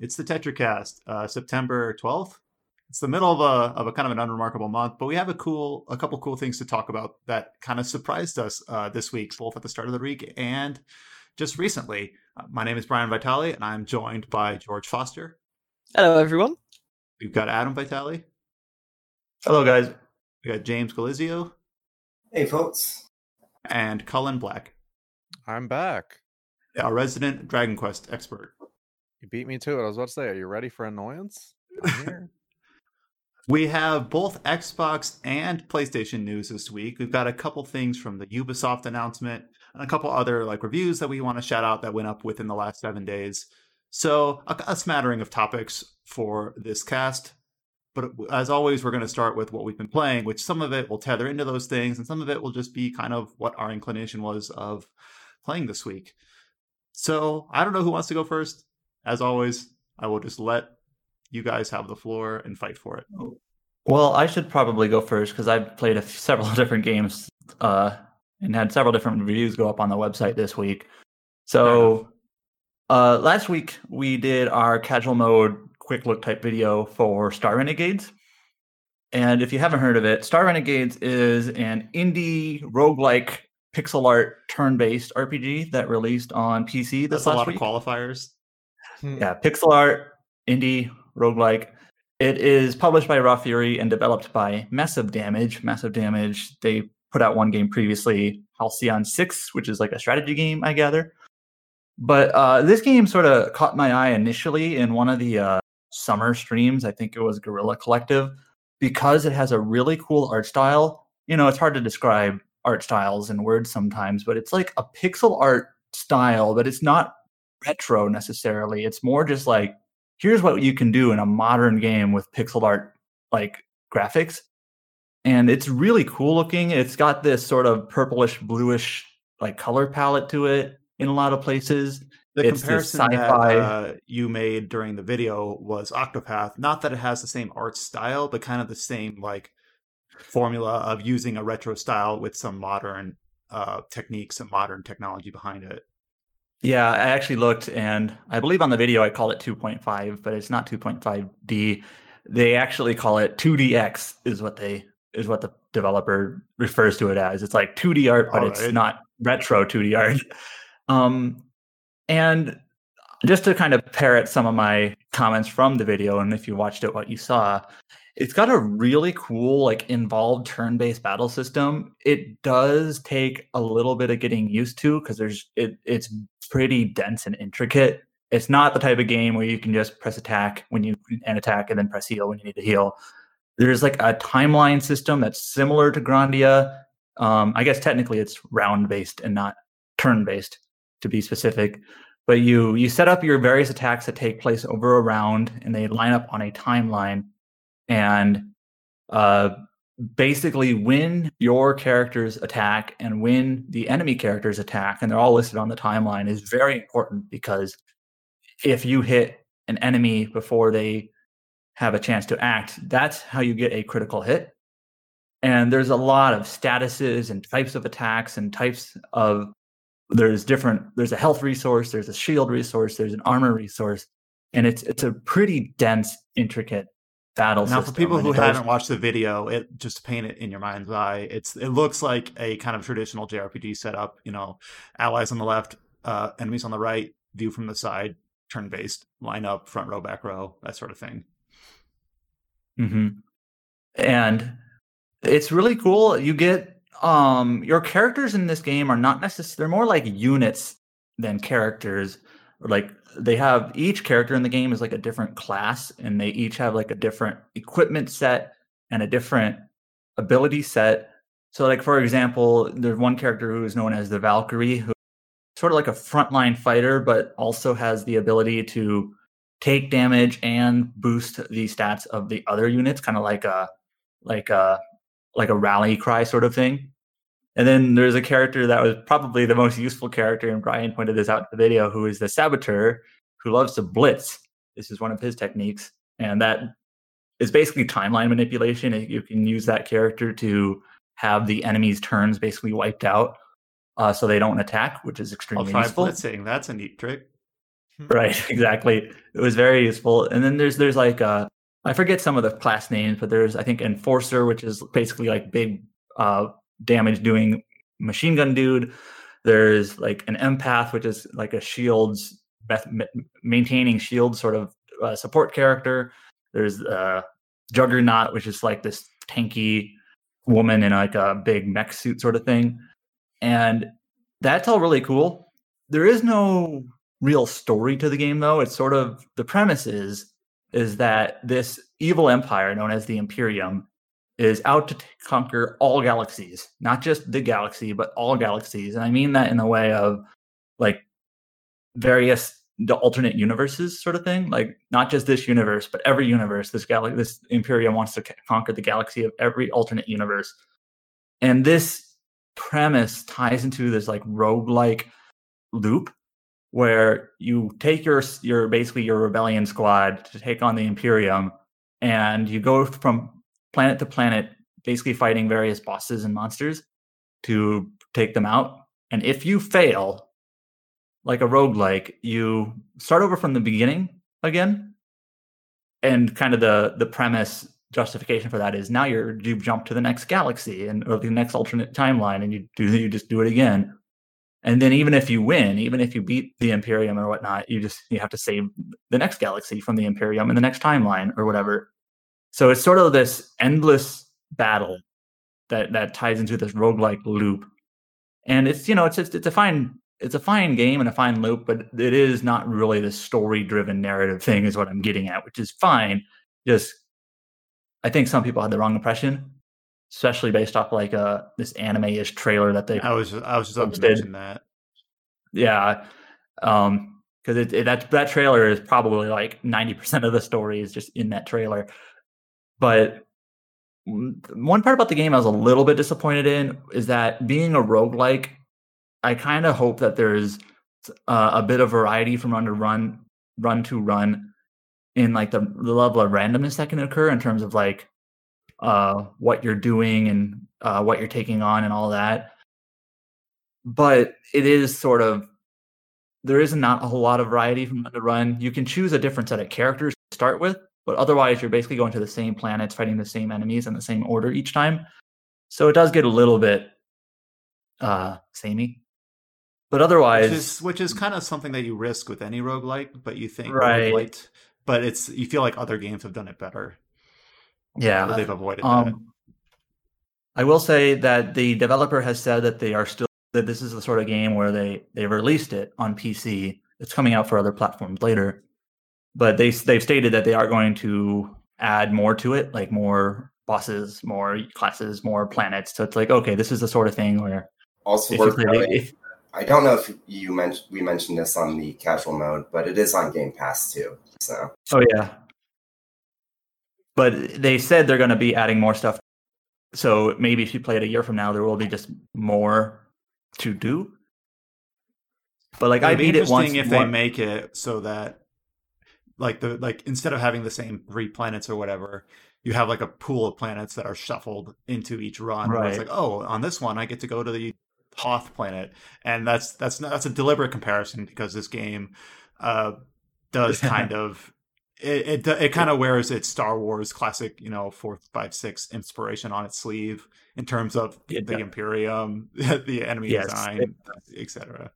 All right, it's the TetraCast, uh, September 12th. It's the middle of a of a kind of an unremarkable month, but we have a cool a couple cool things to talk about that kind of surprised us uh, this week, both at the start of the week and just recently. Uh, my name is Brian Vitale, and I'm joined by George Foster. Hello, everyone. We've got Adam Vitale. Hello, guys. We got James Galizio. Hey, folks. And Cullen Black. I'm back. Our resident Dragon Quest expert. You beat me to it. I was about to say, are you ready for annoyance? We have both Xbox and PlayStation news this week. We've got a couple things from the Ubisoft announcement and a couple other like reviews that we want to shout out that went up within the last seven days. So a, a smattering of topics for this cast. But uh, as always, we're going to start with what we've been playing, which some of it will tether into those things, and some of it will just be kind of what our inclination was of playing this week. So I don't know who wants to go first. As always, I will just let you guys have the floor and fight for it. Well, I should probably go first because I've played a f- several different games uh, and had several different reviews go up on the website this week. So uh, last week we did our casual mode quick look type video for Star Renegades. And if you haven't heard of it, Star Renegades is an indie roguelike pixel art turn based RPG that released on PC this That's a lot week. of qualifiers. Yeah, pixel art, indie, roguelike. It is published by Raw Fury and developed by Massive Damage. Massive Damage, they put out one game previously, Halcyon 6, which is like a strategy game, I gather. But uh, this game sort of caught my eye initially in one of the uh, summer streams. I think it was Guerrilla Collective, because it has a really cool art style. You know, it's hard to describe art styles in words sometimes, but it's like a pixel art style, but it's not retro necessarily. It's more just like here's what you can do in a modern game with pixel art like graphics. And it's really cool looking. It's got this sort of purplish bluish like color palette to it in a lot of places. The It's comparison that sci-fi- uh, you made during the video was Octopath. Not that it has the same art style, but kind of the same like formula of using a retro style with some modern uh, techniques and modern technology behind it. Yeah, I actually looked and I believe on the video I called it 2.5, but it's not 2.5D. They actually call it 2DX is what they is what the developer refers to it as. It's like 2D art, but it's not retro 2D art. Um and just to kind of parrot some of my comments from the video and if you watched it what you saw, it's got a really cool like involved turn-based battle system it does take a little bit of getting used to because there's it, it's pretty dense and intricate. It's not the type of game where you can just press attack when you and attack and then press heal when you need to heal. There's like a timeline system that's similar to grandia. Um, i guess technically it's round based and not turn based to be specific. But you you set up your various attacks that take place over a round and they line up on a timeline. And uh, basically when your characters attack and when the enemy characters attack and they're all listed on the timeline is very important because if you hit an enemy before they have a chance to act that's how you get a critical hit. And there's a lot of statuses and types of attacks and types of there's different there's a health resource there's a shield resource there's an armor resource and it's it's a pretty dense intricate battle Now, for people who haven't watched the video, it just to paint it in your mind's eye, it's it looks like a kind of traditional JRPG setup. You know, allies on the left, uh, enemies on the right, view from the side, turn based, line up, front row, back row, that sort of thing. Mm-hmm. And it's really cool. You get um your characters in this game are not necessarily they're more like units than characters. Or like they have each character in the game is like a different class and they each have like a different equipment set and a different ability set. So like for example, there's one character who is known as the Valkyrie who sort of like a frontline fighter but also has the ability to take damage and boost the stats of the other units kind of like a like a like a rally cry sort of thing and then there's a character that was probably the most useful character and brian pointed this out in the video who is the saboteur who loves to blitz this is one of his techniques and that is basically timeline manipulation you can use that character to have the enemy's turns basically wiped out uh, so they don't attack which is I'll extremely try useful blitzing. That's a neat trick. right, exactly. It was very useful. And then there's there's like uh I forget some of the class names, but there's I think enforcer, which is basically like big uh damage doing machine gun dude. There's like an empath, which is like a shields maintaining shield sort of uh, support character. There's uh, Juggernaut, which is like this tanky woman in like a big mech suit sort of thing. And that's all really cool. There is no real story to the game though. It's sort of the premise is is that this evil empire known as the Imperium is out to conquer all galaxies, not just the galaxy, but all galaxies. And I mean that in the way of like various the alternate universes sort of thing like not just this universe but every universe this galaxy this imperium wants to c- conquer the galaxy of every alternate universe and this premise ties into this like rogue-like loop where you take your your basically your rebellion squad to take on the imperium and you go from planet to planet basically fighting various bosses and monsters to take them out and if you fail like a roguelike, you start over from the beginning again. And kind of the the premise justification for that is now you're you jump to the next galaxy and or the next alternate timeline and you do you just do it again. And then even if you win, even if you beat the Imperium or whatnot, you just you have to save the next galaxy from the Imperium in the next timeline or whatever. So it's sort of this endless battle that that ties into this roguelike loop. And it's you know it's it's, it's a fine it's a fine game and a fine loop, but it is not really the story driven narrative thing, is what I'm getting at, which is fine. Just, I think some people had the wrong impression, especially based off like uh this anime ish trailer that they. I was I was just about to mention that. Yeah, um, because it, it, that that trailer is probably like ninety percent of the story is just in that trailer, but one part about the game I was a little bit disappointed in is that being a roguelike I kind of hope that there's uh, a bit of variety from run to run, run to run, in like the, the level of randomness that can occur in terms of like uh, what you're doing and uh, what you're taking on and all that. But it is sort of there is not a whole lot of variety from run to run. You can choose a different set of characters to start with, but otherwise you're basically going to the same planets, fighting the same enemies in the same order each time. So it does get a little bit uh samey but otherwise, which is, which is kind of something that you risk with any roguelike, but you think right. Roguelite, but it's you feel like other games have done it better. Yeah, they've avoided um, that. I will say that the developer has said that they are still that this is the sort of game where they they released it on PC. It's coming out for other platforms later, but they they've stated that they are going to add more to it, like more bosses, more classes, more planets. So it's like okay, this is the sort of thing where also worth if, I don't know if you mentioned we mentioned this on the casual mode, but it is on Game Pass too. So oh yeah, but they said they're going to be adding more stuff. So maybe if you play it a year from now, there will be just more to do. But like It'd I beat it once. If they make it so that like the like instead of having the same three planets or whatever, you have like a pool of planets that are shuffled into each run. Right. It's like, oh, on this one I get to go to the Hoth planet, and that's that's not, that's a deliberate comparison because this game uh, does kind of it it, it kind of wears its Star Wars classic, you know, four, five, six inspiration on its sleeve in terms of the Imperium, the enemy Yes. design, etc.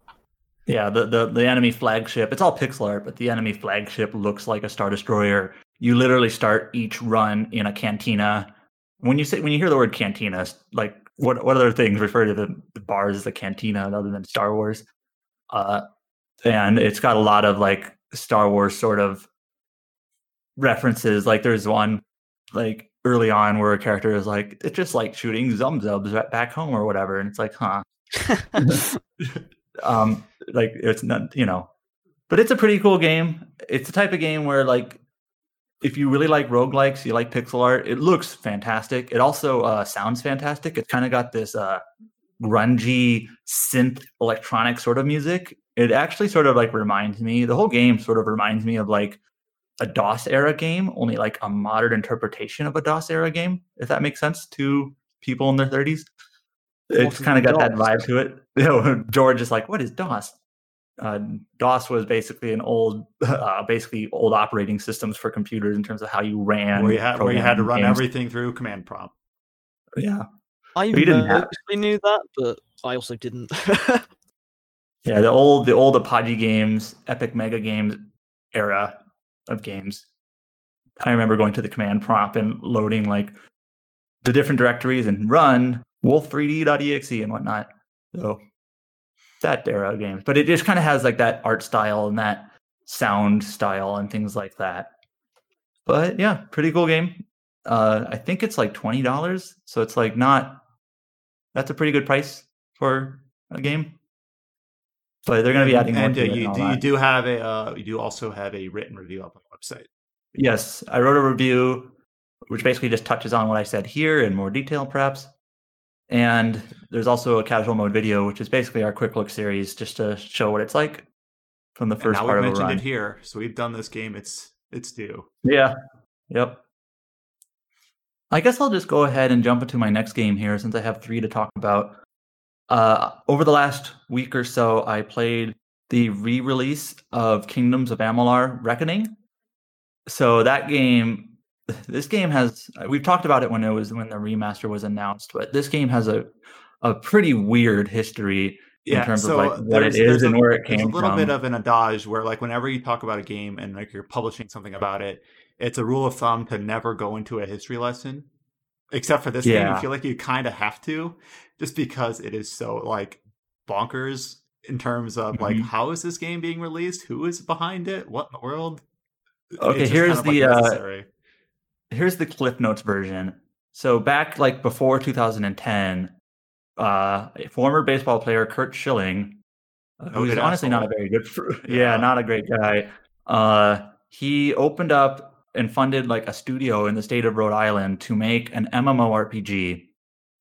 Yeah, the, the the enemy flagship. It's all pixel art, but the enemy flagship looks like a star destroyer. You literally start each run in a cantina. When you say when you hear the word cantina, like what what other things refer to the, the bars as a cantina other than Star Wars? Uh, and it's got a lot of like Star Wars sort of references. Like there's one like early on where a character is like, it's just like shooting zum zubs ba- back home or whatever, and it's like, huh? um like it's not you know but it's a pretty cool game. It's the type of game where like if you really like roguelikes you like pixel art it looks fantastic. It also uh sounds fantastic. It's kind of got this uh grungy synth electronic sort of music. It actually sort of like reminds me the whole game sort of reminds me of like a DOS era game only like a modern interpretation of a DOS era game if that makes sense to people in their 30s it's kind of got that vibe to it. You know, George is like, "What is DOS?" uh, DOS was basically an old, uh, basically old operating systems for computers in terms of how you ran. Where you had, where you had to run games. everything through command prompt. Yeah, I mostly have... knew that, but I also didn't. yeah, the old, the old Apogee games, Epic Mega Games era of games. I remember going to the command prompt and loading like the different directories and run wolf3d.exe and whatnot. So that era game, but it just kind of has like that art style and that sound style and things like that. But yeah, pretty cool game. Uh, I think it's like twenty dollars, so it's like not. That's a pretty good price for a game. But they're going to be adding and, more. And uh, you, do, you do have a uh, you do also have a written review up on the website. Yes, I wrote a review, which basically just touches on what I said here in more detail, perhaps. And there's also a casual mode video, which is basically our quick look series, just to show what it's like from the first and now part we've of the mentioned it here, so we've done this game. It's it's due. Yeah. Yep. I guess I'll just go ahead and jump into my next game here, since I have three to talk about. Uh, over the last week or so, I played the re-release of Kingdoms of Amalur: Reckoning. So that game this game has we've talked about it when it was when the remaster was announced, but this game has a a pretty weird history in terms so of like what it is and a, where it came from. a little from. bit of an adage where like whenever you talk about a game and like you're publishing something about it, it's a rule of thumb to never go into a history lesson. Except for this yeah. game, I feel like you kind of have to, just because it is so like bonkers in terms of like mm-hmm. how is this game being released? Who is behind it? What in the world? Okay, here's kind of, the like, uh, here's the Cliff Notes version. So back like before 2010, uh, former baseball player Curt Schilling, uh, oh, who's honestly not a very good, yeah. yeah, not a great guy. Uh, he opened up and funded like a studio in the state of Rhode Island to make an MMORPG.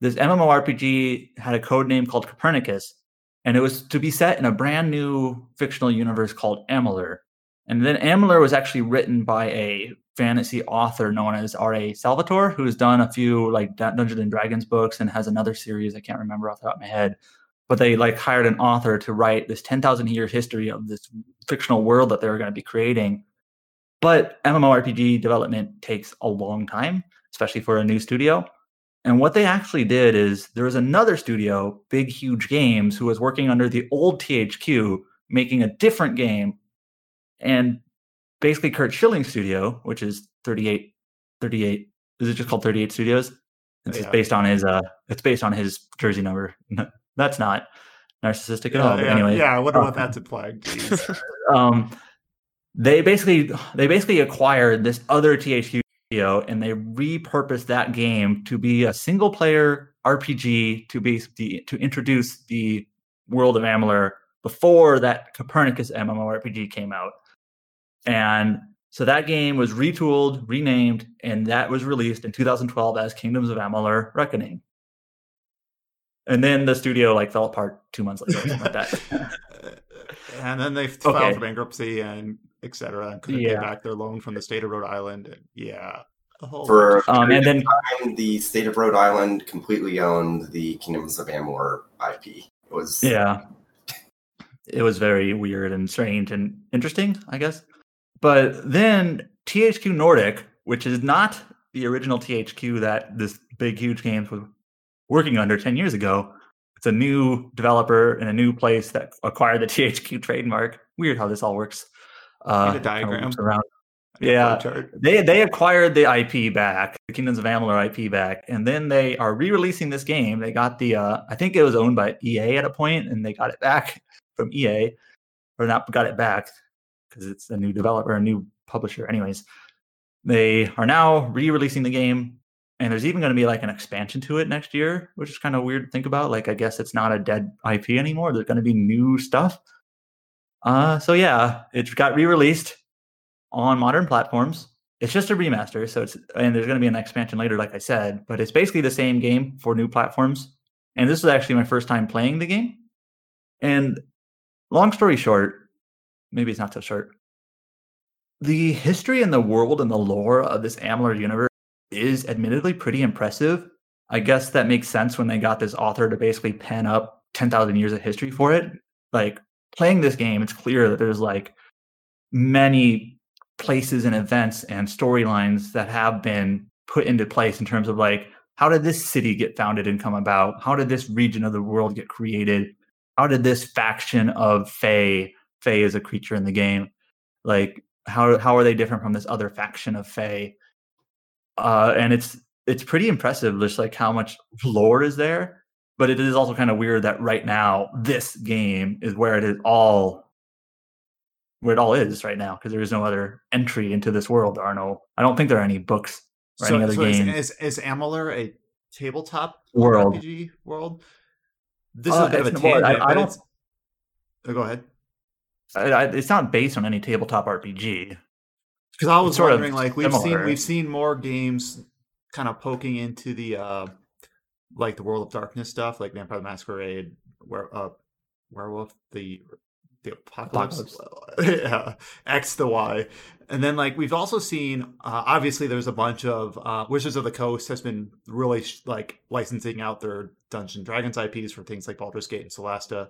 This MMORPG had a code name called Copernicus, and it was to be set in a brand new fictional universe called Amalur. And then Amalur was actually written by a fantasy author known as R.A. Salvatore, who's done a few like Dungeons and Dragons books and has another series I can't remember off the top of my head. But they like hired an author to write this 10,000 year history of this fictional world that they were going to be creating. But MMORPG development takes a long time, especially for a new studio. And what they actually did is there was another studio, Big Huge Games, who was working under the old THQ, making a different game and basically Curt Schilling Studio, which is 38, 38. Is it just called 38 Studios? It's yeah. based on his uh it's based on his jersey number. That's not narcissistic at yeah, all. But yeah, anyway. Yeah, I wonder um, what that's implying. um they basically they basically acquired this other THQ studio and they repurposed that game to be a single player RPG to be the, to introduce the world of Amalur before that Copernicus MMORPG came out. And so that game was retooled, renamed, and that was released in 2012 as Kingdoms of Amalur Reckoning. And then the studio like fell apart two months later, something like that. and then they filed okay. for bankruptcy and etc. and couldn't yeah. pay back their loan from the state of Rhode Island. And yeah, for um, and then time, the state of Rhode Island completely owned the Kingdoms of Amalur IP. It was yeah, it was very weird and strange and interesting, I guess. But then THQ Nordic, which is not the original THQ that this big, huge games was working under 10 years ago, it's a new developer in a new place that acquired the THQ trademark. Weird how this all works. Uh, a diagram around. Yeah, they they acquired the IP back, the Kingdoms of Amalur IP back, and then they are re-releasing this game. They got the, uh, I think it was owned by EA at a point, and they got it back from EA, or not got it back because it's a new developer, a new publisher. Anyways, they are now re-releasing the game, and there's even going to be like an expansion to it next year, which is kind of weird to think about. Like, I guess it's not a dead IP anymore. There's going to be new stuff. Uh, so yeah, it got re-released on modern platforms. It's just a remaster, so it's and there's going to be an expansion later, like I said, but it's basically the same game for new platforms. And this was actually my first time playing the game. And long story short, maybe it's not so short. The history and the world and the lore of this Amalur universe is admittedly pretty impressive. I guess that makes sense when they got this author to basically pen up 10,000 years of history for it. Like playing this game, it's clear that there's like many places and events and storylines that have been put into place in terms of like how did this city get founded and come about? How did this region of the world get created? How did this faction of Fae, Fae is a creature in the game, like how how are they different from this other faction of Fae? Uh, and it's it's pretty impressive, just like how much lore is there. But it is also kind of weird that right now this game is where it is all where it all is right now because there is no other entry into this world. There are no. I don't think there are any books or so, any other so is, game is is Amalur a tabletop world. RPG world? This Uh, is a bit of a well, I- tangent, I don't- Oh, go ahead. I, I, it's not based on any tabletop RPG. Because I was sort of wondering, like we've seen we've seen more games kind of poking into the uh like the World of Darkness stuff, like Vampire the Masquerade, where uh Werewolf, the the Apocalypse, yeah, X the Y, and then like we've also seen uh, obviously there's a bunch of uh, Wizards of the Coast has been really sh- like licensing out their Dungeons and Dragons IPs for things like Baldur's Gate and Solasta.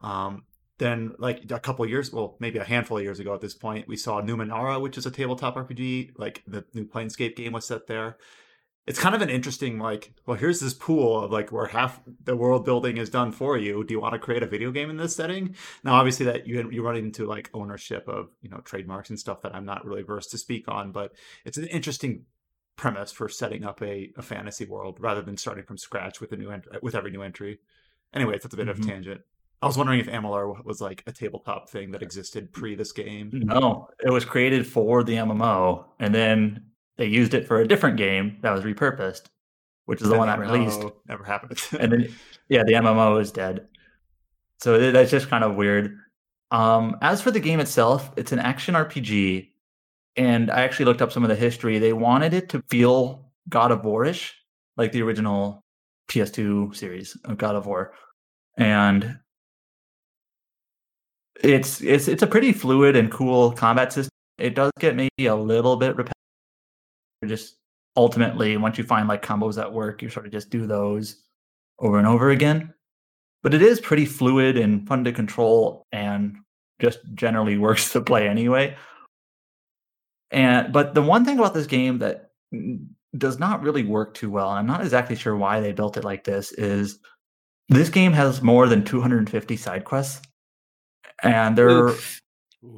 Um, then like a couple of years well maybe a handful of years ago at this point we saw Numenera which is a tabletop rpg like the new planescape game was set there. It's kind of an interesting like well here's this pool of like where half the world building is done for you. Do you want to create a video game in this setting? Now obviously that you you run into like ownership of you know trademarks and stuff that i'm not really versed to speak on but it's an interesting premise for setting up a, a fantasy world rather than starting from scratch with a new ent- with every new entry. Anyway that's a bit of Mhm. a tangent I was wondering if Amalur was like a tabletop thing that existed pre this game. No, it was created for the MMO, and then they used it for a different game that was repurposed, which is the one that released. Never happened. And then, yeah, the MMO is dead. So th- that's just kind of weird. Um, as for the game itself, it's an action RPG, and I actually looked up some of the history. They wanted it to feel God of War-ish, like the original PS2 series of God of War, and it's it's it's a pretty fluid and cool combat system. It does get maybe a little bit repetitive. Just ultimately, once you find like combos that work, you sort of just do those over and over again. But it is pretty fluid and fun to control, and just generally works to play anyway. And but the one thing about this game that does not really work too well, and I'm not exactly sure why they built it like this, is this game has more than 250 side quests, and they're Oof.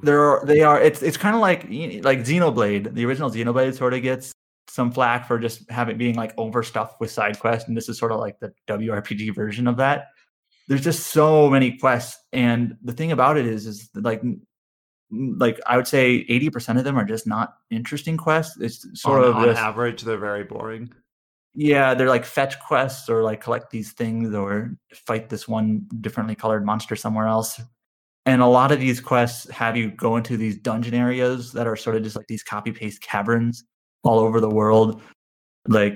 there are they are it's it's kind of like like Xenoblade. The original Xenoblade sort of gets some flack for just having being like overstuffed with side quests, and this is sort of like the WRPG version of that. There's just so many quests, and the thing about it is, is like like I would say 80% of them are just not interesting quests. It's sort on, of on just average, they're very boring. yeah, they're like fetch quests or like collect these things or fight this one differently colored monster somewhere else. And a lot of these quests have you go into these dungeon areas that are sort of just like these copy paste caverns all over the world. Like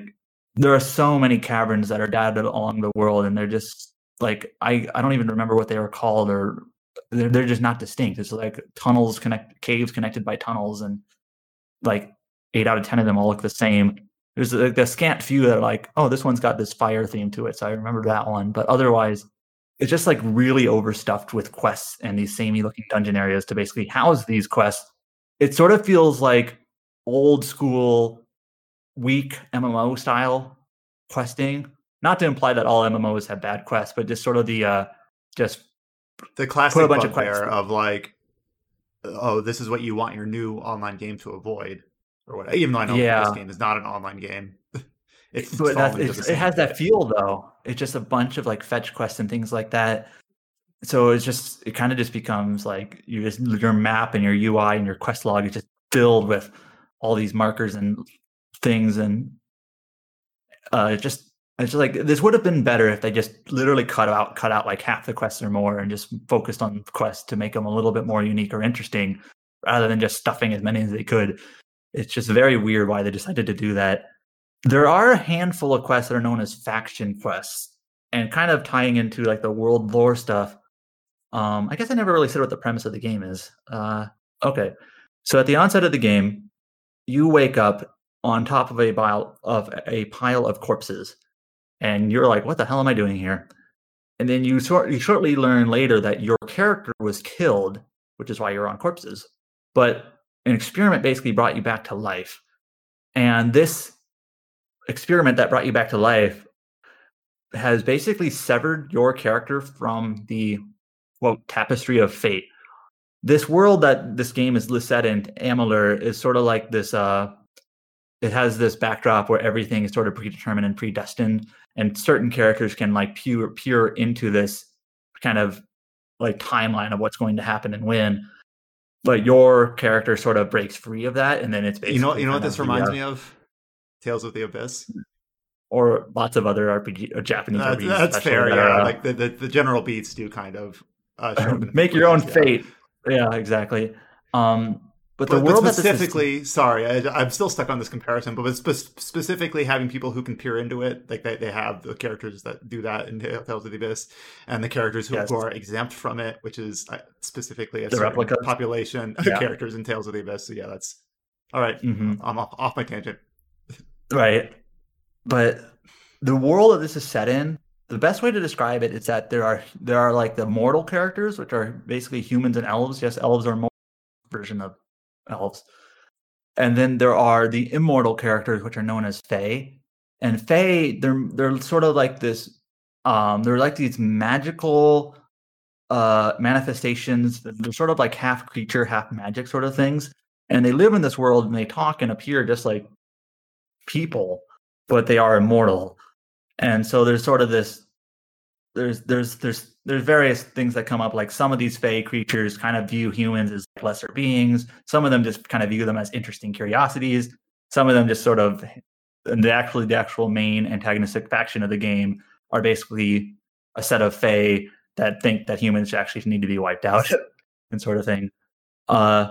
there are so many caverns that are dotted along the world, and they're just like I I don't even remember what they were called or they're they're just not distinct. It's like tunnels connect caves connected by tunnels, and like eight out of ten of them all look the same there's a, a scant few that are like, oh, this one's got this fire theme to it, so I remember that one. But otherwise, it's just like really overstuffed with quests and these samey looking dungeon areas to basically house these quests. It sort of feels like old school, weak MMO style questing. Not to imply that all MMOs have bad quests, but just sort of the uh, just The classic bunch of quests. of like, oh, this is what you want your new online game to avoid, or what? Even though I know Yeah. this game is not an online game, it, but that's, falls into the it's, it has that feel though. It's just a bunch of like fetch quests and things like that. So it's just it kind of just becomes like you just your map and your UI and your quest log is just filled with all these markers and things and uh it just it's just like this would have been better if they just literally cut out cut out like half the quests or more and just focused on quests to make them a little bit more unique or interesting rather than just stuffing as many as they could. It's just very weird why they decided to do that there are a handful of quests that are known as faction quests and kind of tying into like the world lore stuff. Um i guess i never really said what the premise of the game is. Uh okay. So at the onset of the game you wake up on top of a pile of a pile of corpses and you're like what the hell am i doing here? And then you sort you shortly learn later that your character was killed, which is why you're on corpses. But an experiment basically brought you back to life, and this experiment that brought you back to life has basically severed your character from the quote tapestry of fate. This world that this game is set in, Amalur, is sort of like this. Uh, it has this backdrop where everything is sort of predetermined and predestined, and certain characters can like peer peer into this kind of like timeline of what's going to happen and when. But your character sort of breaks free of that, and then it's basically you know you know what this reminds uh, me of? Tales of the Abyss. or lots of other RPG or Japanese That's, RPGs. that's fair. that Yeah, are, uh, like the, the the general beats do kind of uh, show up in make your own yeah. fate. Yeah, exactly. Um, but the But, but world that this is- specifically, sorry, I, I'm still stuck on this comparison. But spe- specifically, having people who can peer into it, like they, they have the characters that do that in Tales of the Abyss, and the characters who, Yes. who are exempt from it, which is uh, specifically a The population of characters in Tales of the Abyss. So yeah, that's all right. Mhm. I'm off, off my tangent. Right? But the world that this is set in, the best way to describe it is that there are there are like the mortal characters, which are basically humans and elves. Yes, elves are more version of elves. And then there are the immortal characters, which are known as Fae. And Fae, they're they're sort of like this. Um, they're like these magical uh manifestations. They're sort of like half creature, half magic sort of things. And they live in this world and they talk and appear just like people, but they are immortal. And so there's sort of this there's there's there's there's various things that come up like some of these fey creatures kind of view humans as lesser beings. Some of them just kind of view them as interesting curiosities. Some of them just sort of and the actually the actual main antagonistic faction of the game are basically a set of fey that think that humans actually need to be wiped out and sort of thing. Uh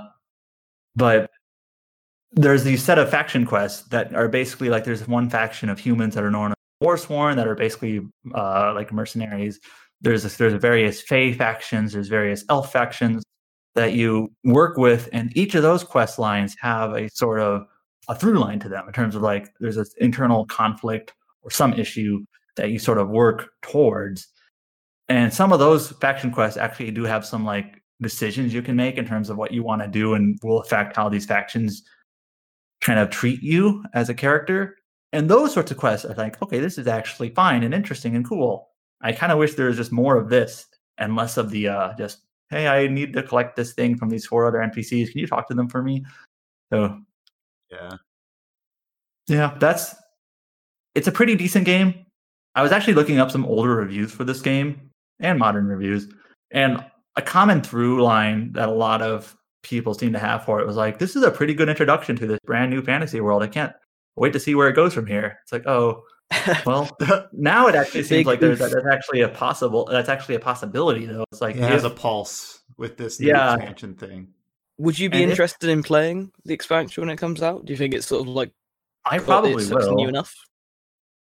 but there's these set of faction quests that are basically like there's one faction of humans that are known as Warsworn that are basically uh, like mercenaries. There's there's various Fey factions, there's various Elf factions that you work with, and each of those quest lines have a sort of a through line to them in terms of like there's an internal conflict or some issue that you sort of work towards. And some of those faction quests actually do have some like decisions you can make in terms of what you want to do and will affect how these factions kind of treat you as a character. And those sorts of quests are like, okay, this is actually fine and interesting and cool. I kind of wish there was just more of this and less of the uh just, hey, I need to collect this thing from these four other NPCs. Can you talk to them for me? So Yeah. yeah, that's it's a pretty decent game. I was actually looking up some older reviews for this game and modern reviews, and a common through line that a lot of people seem to have for it was like, "This is a pretty good introduction to this brand new fantasy world. I can't wait to see where it goes from here." It's like, oh, well, now it actually seems Big like there's oof. that's actually a possible that's actually a possibility though. It's like It has a pulse with this new Yeah. expansion thing. Would you be And if- interested in playing the expansion when it comes out? Do you think it's sort of like I probably will. new enough?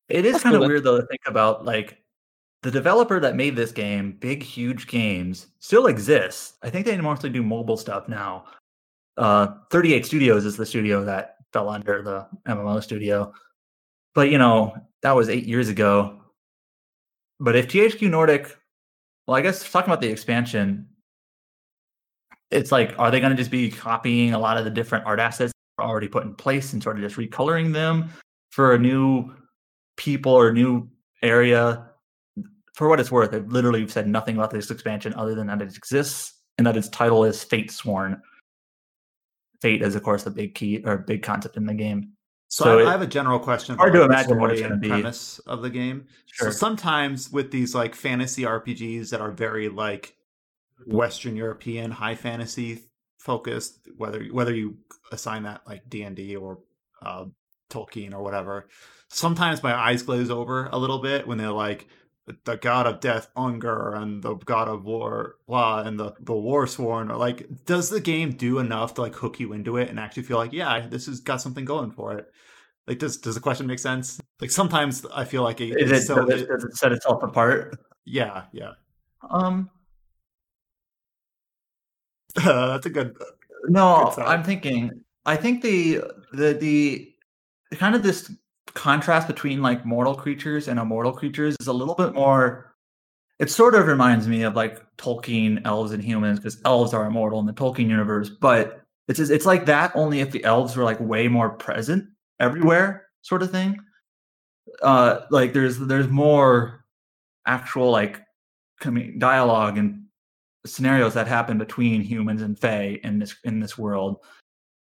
It is That's kind of cool then. weird though to think about like the developer that made this game, big huge games, still exists. I think they mostly do mobile stuff now. Uh 38 Studios is the studio that fell under the MMO studio. But you know, that was 8 years ago. But if THQ Nordic well, I guess talking about the expansion, it's like, are they going to just be copying a lot of the different art assets already put in place and sort of just recoloring them for a new people or new area? For what it's worth, I've literally said nothing about this expansion other than that it exists and that its title is Fatesworn. Fate is, of course, a big key or big concept in the game. So, So I, it- I have a general question. hard to imagine what it's story gonna be. Premise of the game. Sure. So sometimes with these like fantasy RPGs that are very like Western European high fantasy focused, whether whether you assign that like D and D or uh, Tolkien or whatever, sometimes my eyes glaze over a little bit when they're like the god of death Unger and the god of war blah and the the war sworn or like does the game do enough to like hook you into it and actually feel like yeah this has got something going for it like does does the question make sense like sometimes i feel like it, Is it's it, so does, it, does it set itself apart? yeah yeah Um, uh, that's a good No, Good. I'm thinking. I think the the the kind of this contrast between like mortal creatures and immortal creatures is a little bit more. it sort of reminds me of like Tolkien elves and humans because elves are immortal in the Tolkien universe, but it's it's like that only if the elves were like way more present everywhere, sort of thing. Uh, like there's there's more actual like dialogue and scenarios that happen between humans and fae in this in this world.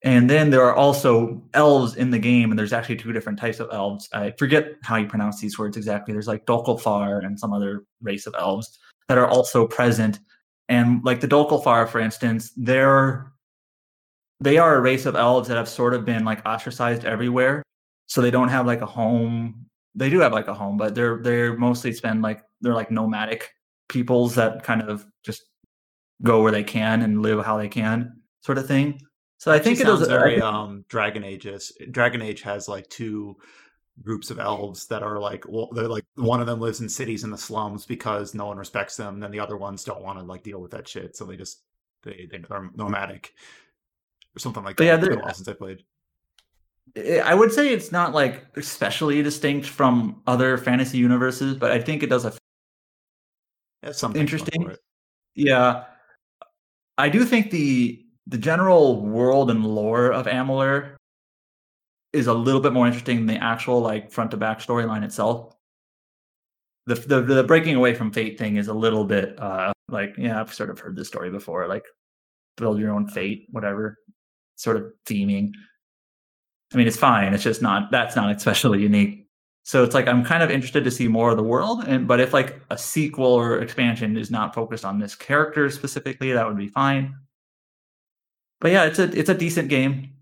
And then there are also elves in the game, and there's actually two different types of elves. I forget how you pronounce these words exactly. There's like Dokkalfar and some other race of elves that are also present. And like the Dokkalfar, for instance, they're they are a race of elves that have sort of been like ostracized everywhere. So they don't have like a home. They do have like a home, but they're they're mostly spend like they're like nomadic peoples that kind of just go where they can and live how they can, sort of thing. So I think it sounds very um, Dragon Ages. Dragon Age has like two groups of elves that are like well, they're like one of them lives in cities in the slums because no one respects them. And Then the other ones don't want to like deal with that shit, so they just they they're nomadic or something like that. Yeah, it's been a since I played. I would say it's not like especially distinct from other fantasy universes, but I think it does a That's something interesting. Yeah, I do think the the general world and lore of Amalur is a little bit more interesting than the actual like front to back storyline itself. The, the the breaking away from fate thing is a little bit uh like yeah I've sort of heard this story before like build your own fate whatever sort of theming. I mean it's fine it's just not that's not especially unique. So it's like I'm kind of interested to see more of the world and but if like a sequel or expansion is not focused on this character specifically that would be fine but yeah, it's a it's a decent game.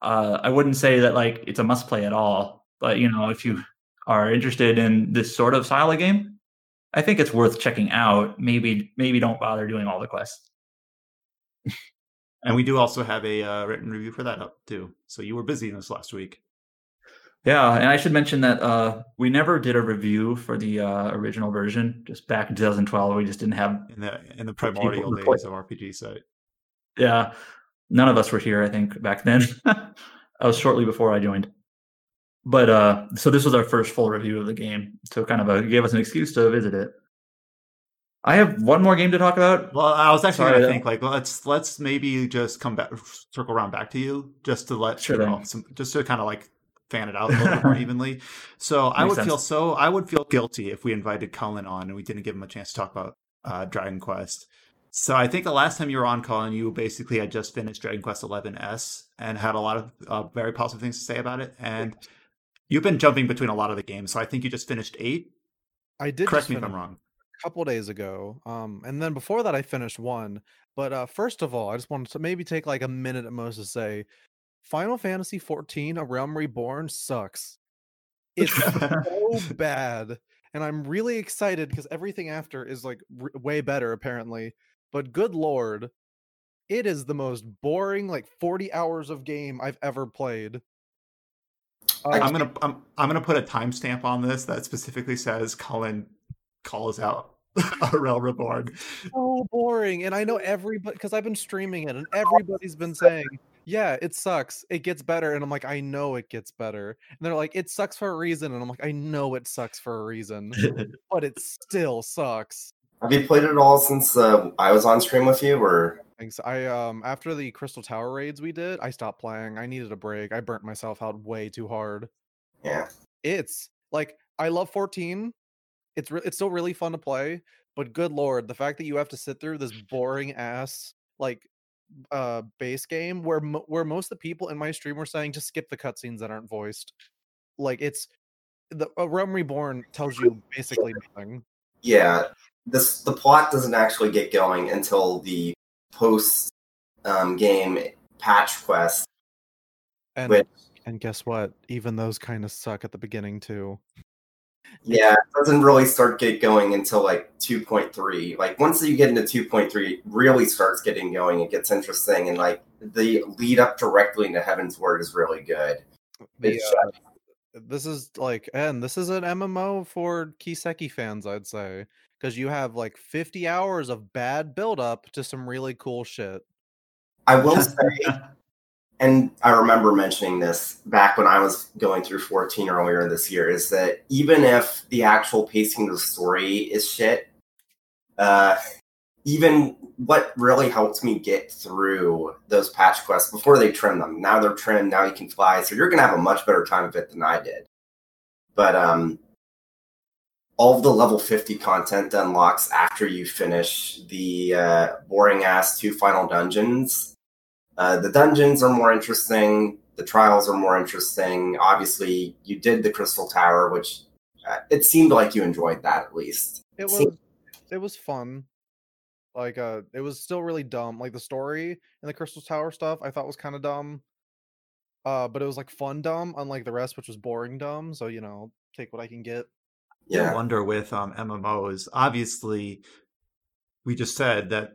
Uh, I wouldn't say that like it's a must play at all, but you know, if you are interested in this sort of style of game, I think it's worth checking out. Maybe maybe don't bother doing all the quests. and we do also have a uh, written review for that up too. So you were busy this last week. Yeah, and I should mention that uh, we never did a review for the uh, original version. Just back in 2012, we just didn't have in the in the primordial days of RPG site. Yeah, none of us were here, I think, back then. I was shortly before I joined. But uh, so this was our first full review of the game. So kind of a, gave us an excuse to visit it. I have one more game to talk about. Well, I was actually going to think like let's let's maybe just come back, circle around back to you, just to let sure you know, some, just to kind of like fan it out a little bit more evenly. So I would sense. feel so I would feel guilty if we invited Cullen on and we didn't give him a chance to talk about uh, Dragon Quest. So I think the last time you were on, Cullen, you basically had just finished Dragon Quest XI S and had a lot of uh, very positive things to say about it. And you've been jumping between a lot of the games, so I think you just finished eight. I did. Correct me if I'm wrong. A couple days ago, um, and then before that, I finished one. But uh, first of all, I just wanted to maybe take like a minute at most to say, Final Fantasy 14: A Realm Reborn sucks. It's so bad, and I'm really excited because everything after is like r- way better apparently but good lord, it is the most boring like 40 hours of game I've ever played. Uh, I'm gonna I'm, I'm gonna put a timestamp on this that specifically says Cullen calls out a Realm Reborn. So boring, and I know everybody because I've been streaming it, and everybody's been saying, "Yeah, it sucks. It gets better," and I'm like, "I know it gets better," and they're like, "It sucks for a reason," and I'm like, "I know it sucks for a reason, but it still sucks." Have you played it all since uh, I was on stream with you, or? Thanks. I um after the Crystal Tower raids we did, I stopped playing. I needed a break. I burnt myself out way too hard. Yeah. It's like I love 14. It's re- it's still really fun to play, but good lord, the fact that you have to sit through this boring ass like uh base game where mo- where most of the people in my stream were saying just skip the cutscenes that aren't voiced. Like it's the uh, Realm Reborn tells you basically nothing. Yeah, this the plot doesn't actually get going until the post um, game patch quest. And which, and guess what? Even those kind of suck at the beginning too. Yeah, it doesn't really start get going until like 2.3. Like once you get into 2.3, really starts getting going. It gets interesting, and like the lead up directly into Heavensward is really good. The, uh, this is like, and this is an MMO for Kiseki fans, I'd say because you have like 50 hours of bad buildup to some really cool shit. I will say, and I remember mentioning this back when I was going through 14 earlier this year, is that even if the actual pacing of the story is shit, uh, even what really helped me get through those patch quests before they trim them. Now they're trimmed. Now you can fly, so you're gonna have a much better time of it than I did. But um, all of the level 50 content unlocks after you finish the uh, boring ass two final dungeons. Uh, the dungeons are more interesting. The trials are more interesting. Obviously, you did the Crystal Tower, which uh, it seemed like you enjoyed that at least. It was Seemed- it was fun. Like uh it was still really dumb. Like the story and the Crystal Tower stuff I thought was kind of dumb. Uh but it was like fun dumb, unlike the rest, which was boring dumb. So you know, take what I can get. I yeah. wonder with um, MMOs. Obviously, we just said that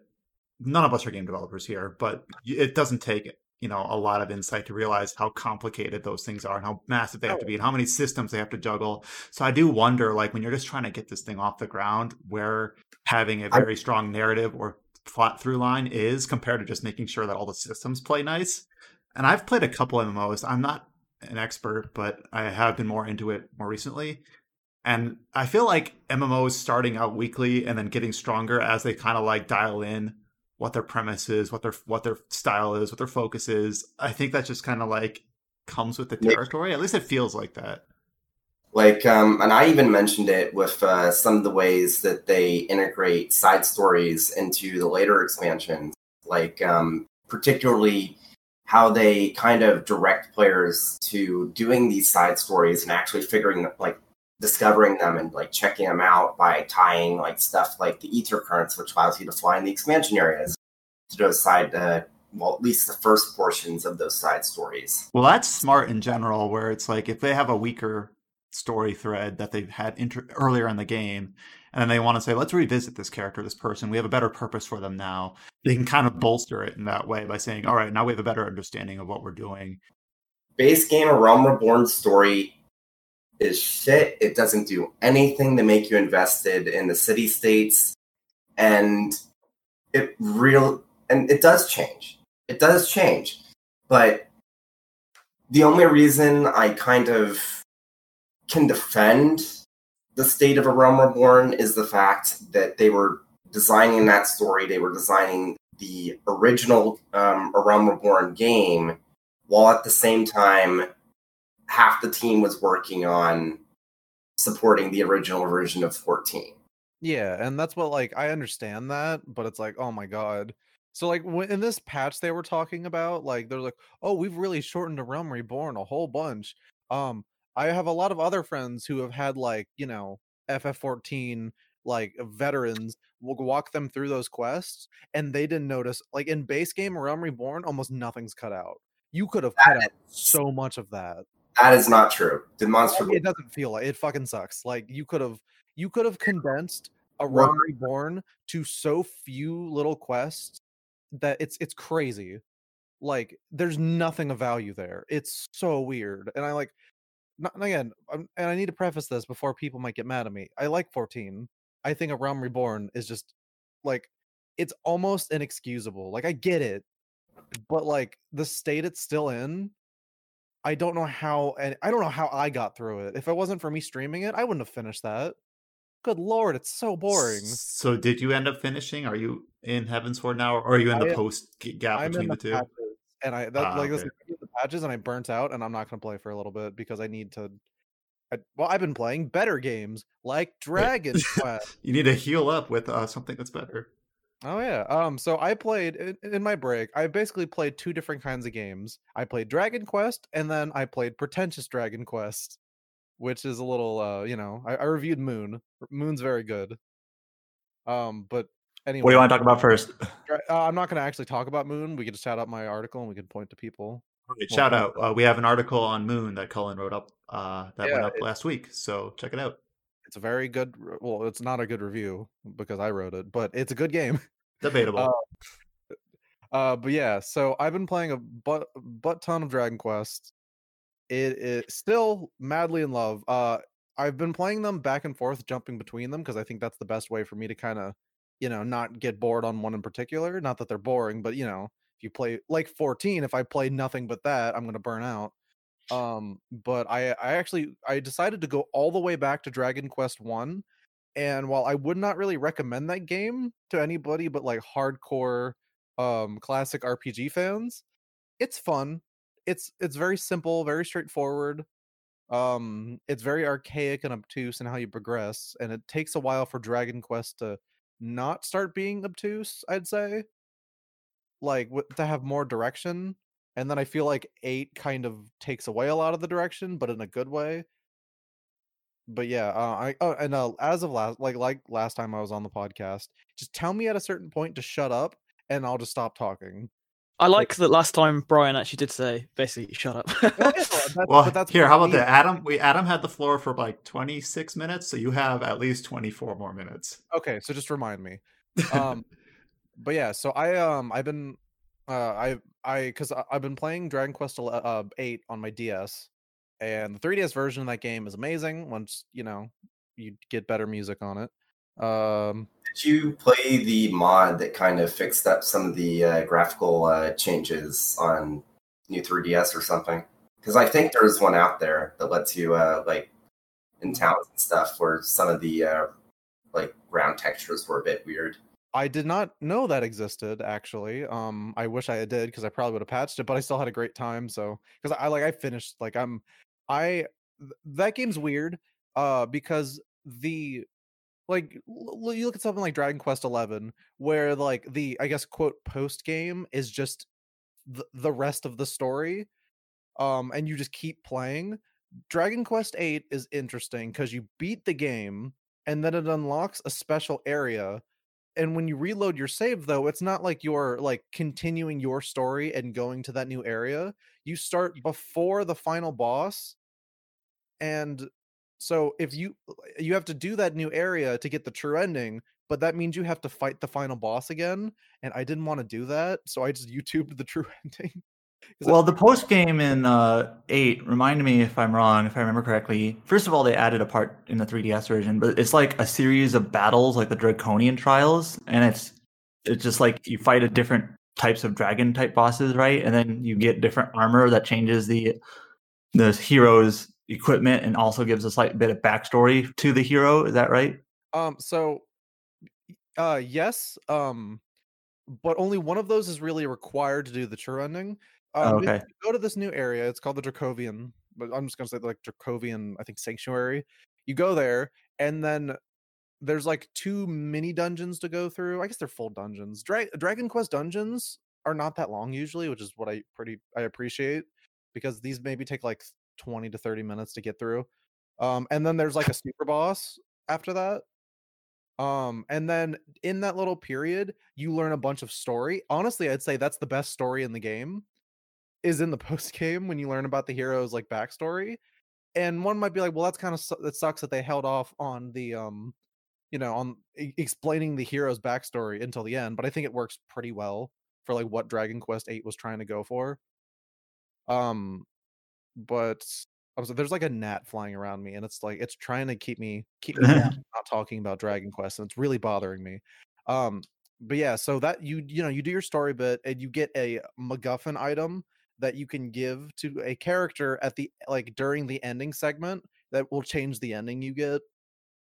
none of us are game developers here, but it doesn't take you know a lot of insight to realize how complicated those things are and how massive they have to be and how many systems they have to juggle. So I do wonder, like when you're just trying to get this thing off the ground, where having a very strong narrative or plot through line is compared to just making sure that all the systems play nice. And I've played a couple MMOs. I'm not an expert, but I have been more into it more recently. And I feel like MMOs starting out weakly and then getting stronger as they kind of like dial in what their premise is, what their what their style is, what their focus is. I think that just kind of like comes with the territory. At least it feels like that. Like, um, and I even mentioned it with uh, some of the ways that they integrate side stories into the later expansions, like um, particularly how they kind of direct players to doing these side stories and actually figuring, like, discovering them and like checking them out by tying like stuff like the ether currents, which allows you to fly in the expansion areas to those side, uh, well, at least the first portions of those side stories. Well, that's smart in general, where it's like if they have a weaker story thread that they've had inter- earlier in the game, and then they want to say, let's revisit this character, this person. We have a better purpose for them now. They can kind of bolster it in that way by saying, all right, now we have a better understanding of what we're doing. base game A Realm Reborn story is shit. It doesn't do anything to make you invested in the city states, and it real and it does change. It does change, but the only reason I kind of can defend the state of A Realm Reborn is the fact that they were designing that story. They were designing the original um, A Realm Reborn game while at the same time half the team was working on supporting the original version of 14 Yeah, and that's what like I understand that, but it's like, oh my god. So like when in this patch they were talking about, like they're like, oh, we've really shortened the Realm Reborn a whole bunch. Um, I have a lot of other friends who have had like you know FF14 like veterans will walk them through those quests, and they didn't notice like in base game Realm Reborn, almost nothing's cut out. You could have cut out so much of that. That is not true demonstrable It doesn't feel like it fucking sucks. Like you could have you could have condensed a Realm Reborn to so few little quests that it's it's crazy. Like there's nothing of value there. It's so weird. And I like not, and again, um, and I need to preface this before people might get mad at me. I like 14. I think a Realm Reborn is just like it's almost inexcusable. Like I get it, but like the state it's still in, I don't know how and I don't know how I got through it. If it wasn't for me streaming it, I wouldn't have finished that. Good lord, it's so boring. So, did you end up finishing? Are you in Heaven's Sword now, or are you in the I post gap I'm between the, the two? patches, and I that Ah, like this okay. is the patches, and I burnt out, and I'm not gonna play for a little bit because I need to. I, well, I've been playing better games like Dragon Quest. You need to heal up with uh, something that's better. Oh yeah. Um. So I played in, in my break. I basically played two different kinds of games. I played Dragon Quest, and then I played Pretentious Dragon Quest, which is a little. uh You know, I, I reviewed Moon. Moon's very good. Um. But anyway, What do you want to talk about first? Uh, I'm not going to actually talk about Moon. We could just shout out my article and we could point to people. Right, shout out. Uh, we have an article on Moon that Cullen wrote up uh, that Yeah, went up it- last week. So check it out. It's a very good. Well, it's not a good review because I wrote it, but it's a good game. Debatable. Uh, Uh, but yeah, so I've been playing a butt butt ton of Dragon Quest. It is still madly in love. Uh, I've been playing them back and forth, jumping between them because I think that's the best way for me to kind of, you know, not get bored on one in particular. Not that they're boring, but you know, if you play like 14, if I play nothing but that, I'm gonna burn out. Um, but I I actually I decided to go all the way back to Dragon Quest One And while I would not really recommend that game to anybody but like hardcore um classic RPG fans, it's fun. It's it's very simple, very straightforward. Um it's very archaic and obtuse in how you progress and it takes a while for Dragon Quest to not start being obtuse, I'd say. Like w- to have more direction and then I feel like 8 kind of takes away a lot of the direction but in a good way but yeah, uh, I oh, and uh, as of last like like last time I was on the podcast, just tell me at a certain point to shut up, and I'll just stop talking. I like that last time Brian actually did say basically shut up. Well, that's- Well, but that's here, how about that? Adam, we Adam had the floor for like 26 minutes, so you have at least 24 more minutes. Okay, so just remind me. Um, but yeah, so I um I've been uh I I because I've been playing Dragon Quest ele- uh, eight on my DS, and the 3DS version of that game is amazing. Once you know you get better music on it. Um, Did you play the mod that kind of fixed up some of the uh, graphical uh, changes on new 3DS or something? Because I think there's one out there that lets you uh, like in towns and stuff where some of the uh, like ground textures were a bit weird. I did not know that existed actually. Um, I wish I did because I probably would have patched it, but I still had a great time. So because I like I finished like I'm I th- that game's weird. Uh, because the like l- you look at something like Dragon Quest Eleven, where like the I guess quote post game is just the, the rest of the story, um, and you just keep playing. Dragon Quest Eight is interesting because you beat the game and then it unlocks a special area and when you reload your save though it's not like you're like continuing your story and going to that new area. You start before the final boss and so if you uh, you have to do that new area to get the true ending but that means you have to fight the final boss again and i didn't want to do that so i just youtubed the true ending Well, the post game in uh, eight reminded me, if I'm wrong, if I remember correctly. First of all, they added a part in the 3DS version, but it's like a series of battles, like the Draconian Trials, and it's it's just like you fight a different types of dragon type bosses, right? And then you get different armor that changes the the hero's equipment and also gives a slight bit of backstory to the hero. Is that right? Um, so uh yes, um, but only one of those is really required to do the true ending. Um, okay. you go to this new area, it's called the Dracovian, but I'm just gonna say like Dracovian, I think Sanctuary. You go there, and then there's like two mini dungeons to go through. I guess they're full dungeons. Dra- Dragon Quest dungeons are not that long usually, which is what I pretty I appreciate because these maybe take like 20 to 30 minutes to get through. Um, and then there's like a super boss after that. Um, and then in that little period, you learn a bunch of story. Honestly, I'd say that's the best story in the game is in the post game when you learn about the hero's like backstory. And one might be like, well, that's kind of su- that sucks that they held off on the um, you know, on e- explaining the hero's backstory until the end. But I think it works pretty well for like what Dragon Quest Eight was trying to go for. Um, but I was there's like a gnat flying around me, and it's like it's trying to keep me keep me not talking about Dragon Quest, and it's really bothering me. Um, but yeah, so that you you know you do your story bit, and you get a MacGuffin item that you can give to a character at the like during the ending segment that will change the ending you get.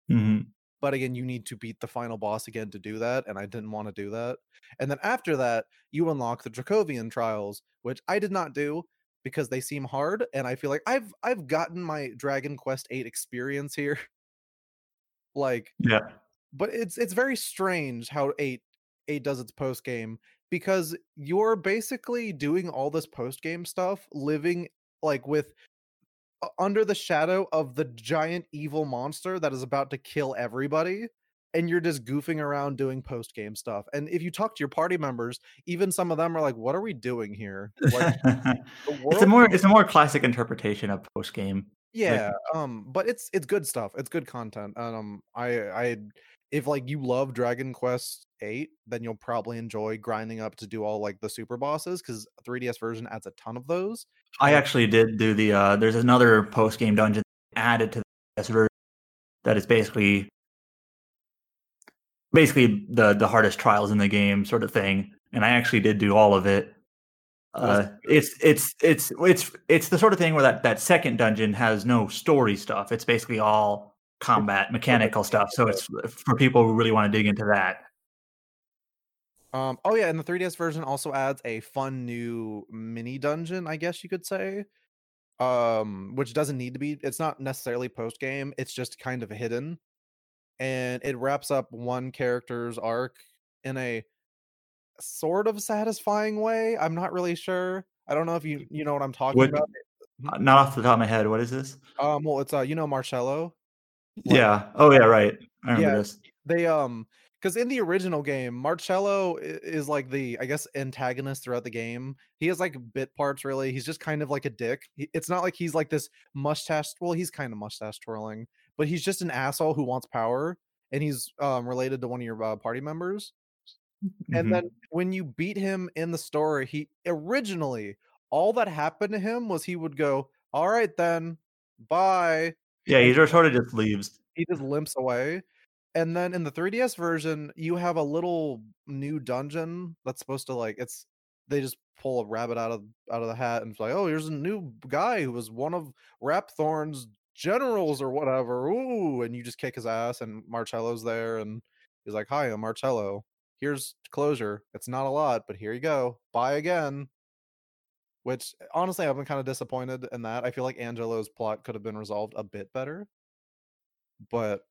hmm But again, you need to beat the final boss again to do that, and I didn't want to do that. And then after that, you unlock the Dracovian trials, which I did not do because they seem hard, and I feel like I've I've gotten my Dragon Quest 8 experience here. like Yeah. but it's it's very strange how 8 8 does its post game because you're basically doing all this post game stuff living like with under the shadow of the giant evil monster that is about to kill everybody and you're just goofing around doing post game stuff and if you talk to your party members even some of them are like what are we doing here like it's a more it's a more classic interpretation of post game. yeah um but it's it's good stuff it's good content um i i if like you love dragon quest 8 then you'll probably enjoy grinding up to do all like the super bosses because 3ds version adds a ton of those I actually did do the. uh There's another post game dungeon added to this version that is basically basically the the hardest trials in the game, sort of thing. And I actually did do all of it. Uh, it's it's it's it's it's the sort of thing where that that second dungeon has no story stuff. It's basically all combat mechanical stuff. So it's for people who really want to dig into that. Um, oh yeah, and the 3DS version also adds a fun new mini dungeon, I guess you could say. Um, which doesn't need to be it's not necessarily post game, it's just kind of hidden. And it wraps up one character's arc in a sort of satisfying way. I'm not really sure. I don't know if you you know what I'm talking What- about. Not off the top of my head. What is this? Um, well, it's uh, you know, Marcello. Like- yeah. Oh yeah. Right. I remember Yeah. this. They um, because in the original game, Marcello is like the I guess antagonist throughout the game. He has like bit parts. Really, he's just kind of like a dick. It's not like he's like this mustache. Well, he's kind of mustache twirling, but he's just an asshole who wants power, and he's um related to one of your uh, party members. And Mhm. then when you beat him in the story, he originally all that happened to him was he would go, "All right then, bye." Yeah, he just sort of just leaves. He just limps away. And then in the 3DS version, you have a little new dungeon that's supposed to like it's they just pull a rabbit out of out of the hat and it's like, "Oh, here's a new guy who was one of Rapthorn's generals or whatever." Ooh, and you just kick his ass and Marcello's there and he's like, "Hi, I'm Marcello. Here's closure. It's not a lot, but here you go. Bye again." Which honestly, I've been kind of disappointed in that. I feel like Angelo's plot could have been resolved a bit better. But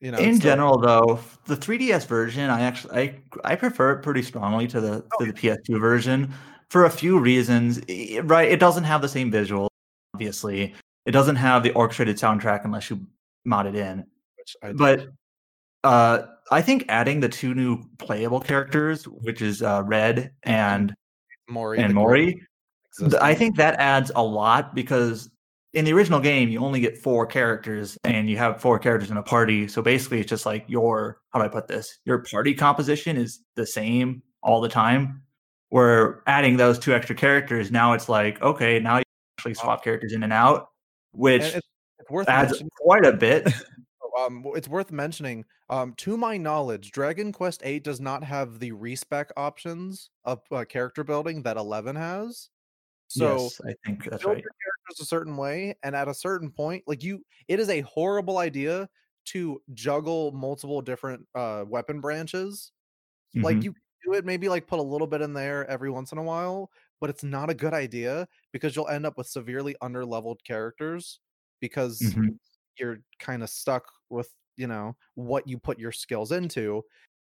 you know, In still- general, though, the 3DS version, I actually I I prefer it pretty strongly to the Oh, to the PS2 version for a few reasons. Right, it doesn't have the same visual, obviously. It doesn't have the orchestrated soundtrack unless you mod it in. which I But uh, I think adding the two new playable characters, which is uh, Red and Morrie and the Morrie, I think that adds a lot because in the original game you only get four characters and you have four characters in a party. So basically it's just like your how do I put this? Your party composition is the same all the time. Where adding those two extra characters, now it's like, okay, now you actually swap characters in and out, which And it's, it's worth adds quite a bit. um, it's worth mentioning. Um, to my knowledge, Dragon Quest VIII does not have the respec options of uh, character building that Eleven has. So yes, I think that's build right. your characters a certain way, and at a certain point, like you, it is a horrible idea to juggle multiple different uh, weapon branches. Like Mhm. you can do it, maybe like put a little bit in there every once in a while, but it's not a good idea because you'll end up with severely underleveled characters because Mhm. you're kind of stuck with you know what you put your skills into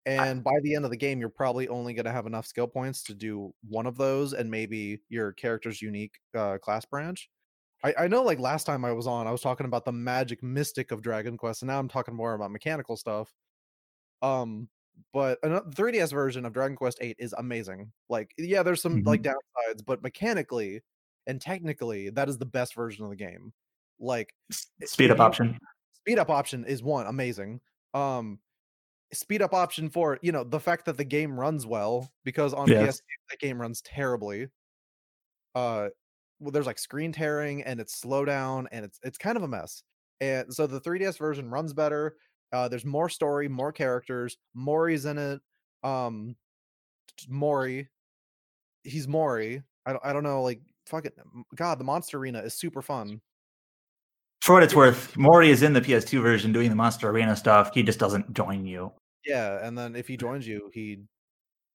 and by the end of the game you're probably only going to have enough skill points to do one of those and maybe your character's unique uh, class branch. I, I know like last time i was on i was talking about the magic mystic of dragon quest and now i'm talking more about mechanical stuff. Um but a 3ds version of dragon quest 8 is amazing. Like yeah there's some like downsides but mechanically and technically that is the best version of the game. Like Speed up option. speed up option is one amazing. Um speed up option for you know the fact that the game runs well because on Yes. PS that game runs terribly uh well, there's like screen tearing and it's slowdown and it's it's kind of a mess and so the 3ds version runs better uh there's more story more characters morrie's in it um morrie he's morrie i don't, I don't know like fuck it god the monster arena is super fun For what it's worth, Morrie is in the PS2 version doing the Monster Arena stuff. He just doesn't join you. Yeah, and then if he joins you, he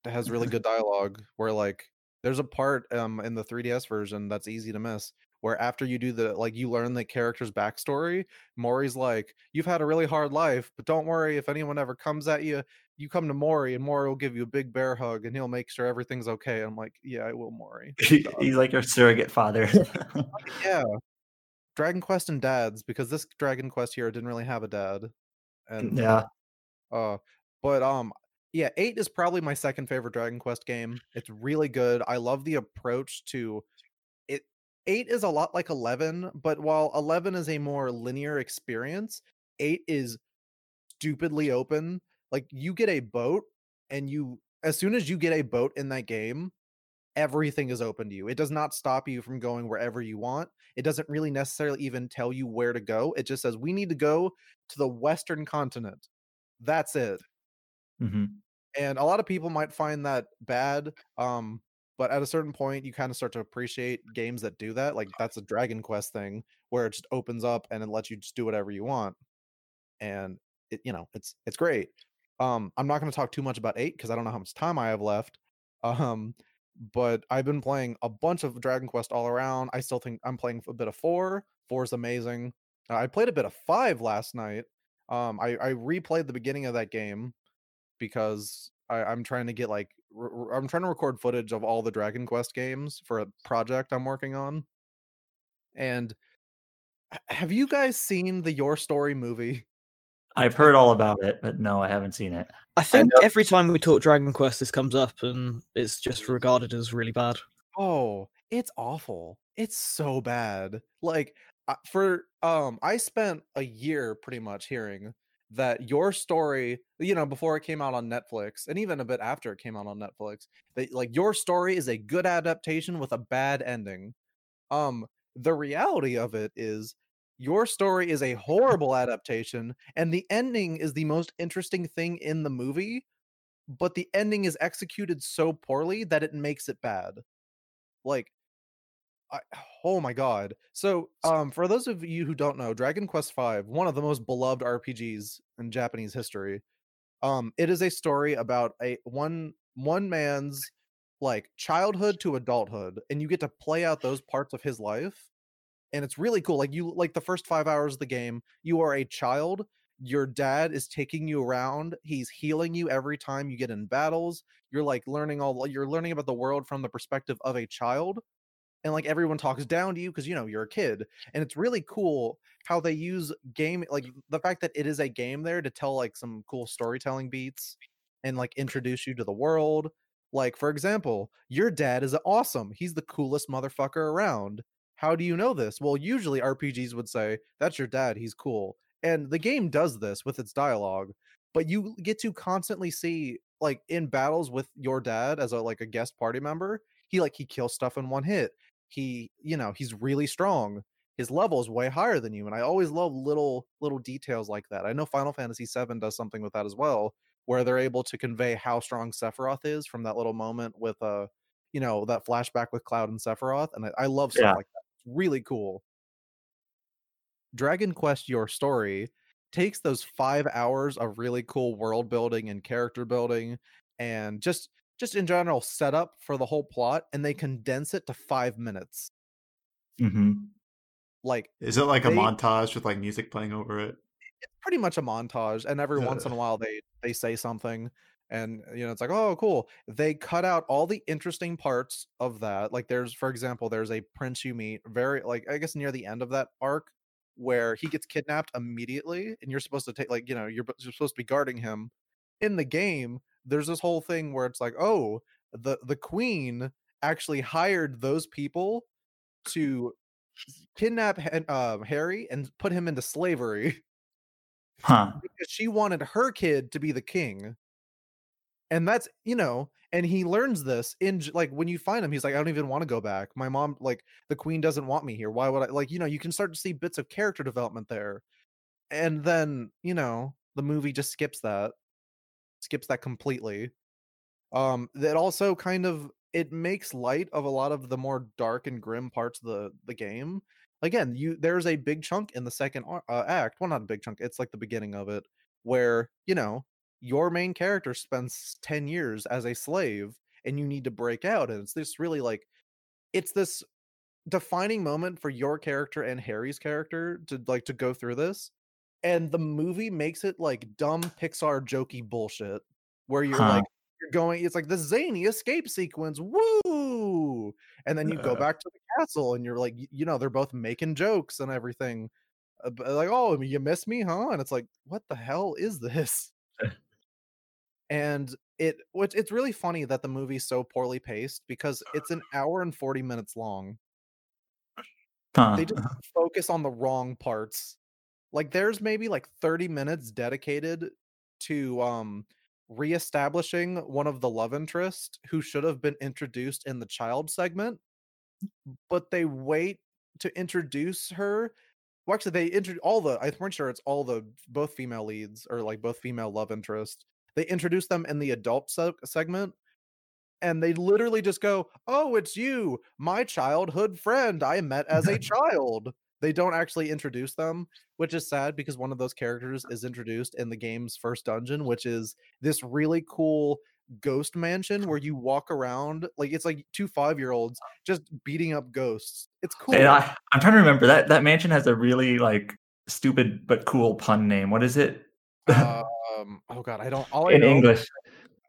has really good dialogue where like there's a part um in the 3DS version that's easy to miss where after you do the like you learn the character's backstory, Morrie's like, You've had a really hard life, but don't worry if anyone ever comes at you, you come to Morrie and Morrie will give you a big bear hug and he'll make sure everything's okay. I'm like, Yeah, I will, Morrie. He's like your surrogate father. yeah. Dragon Quest and dads, because this Dragon Quest here didn't really have a dad. And yeah. Uh, but um, yeah, eight is probably my second favorite Dragon Quest game. It's really good. I love the approach to it. Eight is a lot like eleven, but while eleven is a more linear experience, eight is stupidly open. Like you get a boat, and you as soon as you get a boat in that game, everything is open to you. It does not stop you from going wherever you want. It doesn't really necessarily even tell you where to go. It just says we need to go to the western continent. That's it. hmm And a lot of people might find that bad. Um, but at a certain point, you kind of start to appreciate games that do that. Like that's a Dragon Quest thing where it just opens up and it lets you just do whatever you want. and it you know it's it's great. Um, I'm not going to talk too much about eight because I don't know how much time I have left. Um, but I've been playing a bunch of Dragon Quest all around. I still think I'm playing a bit of four. Four is amazing. Uh, I played a bit of five last night. Um, I, I replayed the beginning of that game because I, I'm trying to get like I'm trying to record footage of all the Dragon Quest games for a project I'm working on. And have you guys seen the Your Story movie? I've heard all about it, but no, I haven't seen it. I think I every time we talk Dragon Quest, this comes up, and it's just regarded as really bad. Oh, it's awful. It's so bad. Like for um, I spent a year pretty much hearing that your story, you know, before it came out on Netflix, and even a bit after it came out on Netflix, that like your story is a good adaptation with a bad ending. Um, the reality of it is your story is a horrible adaptation and the ending is the most interesting thing in the movie but the ending is executed so poorly that it makes it bad. Like I, oh my god. So um for those of you who don't know dragon quest v one of the most beloved rpgs in japanese history um it is a story about a one one man's like childhood to adulthood and you get to play out those parts of his life and it's really cool. Like you like the first five hours of the game, you are a child. Your dad is taking you around. He's healing you every time you get in battles. You're like learning all you're learning about the world from the perspective of a child. And like everyone talks down to you because you know you're a kid. And it's really cool how they use game like the fact that it is a game there to tell like some cool storytelling beats and like introduce you to the world. Like, for example, your dad is awesome. He's the coolest motherfucker around how do you know this? Well, usually RPGs would say, that's your dad, he's cool. And the game does this with its dialogue, but you get to constantly see like in battles with your dad as a like a guest party member, he like he kills stuff in one hit. He, you know, he's really strong. His level is way higher than you, and I always love little little details like that. I know Final Fantasy VII does something with that as well, where they're able to convey how strong Sephiroth is from that little moment with uh, you know, that flashback with Cloud and Sephiroth, and I, I love stuff yeah. like that really cool. Dragon Quest Your Story takes those 5 hours of really cool world building and character building and just just in general setup for the whole plot and they condense it to 5 minutes. hmm Like Is it like they, a montage with like music playing over it? It's pretty much a montage and every once in a while they they say something and you know it's like oh cool. They cut out all the interesting parts of that like there's for example there's a prince you meet very like i guess near the end of that arc where he gets kidnapped immediately and you're supposed to take like you know you're, you're supposed to be guarding him. In the game there's this whole thing where it's like oh the the queen actually hired those people to kidnap uh, harry and put him into slavery. Huh. Because she wanted her kid to be the king and that's you know and he learns this in like when you find him he's like i don't even want to go back. My mom like the queen doesn't want me here. Why would i? Like you know you can start to see bits of character development there and then you know the movie just skips that skips that completely. Um that also kind of it makes light of a lot of the more dark and grim parts of the the game. Again you there's a big chunk in the second uh, act well not a big chunk it's like the beginning of it where you know your main character spends 10 years as a slave and you need to break out and it's this really like it's this defining moment for your character and Harry's character to like to go through this and the movie makes it like dumb Pixar jokey bullshit where you're huh. like you're going it's like the zany escape sequence woo! And then you go back to the castle and you're like you know they're both making jokes and everything uh, like oh you miss me huh? And it's like what the hell is this and it which it's really funny that the movie's so poorly paced because it's an hour and 40 minutes long. Huh. they just focus on the wrong parts. Like there's maybe like 30 minutes dedicated to um reestablishing one of the love interest who should have been introduced in the child segment but they wait to introduce her. Well actually they introduce all the i'm pretty sure it's all the both female leads or like both female love interest they introduce them in the adult se- segment and they literally just go, "Oh, it's you, my childhood friend I met as a child." they don't actually introduce them, which is sad because one of those characters is introduced in the game's first dungeon, which is this really cool ghost mansion where you walk around like it's like two five year olds just beating up ghosts. It's cool. And I, I'm trying to remember that that mansion has a really like stupid but cool pun name. What is it uh, um, oh god, I don't. All I in English?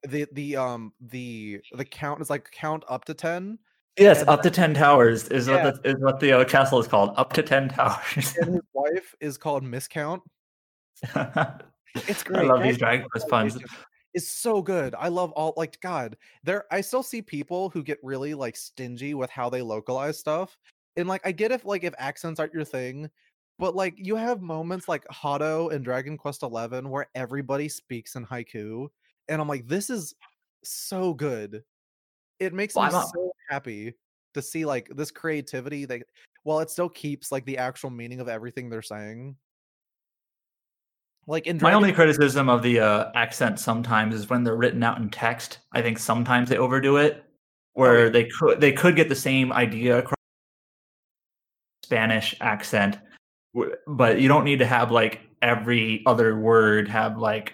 the the um the the count is like count up to ten, Yes, up to ten towers is Yeah. what the, is what the uh, castle is called. Up to ten towers. and his wife is called Miscount. It's great. I love these Dragon Dragon Quest puns. is so good. I love all like God. There, I still see people who get really like stingy with how they localize stuff, and like I get if like if accents aren't your thing, but like you have moments like Hotto and Dragon Quest Eleven where everybody speaks in haiku, and I'm like, this is so good. It makes Well, me I'm so happy to see like this creativity that while it still keeps like the actual meaning of everything they're saying. Like in My only criticism of the uh, accent sometimes is when they're written out in text. I think sometimes they overdo it, where yeah. they could they could get the same idea across Spanish accent, but you don't need to have like every other word have like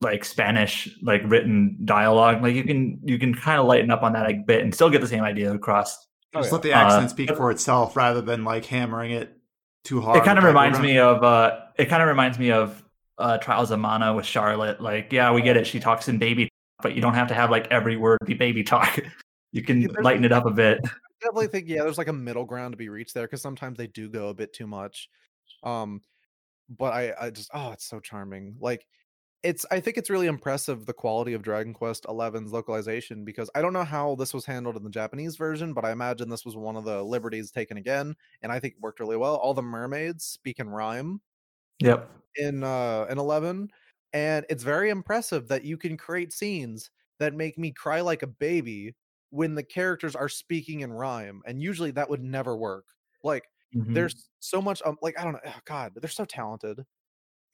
like Spanish like written dialogue. Like you can you can kind of lighten up on that a bit and still get the same idea across. Oh, Just yeah. let the Uh, accent speak for itself rather than like hammering it too hard. it kind of reminds me of uh it kind of reminds me of uh trials of mana with charlotte like yeah we get it she talks in baby but you don't have to have like every word be baby talk you can lighten it up a bit definitely think yeah there's like a middle ground to be reached there because sometimes they do go a bit too much um but i i just oh it's so charming like it's i think it's really impressive the quality of dragon quest 11's localization because i don't know how this was handled in the japanese version but i imagine this was one of the liberties taken again and i think it worked really well. All the mermaids speak in rhyme yep. in uh in 11 and it's very impressive that you can create scenes that make me cry like a baby when the characters are speaking in rhyme and usually that would never work. Like Mhm. there's so much um, like i don't know oh, god they're so talented.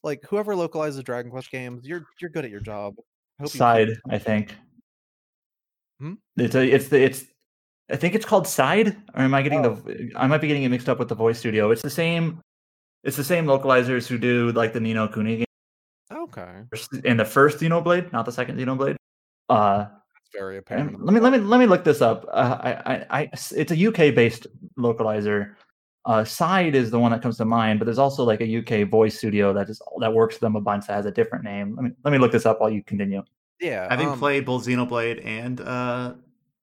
Like whoever localizes dragon quest games you're you're good at your job. I hope you side i think. Hmm? it's a, it's the it's i think it's called side? Or am i getting the i might be getting it mixed up with the voice studio. It's the same it's the same localizers who do like the ni no kuni game okay. in the first Xenoblade, not the second Xenoblade. Uh, very and apparent in let me let me let me look this up. Uh, I, I, I, it's a UK based localizer. Uh, Side is the one that comes to mind, but there's also like a UK voice studio that is that works with them a bunch that has a different name. Let me let me look this up while you continue. yeah Having um, played both Xenoblade and uh,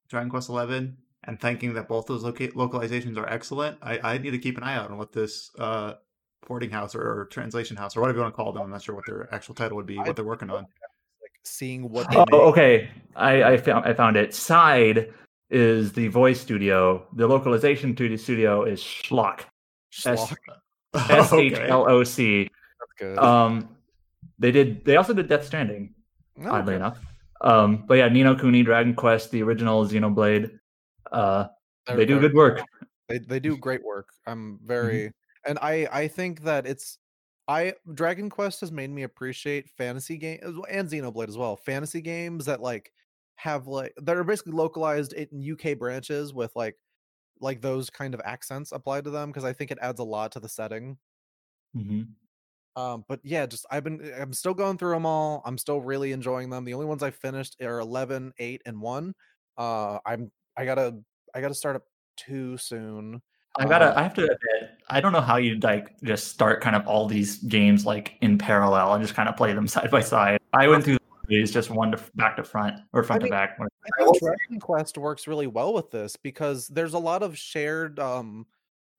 Dragon Quest Eleven, and thinking that both those loca- localizations are excellent, I, I need to keep an eye out on what this uh, porting house or, or translation house or whatever you want to call them. I'm not sure what their actual title would be. I- What they're working on. Seeing what they Oh, make. okay. I I found I found it. Side is the voice studio. The localization to the studio is Shloc. Shloc, S H L O C. Um, they did. They also did Death Stranding. Oh, oddly okay. enough. Um, but yeah, Ni no Kuni, Dragon Quest, the original Xenoblade. Uh, They're they do good work. they they do great work i'm Mm-hmm. very and i i think that it's i dragon quest has made me appreciate fantasy games and xenoblade as well fantasy games that like have like that are basically localized in uk branches with like like those kind of accents applied to them because i think it adds a lot to the setting. Mhm. um but yeah just i've been i'm still going through them all i'm still really enjoying them the only ones i finished are 11 8 and 1 uh i'm i gotta i gotta start up two soon I gotta. Uh, I have to admit, I don't know how you like just start kind of all these games like in parallel and just kind of play them side by side. I went through these just one to back to front or front mean, to back. I I think Dragon Quest works really well with this because there's a lot of shared um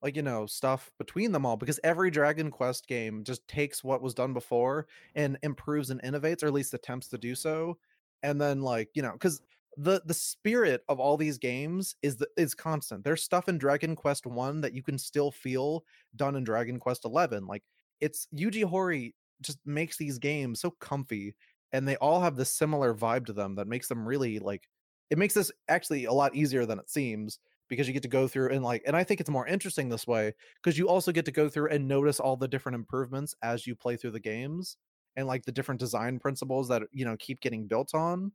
like you know stuff between them all because every Dragon Quest game just takes what was done before and improves and innovates or at least attempts to do so and then like you know cuz the the spirit of all these games is the is constant. There's stuff in Dragon Quest 1 that you can still feel done in Dragon Quest 11 like it's Yuji Horii just makes these games so comfy and they all have this similar vibe to them that makes them really like it makes this actually a lot easier than it seems because you get to go through and like and i think it's more interesting this way because you also get to go through and notice all the different improvements as you play through the games and like the different design principles that you know keep getting built on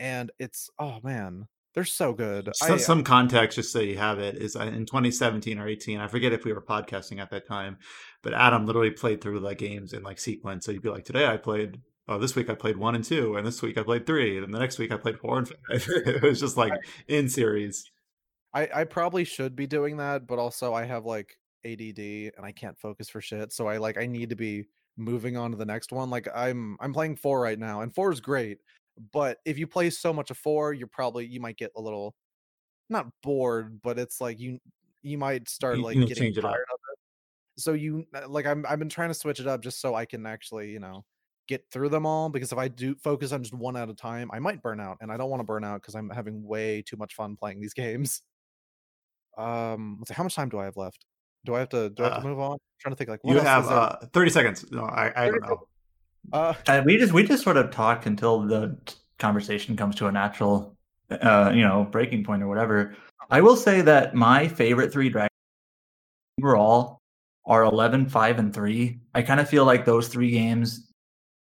and it's oh man They're so good. Some, I, some context, just so you have it, is in 2017 or 18. I forget if we were podcasting at that time, but Adam literally played through like games in like sequence. So you'd be like, today I played. Oh, this week I played one and two, and this week I played three, and the next week I played four and five. it was just like in series. I, I probably should be doing that, but also I have like ADD and I can't focus for shit. So I like I need to be moving on to the next one. Like I'm I'm playing four right now, and four is great. But if you play so much of four, you're probably you might get a little not bored, but it's like you you might start You- like you getting it up. tired of it. So you uh, like I'm I've been trying to switch it up just so I can actually you know get through them all because if I do focus on just one at a time, I might burn out, and I don't want to burn out because I'm having way too much fun playing these games. Um, let's see, how much time do I have left? Do I have to do I have Uh, to move on? I'm trying to think like what You have uh, 30 seconds. No, I, I don't know. Uh Uh, we just we just sort of talk until the conversation comes to a natural, uh, you know, breaking point or whatever. I will say that my favorite three dragons overall are 11, 5, and 3. I kind of feel like those three games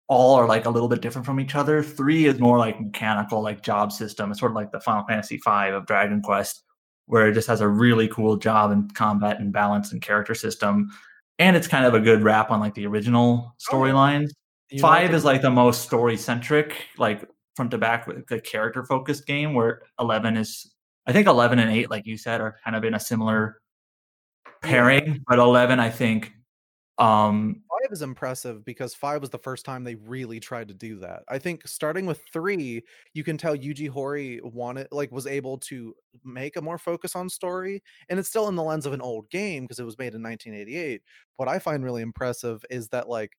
all are like a little bit different from each other. 3 is more like mechanical, like job system. It's sort of like the Final Fantasy 5 of Dragon Quest, where it just has a really cool job and combat and balance and character system. And it's kind of a good wrap on like the original storylines. You Five is like the most story centric, like front to back with the character focused game. Where eleven is, I think eleven and eight, like you said, are kind of in a similar pairing. But eleven, I think, um, five is impressive because five was the first time they really tried to do that. I think starting with three, you can tell Yuji Horii wanted like was able to make a more focus on story, and it's still in the lens of an old game because it was made in 1988. What I find really impressive is that like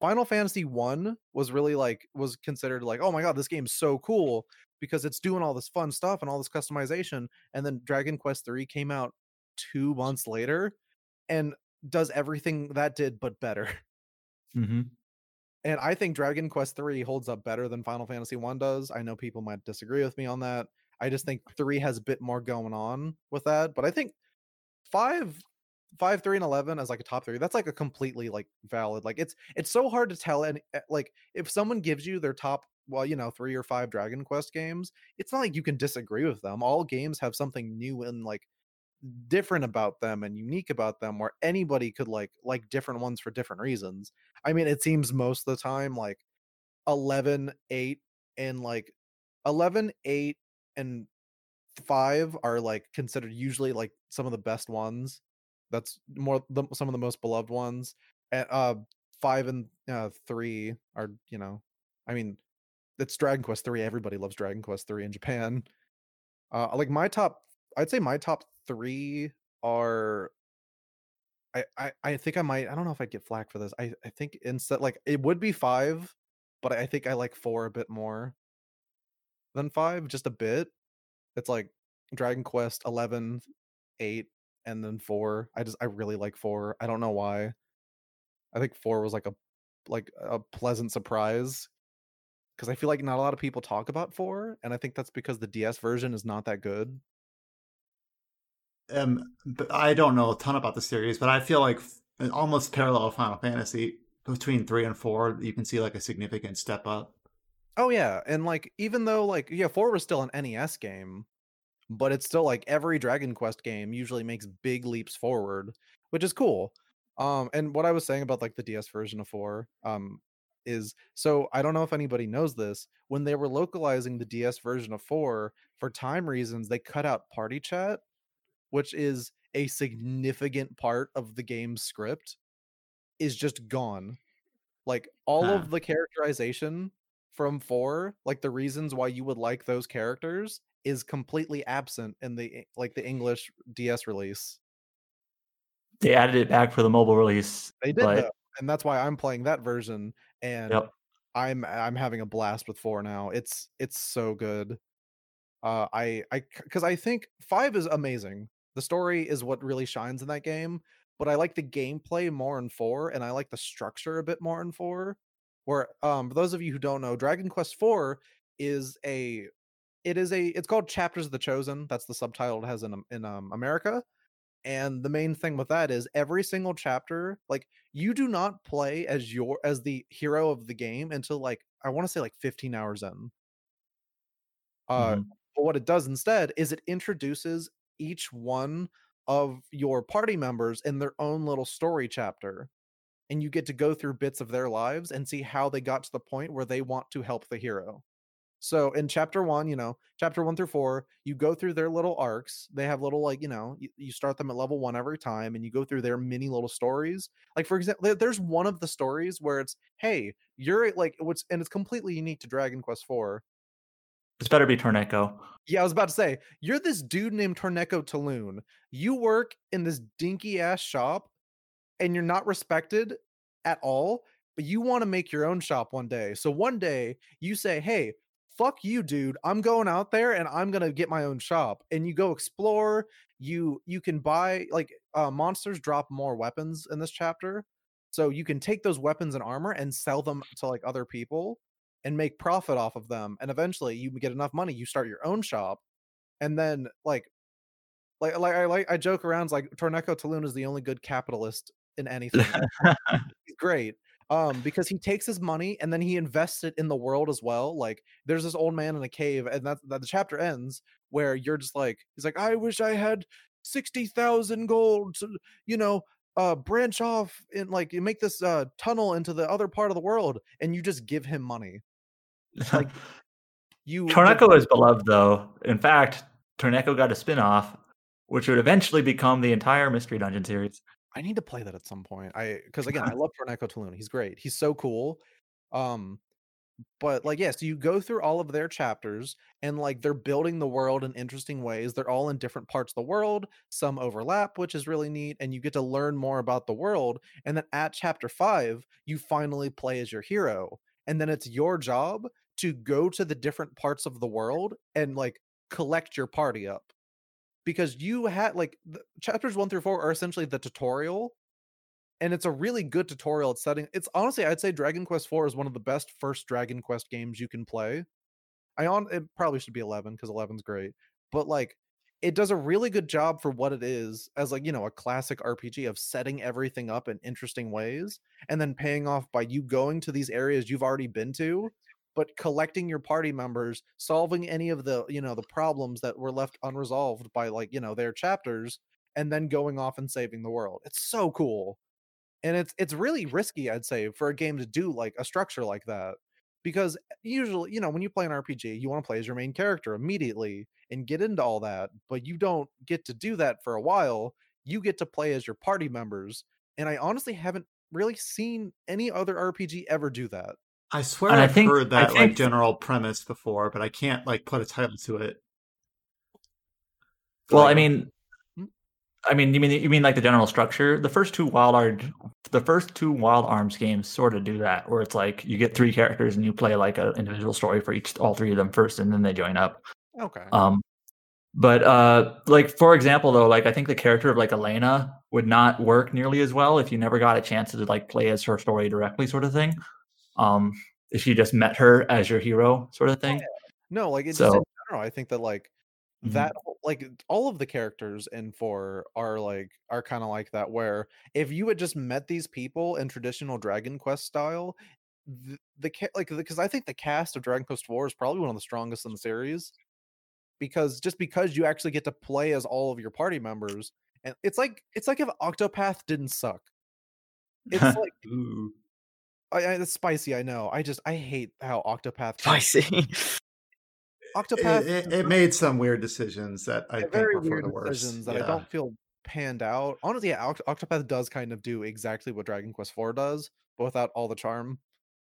Final Fantasy One was really like was considered like, oh my god, this game's so cool because it's doing all this fun stuff and all this customization, and then Dragon Quest Three came out two months later and does everything that did but better. Mm-hmm. And I think Dragon Quest 3 holds up better than Final Fantasy 1 does. I know people might disagree with me on that. I just think 3 has a bit more going on with that, but I think 5 5 3 and 11 as like a top 3. That's like a completely like valid. Like it's it's so hard to tell and eh, like if someone gives you their top well, you know, 3 or 5 Dragon Quest games, it's not like you can disagree with them. All games have something new and like different about them and unique about them where anybody could like like different ones for different reasons i mean it seems most of the time like 11 8 and like 11 8 and 5 are like considered usually like some of the best ones that's more the, some of the most beloved ones and uh 5 and uh 3 are you know i mean it's dragon quest 3 everybody loves dragon quest 3 in japan uh like my top i'd say my top three are I, I I think I might I don't know if I'd get flack for this. I I think instead like it would be five, but I think I like four a bit more than five, just a bit. It's like Dragon Quest 11, 8, and then four. I just I really like four. I don't know why. I think four was like a like a pleasant surprise because I feel like not a lot of people talk about four, and I think that's because the DS version is not that good. Um, but I don't know a ton about the series, but I feel like f- almost parallel Final Fantasy between three and four, you can see like a significant step up. Oh yeah, and like even though like yeah, four was still an NES game, but it's still like every Dragon Quest game usually makes big leaps forward, which is cool. Um, and what I was saying about like the DS version of four, um, is so I don't know if anybody knows this. When they were localizing the DS version of four, for time reasons, they cut out party chat, which is a significant part of the game's script, is just gone. Like all Huh. of the characterization from four, like the reasons why you would like those characters, is completely absent in the like the English DS release. they added it back for the mobile release. They did but though, and that's why I'm playing that version, and Yep. I'm I'm having a blast with four now. It's it's so good. Uh, I I because I think five is amazing. The story is what really shines in that game, but I like the gameplay more in four, and I like the structure a bit more in four. Where um, for those of you who don't know, Dragon Quest four is a it is a it's called Chapters of the Chosen. That's the subtitle it has in in um, America. And the main thing with that is every single chapter, like you do not play as your as the hero of the game until like I want to say like 15 hours in. Uh Mhm. But what it does instead is it introduces each one of your party members in their own little story chapter. And you get to go through bits of their lives and see how they got to the point where they want to help the hero. So in chapter one, you know, chapter one through four, you go through their little arcs. They have little, like, you know, you, you start them at level one every time and you go through their mini little stories. Like, for example, there's one of the stories where it's, hey, you're like, what's, and it's completely unique to Dragon Quest Four. This better be Torneko. Yeah, I was about to say, you're this dude named Torneko Taloon. You work in this dinky ass shop and you're not respected at all, but you want to make your own shop one day. So one day you say, hey, fuck you, dude. I'm going out there and I'm gonna get my own shop. And you go explore. You you can buy like uh monsters drop more weapons in this chapter. So you can take those weapons and armor and sell them to like other people and make profit off of them. And eventually you get enough money, you start your own shop. And then like like like I like I joke around like Torneko Taloon is the only good capitalist in anything. He's great. Um, because he takes his money and then he invests it in the world as well. Like there's this old man in a cave, and that, that the chapter ends where you're just like, he's like, I wish I had sixty thousand gold to, you know, uh branch off and like you make this uh tunnel into the other part of the world, and you just give him money. Like, You Torneko is beloved, though. In fact, Torneko got a spin off, which would eventually become the entire Mystery Dungeon series. I need to play that at some point. I because again, I love Torneko Taloon. He's great. He's so cool. Um, but like, yes, you go through all of their chapters and like they're building the world in interesting ways. They're all in different parts of the world. Some overlap, which is really neat, and you get to learn more about the world. And then at chapter five, you finally play as your hero, and then it's your job to go to the different parts of the world and like collect your party up because you had like chapters one through four are essentially the tutorial and it's a really good tutorial it's setting it's honestly i'd say dragon quest 4 is one of the best first dragon quest games you can play. I on it probably should be 11 because 11's great but like it does a really good job for what it is as like you know a classic rpg of setting everything up in interesting ways and then paying off by you going to these areas you've already been to but collecting your party members solving any of the you know the problems that were left unresolved by like you know their chapters and then going off and saving the world. It's so cool. And it's it's really risky i'd say for a game to do like a structure like that because eh, usually you know when you play an rpg you want to play as your main character immediately and get into all that but you don't get to do that for a while. You get to play as your party members and i honestly haven't really seen any other rpg ever do that I swear And I I've think- heard I that like general premise before, but I can't like put a title to it. Well, Like, I mean, Hmm? I mean, you mean you mean like the general structure? The first two Wild Art, the first two Wild Arms games sort of do that, where it's like you get three characters and you play like an individual story for each, all three of them first, and then they join up. okay Um, but uh, like for example, though, like I think the character of like Alena would not work nearly as well if you never got a chance to like play as her story directly, sort of thing. Um, if you just met her as your hero, sort of thing. No, like it just in So- general, I think that like Mhm. that like all of the characters in four are like are kind of like that where if you had just met these people in traditional Dragon Quest style, the, the like because I think the cast of Dragon Quest Four is probably one of the strongest in the series because just because you actually get to play as all of your party members and it's like it's like if Octopath didn't suck. It's like. I, I, it's spicy. I know. I just I hate how Octopath. Spicy. Octopath. It, it, it made some weird decisions that I think very were for weird the worse. decisions that Yeah. I don't feel panned out. Honestly, yeah, Oct- Octopath does kind of do exactly what Dragon Quest IV does, but without all the charm.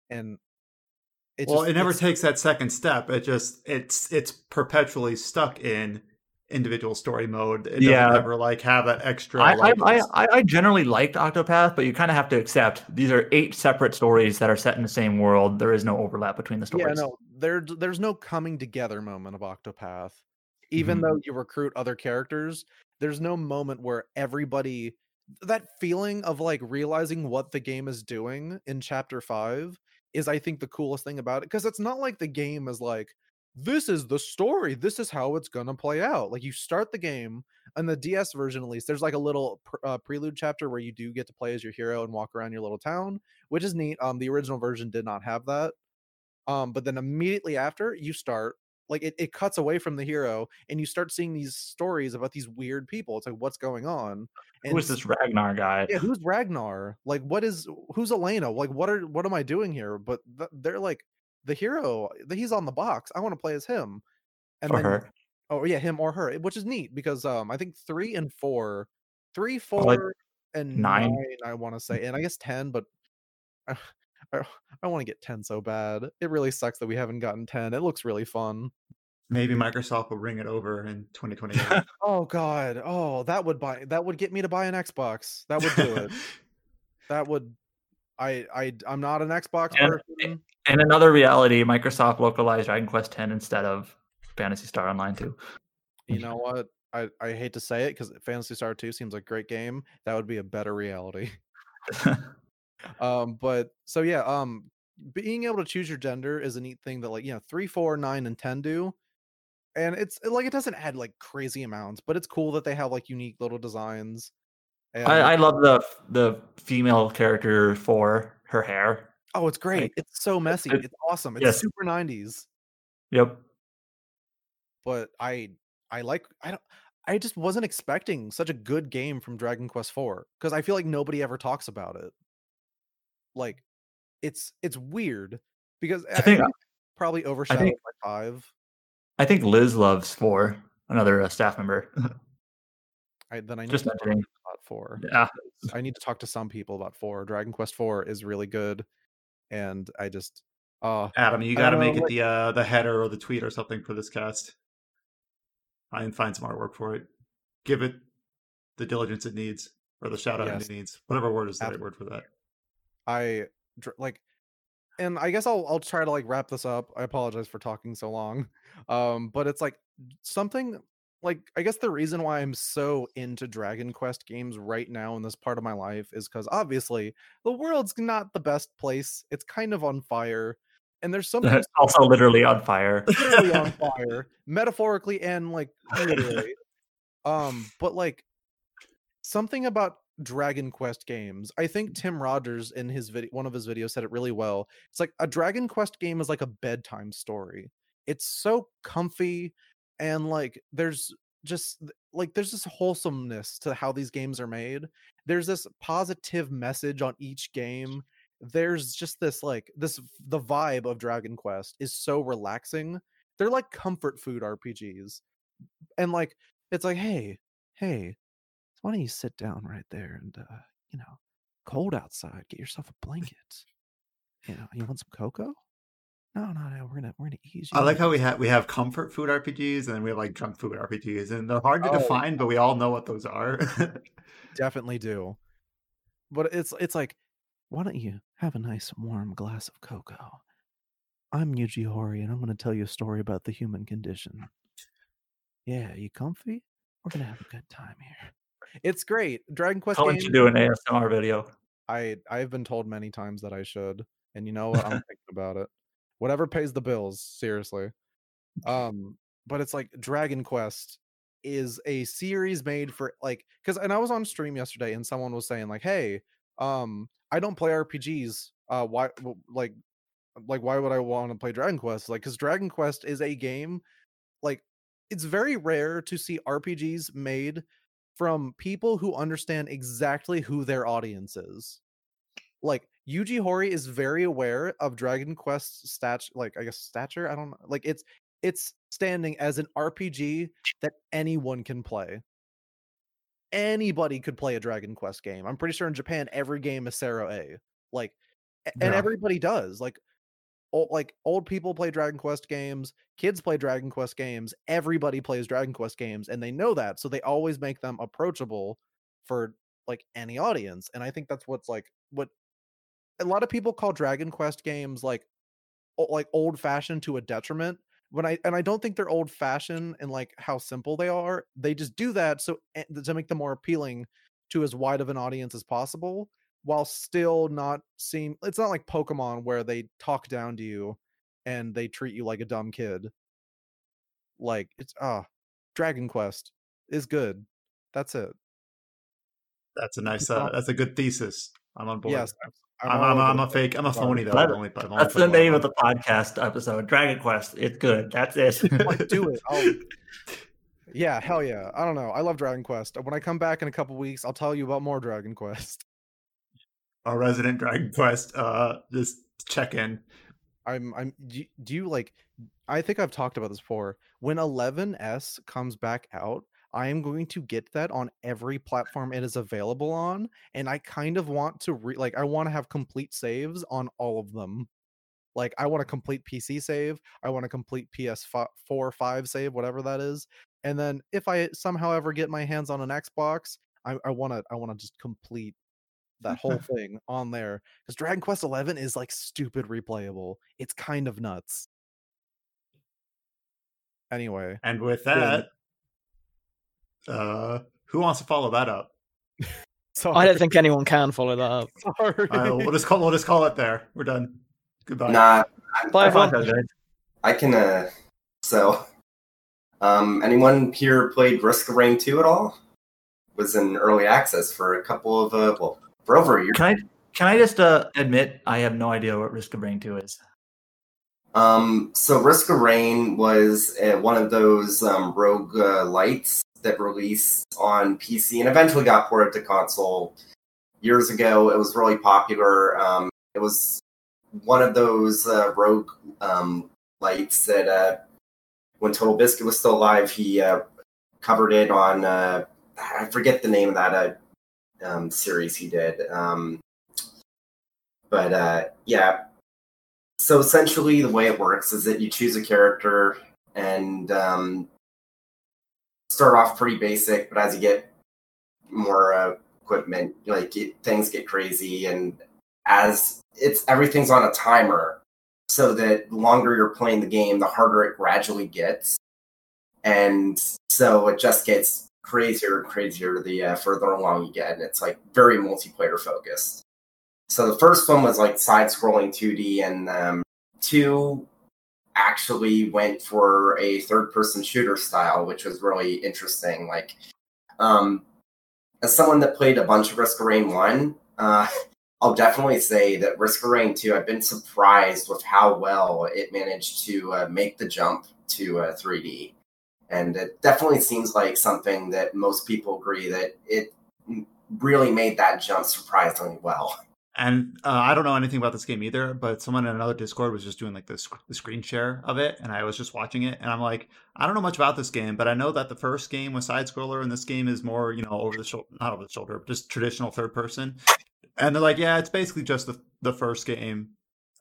And it well, just, it never takes that second step. It just it's it's perpetually stuck in individual story mode. It doesn't Yeah. ever like have that extra. I, like, I, I, I generally liked Octopath, but you kind of have to accept these are eight separate stories that are set in the same world. There is no overlap between the stories. yeah, stories. no, there there's no coming together moment of Octopath. Even Mhm. though you recruit other characters, there's no moment where everybody that feeling of like realizing what the game is doing in chapter 5 is I think the coolest thing about it because it's not like the game is like this is the story. This is how it's going to play out. Like you start the game and the DS version at least there's like a little pr- uh, prelude chapter where you do get to play as your hero and walk around your little town, which is neat. Um the original version did not have that. Um but then immediately after you start like it, it cuts away from the hero and you start seeing these stories about these weird people it's like what's going on Who is this Ragnar guy? yeah who's ragnar like what is who's alena like what are what am i doing here but th- they're like the hero he's on the box i want to play as him. And or then her? oh yeah him or her which is neat because um i think three and four three four like and nine. nine, i want to say and i guess 10 but I, I, I want to get 10 so bad. It really sucks that we haven't gotten 10 it looks really fun. Maybe Microsoft will bring it over in 2028. oh god. Oh that would buy that would get me to buy an xbox. That would do it. That would i i i'm not an xbox And- person In another reality, Microsoft localized Dragon Quest X instead of Phantasy Star Online 2. you know what i i hate to say it because phantasy star 2 seems like a great game that would be a better reality um but so yeah um being able to choose your gender is a neat thing that like you know three four nine and 10 do and it's like it doesn't add like crazy amounts but it's cool that they have like unique little designs and, I, I love the the female character for her hair. Oh it's great like, it's so messy it- it's awesome it's yes. super 90s Yep. but i i like i don't i just wasn't expecting such a good game from dragon quest 4 because i feel like nobody ever talks about it like it's it's weird because i, think- think it's probably overshadowed by five I think Liz loves four, another uh, staff member. I, then I need Just to talk mentioning. about four. yeah. I need to talk to some people about four. Dragon Quest four is really good, and I just uh Adam, you got to don't know, make it like- the uh, the header or the tweet or something for this cast. I can find some artwork for it. Give it the diligence it needs, or the shout out Yes. it needs. Whatever word is the right word for that. I like, and I guess I'll I'll try to like wrap this up. I apologize for talking so long, um, but it's like something like I guess the reason why I'm so into Dragon Quest games right now in this part of my life is because obviously the world's not the best place. It's kind of on fire, and there's something also literally on fire. literally on fire, metaphorically and like literally. um, but like something about Dragon Quest games. I think Tim Rogers in his video, one of his videos, said it really well. It's like a Dragon Quest game is like a bedtime story. It's so comfy and like there's just like there's this wholesomeness to how these games are made. There's this positive message on each game. There's just this like this the vibe of Dragon Quest is so relaxing. They're like comfort food RPGs. And like it's like, hey, hey, why don't you sit down right there and uh, you know, cold outside, get yourself a blanket. You know, you want some cocoa? No, no, no. We're gonna we're gonna ease you. I like how we have we have comfort food RPGs and then we have like junk food RPGs, and they're hard to Oh, define, but we all know what those are. definitely do. But it's it's like, why don't you have a nice warm glass of cocoa? I'm Yuji Horii, and I'm going to tell you a story about the human condition. Yeah, you comfy? We're gonna have a good time here. It's great. Dragon Quest How would games. you do an ASMR video? I I've been told many times that I should, and you know what? I'm thinking about it. Whatever pays the bills, seriously. Um, but it's like Dragon Quest is a series made for like because and I was on stream yesterday and someone was saying like, hey, um, I don't play RPGs. Uh, why like like why would I want to play Dragon Quest? Like, because Dragon Quest is a game like it's very rare to see RPGs made from people who understand exactly who their audience is. Like Yuji Horii is very aware of Dragon Quest's stat like I guess stature. I don't know. Like it's it's standing as an RPG that anyone can play. Anybody could play a Dragon Quest game. I'm pretty sure in Japan every game is CERO A. Like and Yeah. everybody does. Like old, like old people play Dragon Quest games, kids play Dragon Quest games, everybody plays Dragon Quest games and they know that. So they always make them approachable for like any audience. And I think that's what's like what a lot of people call Dragon Quest games like like old fashioned to a detriment. When I and I don't think they're old fashioned and like how simple they are. They just do that so eh, to make them more appealing to as wide of an audience as possible while still not seem it's not like Pokemon where they talk down to you and they treat you like a dumb kid. Like it's ah Dragon Quest is good. That's it. that's a nice. Uh, that's a good thesis. I'm on board. Yes. I'm I'm, I'm, a fake. I'm a phony though. That- I've only, I've only That's the played one name of the podcast episode. Dragon Quest. It's good. That's it. like do it. I'll... Yeah, hell yeah. I don't know. I love Dragon Quest. When I come back in a couple weeks, I'll tell you about more Dragon Quest. Our resident Dragon Quest. Uh, just check in. I'm I'm do you, do you like I think I've talked about this before. When 11s comes back out, I am going to get that on every platform it is available on and I kind of want to re- like I want to have complete saves on all of them. Like I want a complete PC save, I want a complete PS4 5 save, whatever that is. And then if I somehow ever get my hands on an Xbox, I I want to I want to just complete that whole thing on there because Dragon Quest Eleven is like stupid replayable. It's kind of nuts. Anyway, And with that, uh, who wants to follow that up? so I don't think anyone can follow that up. sorry. Uh, we'll just call. We'll just call it there. We're done. Goodbye. Nah, Bye, I everyone. thought that was- I can. uh So, um, anyone here played Risk of Rain 2 at all? Was in early access for a couple of uh, well, for over a year. Can I can I just uh, admit I have no idea what Risk of Rain Two is? Um, so Risk of Rain was uh, one of those um, rogue uh, lights that released on PC and eventually got ported to console years ago. It was really popular. Um, it was one of those uh, rogue um, lights that uh, when Total Biscuit was still alive, he uh, covered it on. Uh, I forget the name of that uh, um, series he did. Um, but uh, yeah, so essentially the way it works is that you choose a character and um, start off pretty basic but as you get more uh, equipment like it, things get crazy and as it's everything's on a timer. So that the longer you're playing the game the harder it gradually gets. And so it just gets crazier and crazier the uh, further along you get and it's like very multiplayer focused. So the first one was like side scrolling 2D, and um, two actually went for a third person shooter style, which was really interesting. Like, um, as someone that played a bunch of Risk of Rain 1, uh, I'll definitely say that Risk of Rain 2, I've been surprised with how well it managed to uh, make the jump to uh, 3D. And it definitely seems like something that most people agree that it really made that jump surprisingly well. And uh, I don't know anything about this game either, but someone in another Discord was just doing like this the screen share of it, and I was just watching it, and I'm like, I don't know much about this game, but I know that the first game was side scroller, and this game is more, you know, over the shoulder, not over the shoulder, just traditional third person. And they're like, yeah, it's basically just the the first game,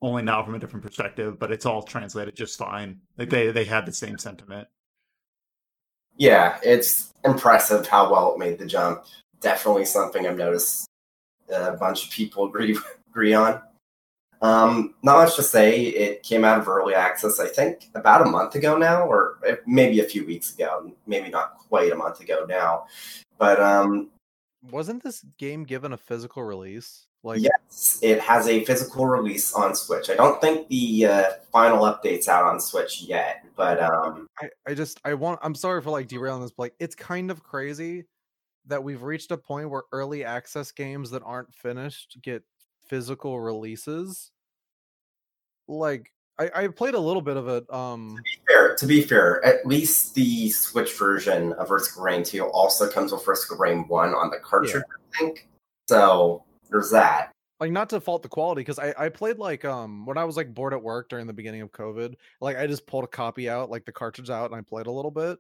only now from a different perspective, but it's all translated just fine. Like they they had the same sentiment. Yeah, it's impressive how well it made the jump. Definitely something I've noticed a bunch of people agree agree on. Um, not much to say. It came out of early access, I think, about a month ago now, or maybe a few weeks ago. Maybe not quite a month ago now. But um, Wasn't this game given a physical release? Like, yes, it has a physical release on Switch. I don't think the uh, final update's out on Switch yet, but um, I, I just I want I'm sorry for like derailing this, but like it's kind of crazy that we've reached a point where early access games that aren't finished get physical releases. Like I, I played a little bit of it. Um fair to be fair, at least the Switch version of Risk Rain 2 also comes with Risk Rain 1 on the cartridge, I think. So there's that. like not to fault the quality because I, I played like um when I was like bored at work during the beginning of COVID, like I just pulled a copy out, like the cartridge out, and I played a little bit.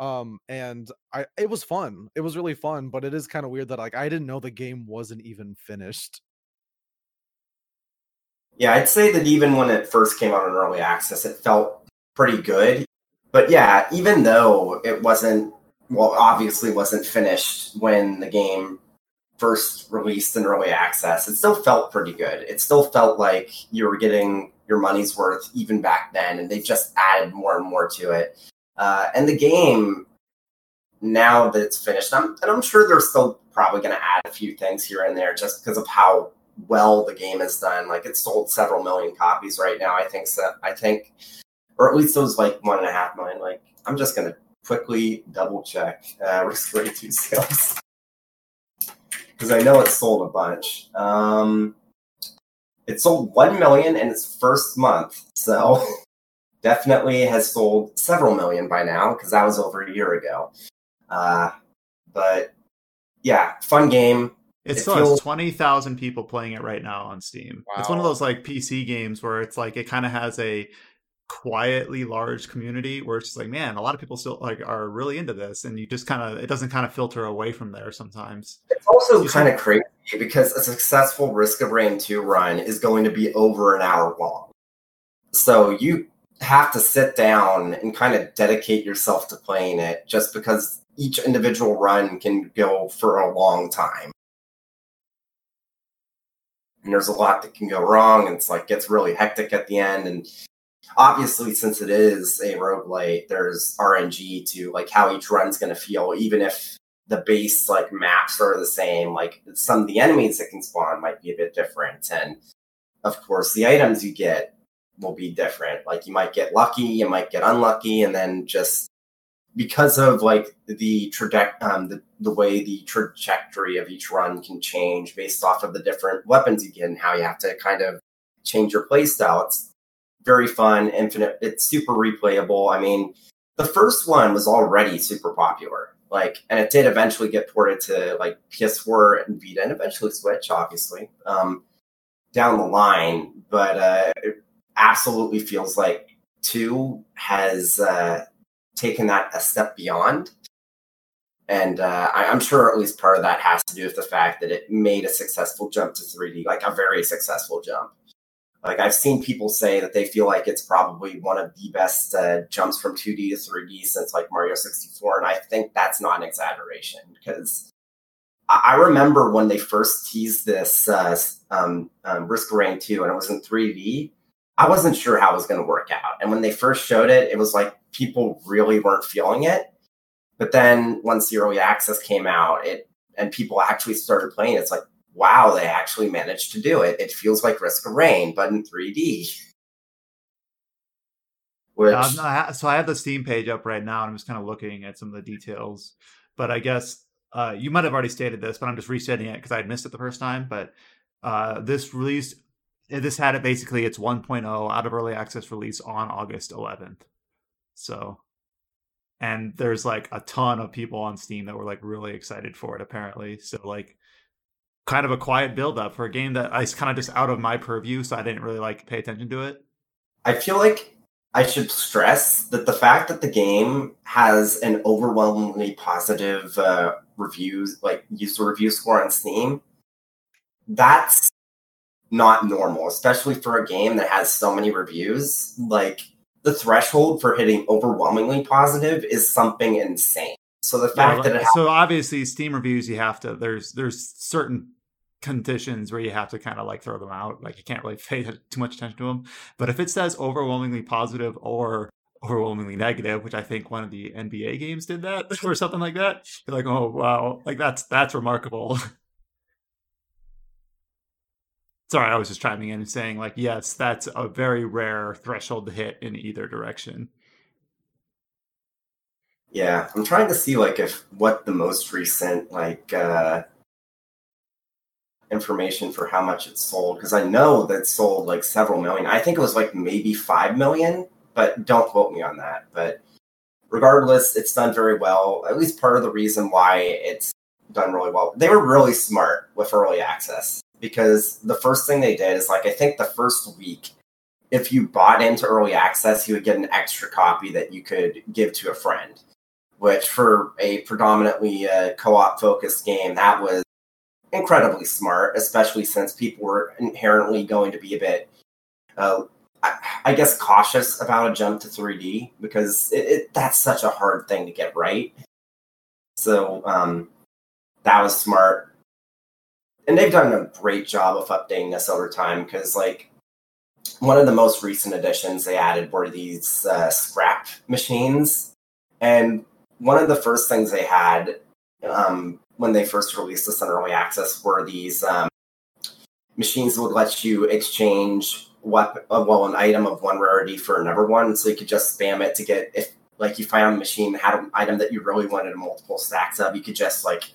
Um and I it was fun. It was really fun, but it is kind of weird that like I didn't know the game wasn't even finished. Yeah, I'd say that even when it first came out in early access, it felt pretty good. But yeah, even though it wasn't, well, obviously wasn't finished when the game first released in early access, it still felt pretty good. It still felt like you were getting your money's worth even back then, and they just added more and more to it. Uh, and the game, now that it's finished, I'm, and I'm sure they're still probably going to add a few things here and there just because of how well the game is done. Like it's sold several million copies right now. I think so. I think, or at least it was like one and a half million. Like I'm just gonna quickly double check uh, Risk Rain 2 sales because I know it sold a bunch. Um, it sold 1 million in its first month. So definitely has sold several million by now because that was over a year ago. Uh, but yeah, fun game. It, It still feels- has twenty thousand people playing it right now on Steam. It's one of those like PC games where it's like it kind of has a quietly large community where it's just like, man, a lot of people still like are really into this, and you just kind of it doesn't kind of filter away from there sometimes. It's also kind of crazy because a successful Risk of Rain 2 run is going to be over an hour long. So you have to sit down and kind of dedicate yourself to playing it just because each individual run can go for a long time. And there's a lot that can go wrong, and it's like gets really hectic at the end. And obviously, since it is a roguelite, there's RNG to like how each run's going to feel, even if the base like maps are the same. Like some of the enemies that can spawn might be a bit different, and of course the items you get will be different. Like you might get lucky, you might get unlucky, and then just because of like the um, the the way the trajectory of each run can change based off of the different weapons you get and how you have to kind of change your playstyle. It's very fun, infinite. It's super replayable. I mean, the first one was already super popular. Like, and it did eventually get ported to like PS4 and Vita, and eventually Switch, obviously, um, down the line. But uh, absolutely feels like two has uh, taken that a step beyond. And uh, I, I'm sure at least part of that has to do with the fact that it made a successful jump to 3D, like a very successful jump. Like I've seen people say that they feel like it's probably one of the best uh, jumps from 2D to 3D since like Mario 64, and I think that's not an exaggeration because I I remember when they first teased this uh, um, um, Risk Rain 2 and it was in 3D. I wasn't sure how it was going to work out, and when they first showed it, it was like people really weren't feeling it. But then once the early access came out, it and people actually started playing, it's like wow, they actually managed to do it. It feels like Risk of Rain, but in 3D. Which, no, I so I have the Steam page up right now, and I'm just kind of looking at some of the details. But I guess uh, you might have already stated this, but I'm just restating it because I had missed it the first time. But uh, this released, this had it basically its 1.0 out of early access release on August 11th. So, and there's like a ton of people on Steam that were like really excited for it, apparently. So, like, kind of a quiet build up for a game that I kind of just out of my purview, so I didn't really like pay attention to it. I feel like I should stress that the fact that the game has an overwhelmingly positive uh, reviews, like user review score on Steam, that's not normal, especially for a game that has so many reviews. Like the threshold for hitting overwhelmingly positive is something insane. So the fact Yeah, that it so obviously Steam reviews you have to there's there's certain conditions where you have to kind of like throw them out like you can't really pay too much attention to them but if it says overwhelmingly positive or overwhelmingly negative which I think one of the NBA games did that or something like that you're like oh wow like that's that's remarkable sorry I was just chiming in and saying like yes that's a very rare threshold to hit in either direction Yeah, I'm trying to see like if what the most recent like uh information for how much it sold because I know that sold like several million. I think it was like maybe 5 million, but don't quote me on that. But regardless, it's done very well. At least part of the reason why it's done really well. They were really smart with early access because the first thing they did is like I think the first week if you bought into early access, you would get an extra copy that you could give to a friend which for a predominantly uh, co-op focused game that was incredibly smart especially since people were inherently going to be a bit uh, I, I guess cautious about a jump to 3d because it, it, that's such a hard thing to get right. So um, that was smart and they've done a great job of updating this over time because like one of the most recent additions they added were these uh, scrap machines. And one of the first things they had um, when they first released this in early access were these um, machines that would let you exchange what uh, well an item of one rarity for another one, so you could just spam it to get if like you found a machine had an item that you really wanted multiple stacks of, you could just like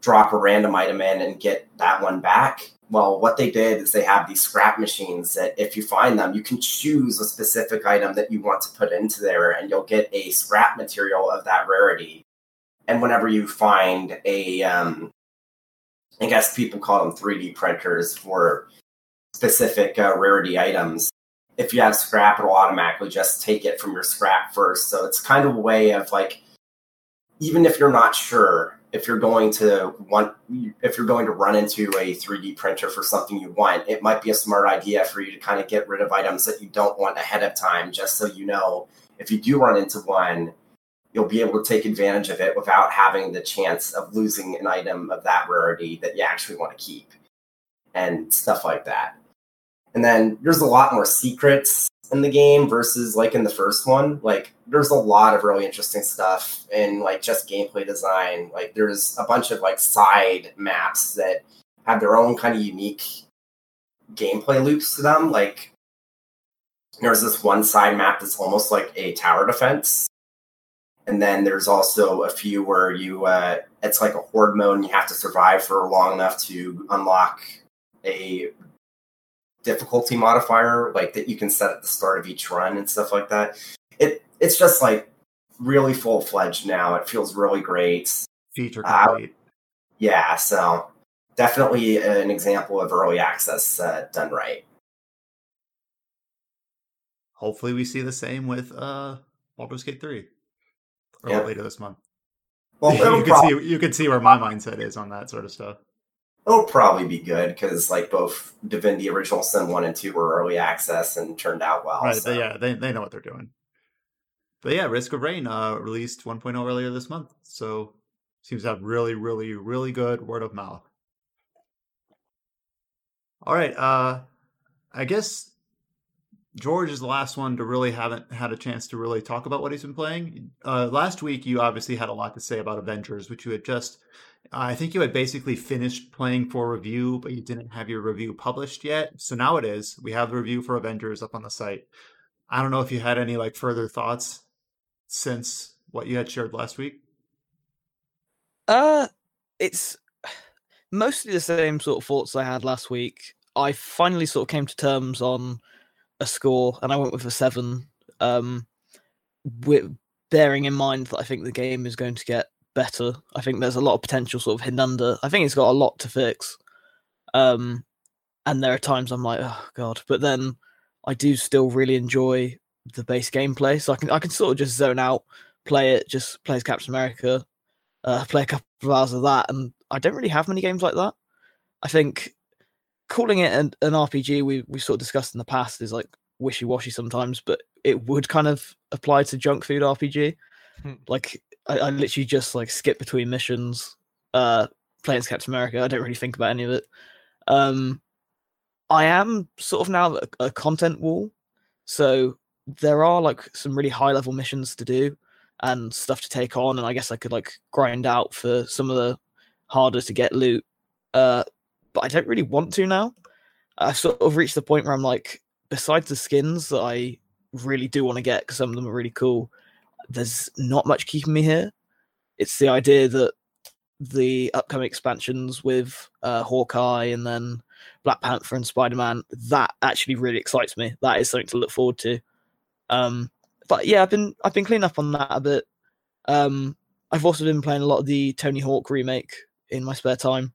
drop a random item in and get that one back. well, what they did is they have these scrap machines that if you find them, you can choose a specific item that you want to put into there, and you'll get a scrap material of that rarity. And whenever you find a, um, I guess people call them 3D printers for specific uh, rarity items. If you have scrap, it'll automatically just take it from your scrap first. So it's kind of a way of like, even if you're not sure, if you're going to want if you're going to run into a 3D printer for something you want, it might be a smart idea for you to kind of get rid of items that you don't want ahead of time, just so you know if you do run into one, you'll be able to take advantage of it without having the chance of losing an item of that rarity that you actually want to keep and stuff like that. And then there's a lot more secrets in the game versus like in the first one. Like there's a lot of really interesting stuff in like just gameplay design. Like there's a bunch of like side maps that have their own kind of unique gameplay loops to them. Like there's this one side map that's almost like a tower defense. And then there's also a few where you uh it's like a horde mode and you have to survive for long enough to unlock a difficulty modifier like that you can set at the start of each run and stuff like that. It it's just like really full fledged now. It feels really great. Feature complete. Uh, yeah, so definitely an example of early access uh, done right. Hopefully, we see the same with uh, Baldur's Gate three or yeah. later this month. Well, you can see you can see where my mindset is on that sort of stuff it'll probably be good because like both Divinity Original Sin one and two were early access and turned out well. Right. So. Yeah, they they know what they're doing. But yeah, Risk of Rain uh, released 1.0 earlier this month, so seems to have really, really, really good word of mouth. All right, uh, I guess George is the last one to really haven't had a chance to really talk about what he's been playing. Uh, last week, you obviously had a lot to say about Avengers, which you had just I think you had basically finished playing for review, but you didn't have your review published yet. So now it is. We have the review for Avengers up on the site. I don't know if you had any like further thoughts since what you had shared last week. Uh, it's mostly the same sort of thoughts I had last week. I finally sort of came to terms on a score, and I went with a seven. Um, with bearing in mind that I think the game is going to get better. I think there's a lot of potential sort of hidden under. I think it's got a lot to fix. Um, and there are times I'm like, oh god, but then I do still really enjoy the base gameplay. So I can I can sort of just zone out, play it, just play as Captain America, uh, play a couple of hours of that, and I don't really have many games like that. I think calling it an, an RPG we we sort of discussed in the past is like wishy washy sometimes, but it would kind of apply to junk food RPG. Hmm. like I, I literally just like skip between missions, uh, playing as Captain America. I don't really think about any of it. Um, I am sort of now a, a content wall, so there are like some really high level missions to do and stuff to take on, and I guess I could like grind out for some of the harder to get loot. Uh, but I don't really want to now. I've sort of reached the point where I'm like, besides the skins that I really do want to get because some of them are really cool, there's not much keeping me here. It's the idea that the upcoming expansions with uh, Hawkeye and then Black Panther and Spider Man that actually really excites me. That is something to look forward to. Um, but yeah, I've been I've been cleaning up on that a bit. Um, I've also been playing a lot of the Tony Hawk remake in my spare time,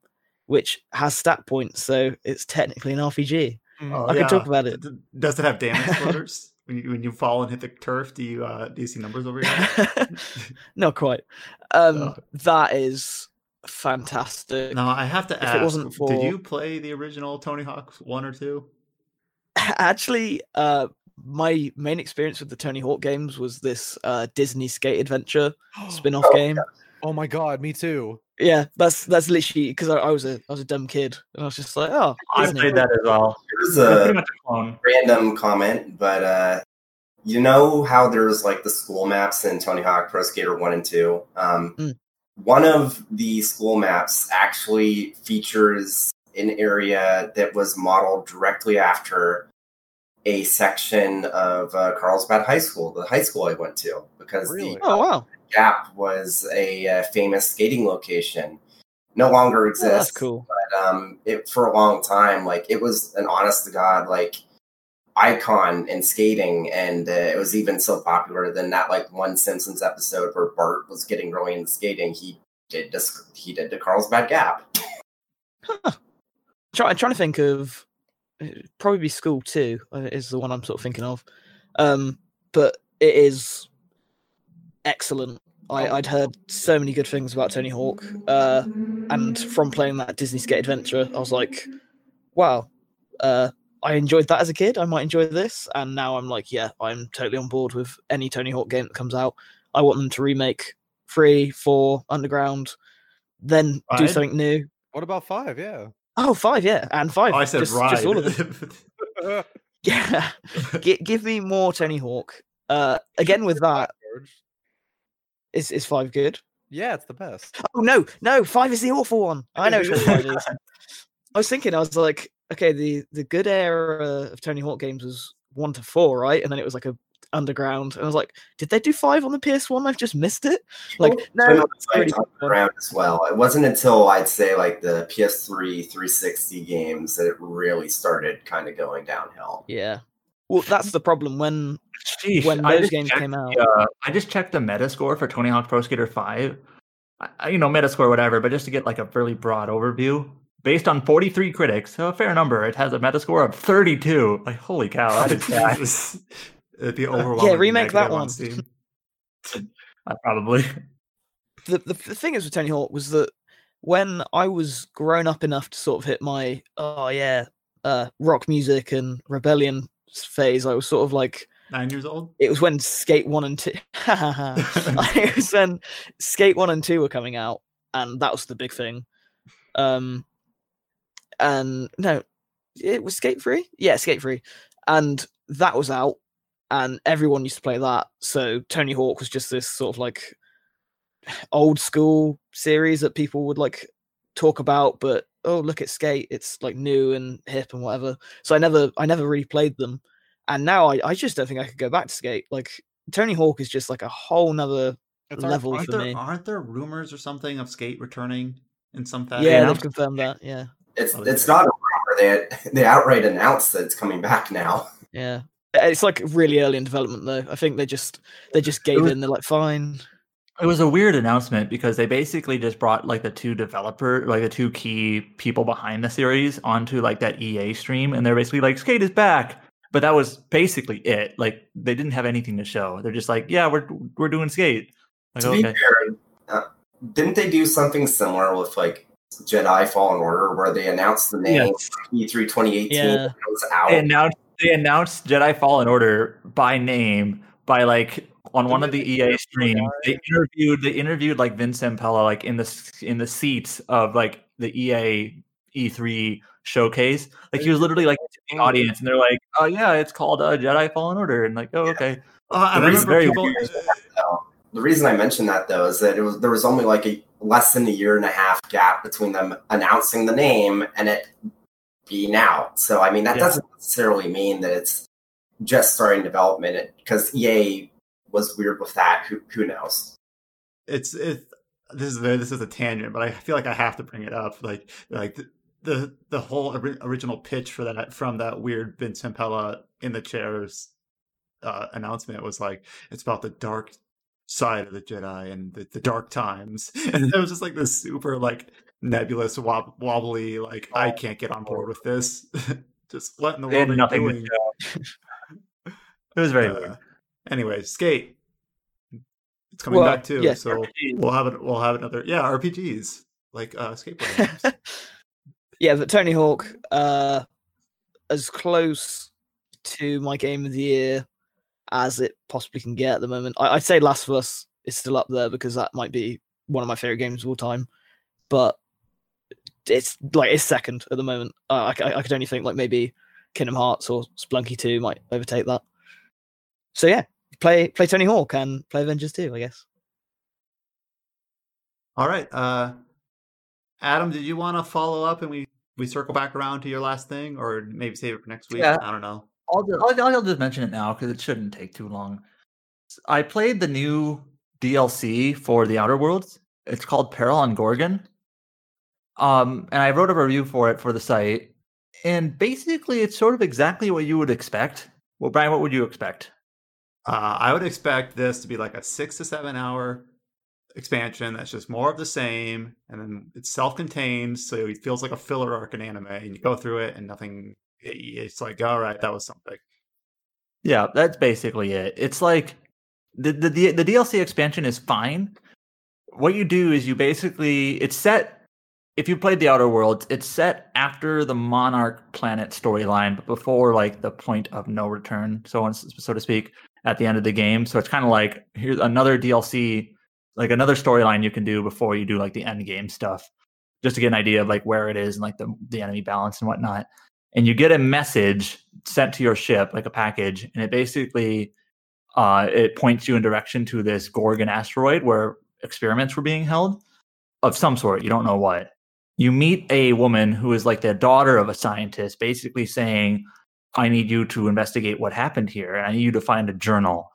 which has stat points, so it's technically an RPG. Oh, I yeah. can talk about it. Does it have damage splitters? When you when you fall and hit the turf, do you uh do you see numbers over here? Not quite. Um, oh. that is fantastic. Now I have to if ask. It wasn't for... Did you play the original Tony Hawk's one or two? Actually, uh, my main experience with the Tony Hawk games was this uh, Disney Skate Adventure spin-off oh, game. Oh my god, me too. Yeah, that's that's literally because I, I, was a I was a dumb kid and I was just like, oh, I played that as well. It was a random comment, but uh, you know how there's like the school maps in Tony Hawk Pro Skater One and Two. Um, mm. One of the school maps actually features an area that was modeled directly after a section of uh, Carlsbad High School, the high school I went to, because really? the oh wow Gap was a uh, famous skating location. No longer exists. Oh, that's cool. But um, it for a long time, like it was an honest to god like icon in skating, and uh, it was even so popular. Then that like one Simpsons episode where Bart was getting really into skating, he did this. He did the Carlsbad Gap. Huh. Try, I'm trying to think of uh, probably School Two uh, is the one I'm sort of thinking of, um, but it is excellent. I, I'd heard so many good things about Tony Hawk, uh, and from playing that Disney Skate Adventure, I was like, "Wow, uh, I enjoyed that as a kid. I might enjoy this." And now I'm like, "Yeah, I'm totally on board with any Tony Hawk game that comes out. I want them to remake three, four, Underground, then do something new. What about five? Yeah. Oh, five, yeah, and five. Oh, I said just, ride. just all of them. Yeah, Gi- give me more Tony Hawk. Uh, again with that, George. Is is five good? Yeah, it's the best. Oh no, no, five is the awful one. I know which one five is. I was thinking, I was like, okay, the the good era of Tony Hawk games was one to four, right? And then it was like a underground. And I was like, did they do five on the PS One? I've just missed it. Like, no, Tony it's Hawk already liked good one. Underground as well. It wasn't until I'd say like the PS3 360 games that it really started kind of going downhill. yeah. Well, that's the problem when Sheesh, when those games checked came out. the, uh, I just checked the Metascore for Tony Hawk Pro Skater 5. I- I, you know, Metascore, whatever, but just to get like a fairly broad overview, based on 43 critics, so a fair number, it has a Metascore of 32. Like, holy cow, that is bad. It'd be overwhelming. Yeah, remake that negative on one. Steam. Uh, Probably. the, the the thing is with Tony Hawk was that when I was grown up enough to sort of hit my oh yeah uh rock music and rebellion s- phase, I was sort of like Nine years old. it was when Skate One and Two. it was when Skate One and Two were coming out, and that was the big thing. Um, and no, it was Skate Free. Yeah, Skate Free, and that was out, and everyone used to play that. So Tony Hawk was just this sort of like old school series that people would like talk about, but oh look at Skate, it's like new and hip and whatever. So I never, I never really played them and now I, I just don't think I could go back to skate. Like Tony Hawk is just like a whole nother It's level Aren't for there, me. aren't there rumors or something of skate returning in some fashion? Yeah, Yeah. they've confirmed that. Yeah, It's Oh, it's yeah. not a rumor. They they outright announced that it's coming back now. yeah. It's like really early in development though. I think they just they just gave was- in. They're like, fine. It was a weird announcement because they basically just brought like the two developer, like the two key people behind the series onto like that EA stream, and they're basically like, "Skate is back," but that was basically it. Like they didn't have anything to show. They're just like, "Yeah, we're we're doing Skate." Like, to okay, be fair, uh, didn't they do something similar with like Jedi Fallen Order, where they announced the name Yes. E3 2018 Yeah. it was out? they announced they announced Jedi Fallen Order by name by like on one of the EA streams. They interviewed they interviewed like Vince Zampella like in the in the seats of like the EA E3 showcase. Like he was literally like in the audience, and they're like, "Oh yeah, it's called uh, Jedi Fallen Order," and like, "Oh okay." Uh, I The reason remember very people. No. The reason I mentioned that though is that it was there was only like a less than a year and a half gap between them announcing the name and it being out. So I mean that Yeah. doesn't necessarily mean that it's just starting development because EA was weird with that. Who who knows? it's it this is this is a tangent but i feel like i have to bring it up like like the the, the whole original pitch for that from that weird vince Zampella in the chairs uh, announcement was like it's about the dark side of the jedi and the, the dark times and it was just like this super like nebulous wob- wobbly like i can't get on board with this just what in the world are you nothing doing. It was very Uh, weird. Anyway skate it's coming Well, back too yeah, so we'll have it we'll have another yeah rpgs like uh skateboard games. yeah, but Tony Hawk, uh, as close to my game of the year as it possibly can get at the moment. I, I'd say Last of Us is still up there because that might be one of my favorite games of all time, but it's like it's second at the moment. Uh, I, I, I could only think like maybe Kingdom Hearts or Spelunky Two might overtake that. So yeah, play play Tony Hawk and play Avengers 2, I guess. all right uh adam did you want to follow up and we we circle back around to your last thing or maybe save it for next week Yeah. i don't know I'll, ju- I'll, I'll just mention it now because it shouldn't take too long. I played the new DLC for the Outer Worlds. It's called Peril on Gorgon. Um, and I wrote a review for it for the site, and basically, it's sort of exactly what you would expect. Well, Brian, what would you expect? Uh, I would expect this to be like a six to seven hour expansion that's just more of the same, and then it's self-contained, so it feels like a filler arc in anime, and you go through it, and nothing. It's like, all right, that was something. Yeah, that's basically it. It's like the the the DLC expansion is fine. What you do is you basically it's set. If you played the Outer Worlds, it's set after the Monarch planet storyline, but before like the point of no return, so on so to speak, at the end of the game. So it's kind of like here's another DLC like another storyline you can do before you do like the end game stuff, just to get an idea of like where it is and like the the enemy balance and whatnot. And you get a message sent to your ship, like a package, and it basically uh, it points you in direction to this Gorgon asteroid where experiments were being held of some sort. You don't know what. You meet a woman who is like the daughter of a scientist, basically saying, I need you to investigate what happened here, and I need you to find a journal.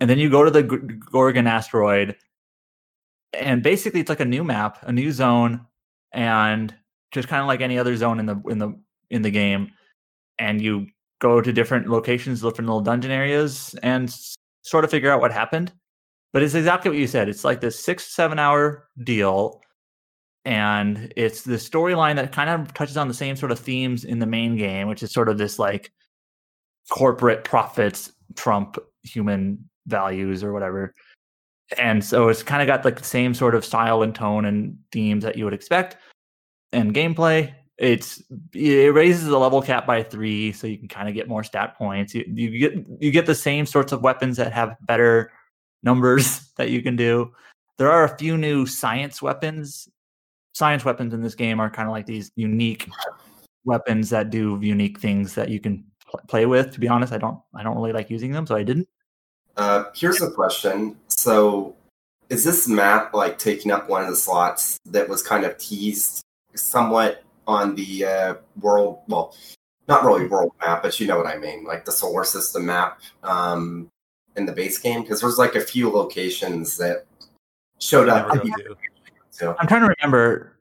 And then you go to the Gorgon asteroid, and basically it's like a new map, a new zone, and just kind of like any other zone in the in the in the game. And you go to different locations, different little dungeon areas, and sort of figure out what happened. But it's exactly what you said. It's like this six seven hour deal, and it's the storyline that kind of touches on the same sort of themes in the main game, which is sort of this like corporate profits trump human values or whatever. And so it's kind of got like the same sort of style and tone and themes that you would expect and gameplay. It's it raises the level cap by three so you can kind of get more stat points. You, you get you get the same sorts of weapons that have better numbers that you can do. There are a few new science weapons science weapons in this game are kind of like these unique weapons that do unique things that you can pl- play with to be honest i don't i don't really like using them so i didn't uh, here's a question. So, is this map like taking up one of the slots that was kind of teased somewhat on the uh, world? Well, not really world map, but you know what I mean, like the solar system map um, in the base game. Because there's like a few locations that showed up. So. I'm trying to remember.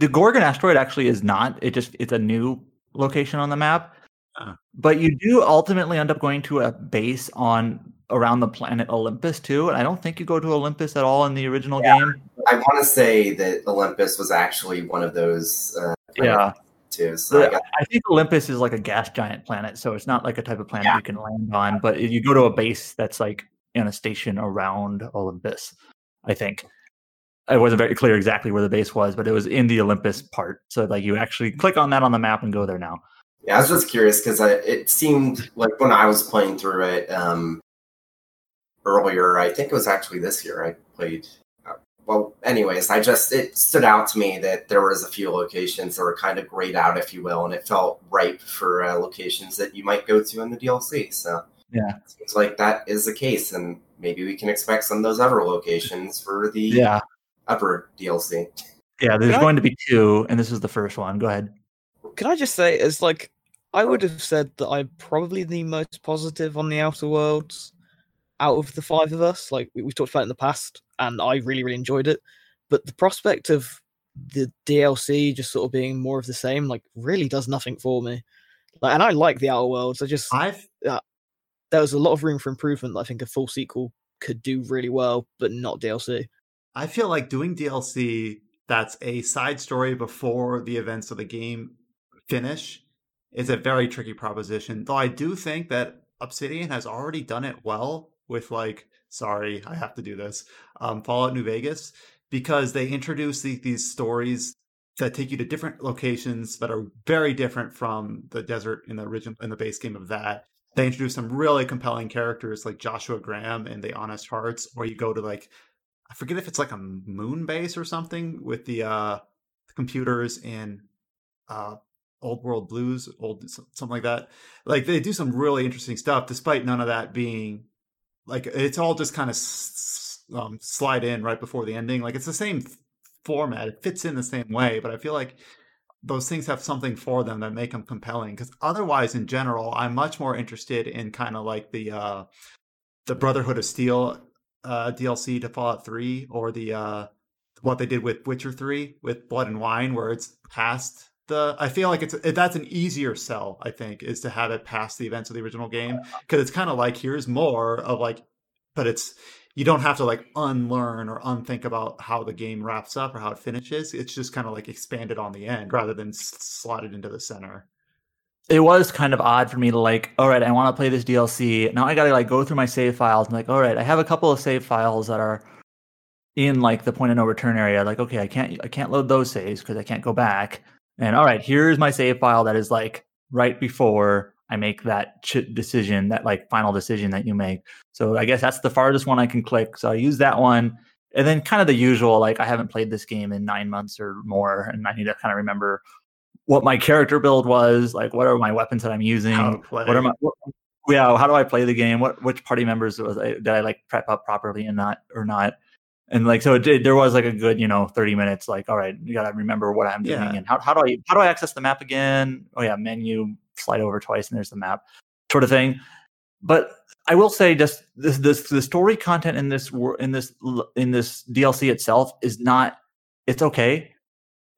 The Gorgon asteroid actually is not. It just it's a new location on the map. Uh. But you do ultimately end up going to a base on around the planet Olympus too. And I don't think you go to Olympus at all in the original yeah. game. I want to say that Olympus was actually one of those. Uh, yeah. Too, so I, got- I, think Olympus is like a gas giant planet, so it's not like a type of planet yeah. you can land on. But you go to a base that's like in a station around Olympus. I think it wasn't very clear exactly where the base was, but it was in the Olympus part. So like you actually click on that on the map and go there now. Yeah, I was just curious because it seemed like when I was playing through it, um, earlier. I think it was actually this year. I played. Uh, well, anyways, I just it stood out to me that there was a few locations that were kind of grayed out, if you will, and it felt ripe for uh, locations that you might go to in the DLC. So yeah, seems like that is the case, and maybe we can expect some of those other locations for the yeah upper DLC. Yeah, there's going to be two, and this is the first one. Go ahead. Can I just say, it's like I would have said that I'm probably the most positive on the Outer Worlds out of the five of us. Like we, have talked about in the past, and I really, really enjoyed it. But the prospect of the DLC just sort of being more of the same, like, really does nothing for me. Like, and I like the Outer Worlds. I just, I've, uh, there was a lot of room for improvement. I think a full sequel could do really well, but not DLC. I feel like doing DLC that's a side story before the events of the game finish is a very tricky proposition. Though I do think that Obsidian has already done it well with like, sorry, I have to do this, um, Fallout New Vegas, because they introduce the, these stories that take you to different locations that are very different from the desert in the original in the base game of that. They introduce some really compelling characters like Joshua Graham and the Honest Hearts, or you go to like I forget if it's like a moon base or something with the uh the computers in uh old world blues old something like that like they do some really interesting stuff despite none of that being like it's all just kind of um, slide in right before the ending. Like it's the same format; it fits in the same way. But I feel like those things have something for them that make them compelling. Because otherwise, in general, I'm much more interested in kind of like the uh, the Brotherhood of Steel uh, DLC to Fallout Three, or the uh, what they did with Witcher 3 with Blood and Wine, where it's past the. I feel like it's that's an easier sell. I think is to have it past the events of the original game because it's kind of like here's more of like, but it's you don't have to like unlearn or unthink about how the game wraps up or how it finishes. It's just kind of like expanded on the end rather than slotted into the center. It was kind of odd for me to like, all right, I want to play this DLC. Now I got to like go through my save files and like, all right, I have a couple of save files that are in like the point of no return area. Like, okay, I can't I can't load those saves because I can't go back. And all right, here's my save file that is like right before I make that ch- decision, that like final decision that you make. So I guess that's the farthest one I can click. So I use that one. And then kind of the usual, like I haven't played this game in nine months or more, and I need to kind of remember what my character build was, like what are my weapons that I'm using, what are my what, yeah, how do I play the game? What which party members was I, did I like prep up properly and not or not? And like so, it did, there was like a good you know thirty minutes. Like, all right, you gotta remember what I'm doing Yeah. and how how do I how do I access the map again? Oh yeah, menu slide over twice and there's the map, sort of thing. But I will say, just this this the story content in this in this in this DLC itself is not. It's okay.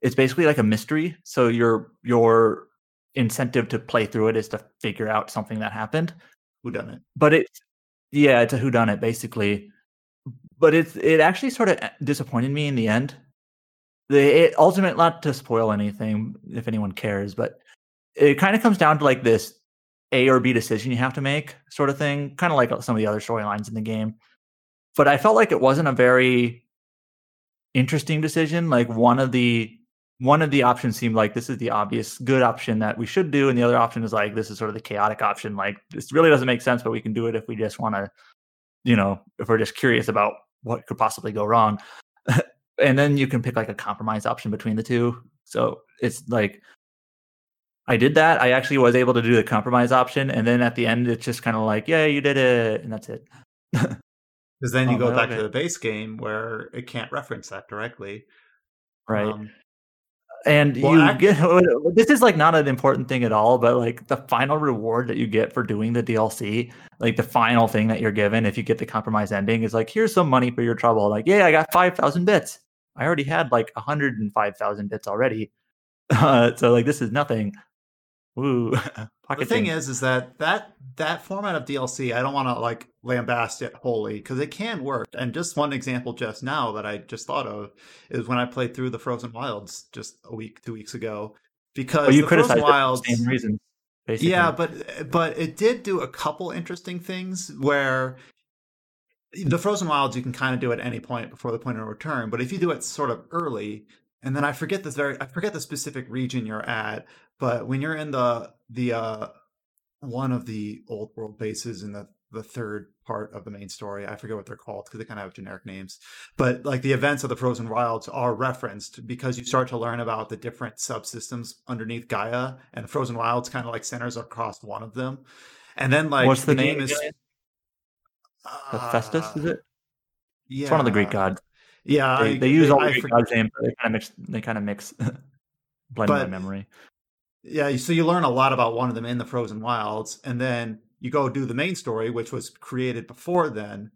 It's basically like a mystery. So your your incentive to play through it is to figure out something that happened Who done it? but it's yeah, it's a who done it basically. But it's it actually sort of eh, disappointed me in the end. The it, ultimate, not to spoil anything if anyone cares, but it kind of comes down to like this A or B decision you have to make, sort of thing, kind of like uh, some of the other storylines in the game. But I felt like it wasn't a very interesting decision. Like one of the one of the options seemed like this is the obvious good option that we should do, and the other option is like this is sort of the chaotic option. Like this really doesn't make sense, but we can do it if we just want to, you know, if we're just curious about what could possibly go wrong. and then you can pick like a compromise option between the two. So it's like I did that. I actually was able to do the compromise option, and then at the end, it's just kind of like, yeah, you did it, and that's it. Because then you Oh, go back okay. to the base game where it can't reference that directly. Right. Um, and Well, you get this is like not an important thing at all but like the final reward that you get for doing the dlc like the final thing that you're given if you get the compromise ending is like here's some money for your trouble. Like yeah i got 5000 bits. I already had like 105000 bits already. Uh, so like this is nothing Woo. the thing is, is that that that format of DLC, I don't want to like lambast it wholly because it can work. And just one example just now that I just thought of is when I played through the Frozen Wilds just a week, two weeks ago. Oh, because oh, you the Frozen Wilds, the same reasons basically Yeah, but but it did do a couple interesting things where the frozen wilds you can kind of do at any point before the point of return, but if you do it sort of early, and then I forget this very I forget the specific region you're at, but when you're in the the uh one of the old world bases in the the third part of the main story. I forget what they're called because they kind of have generic names. But like the events of the Frozen Wilds are referenced because you start to learn about the different subsystems underneath Gaia, and the Frozen Wilds kind of like centers across one of them. And then like what's the, game name is uh, is it Yeah, it's one of the greek gods Yeah, they, I- they use all I the Greek gods names but they kind of mix they kind of mix blend my memory Yeah, so you learn a lot about one of them in the Frozen Wilds, and then you go do the main story, which was created before then.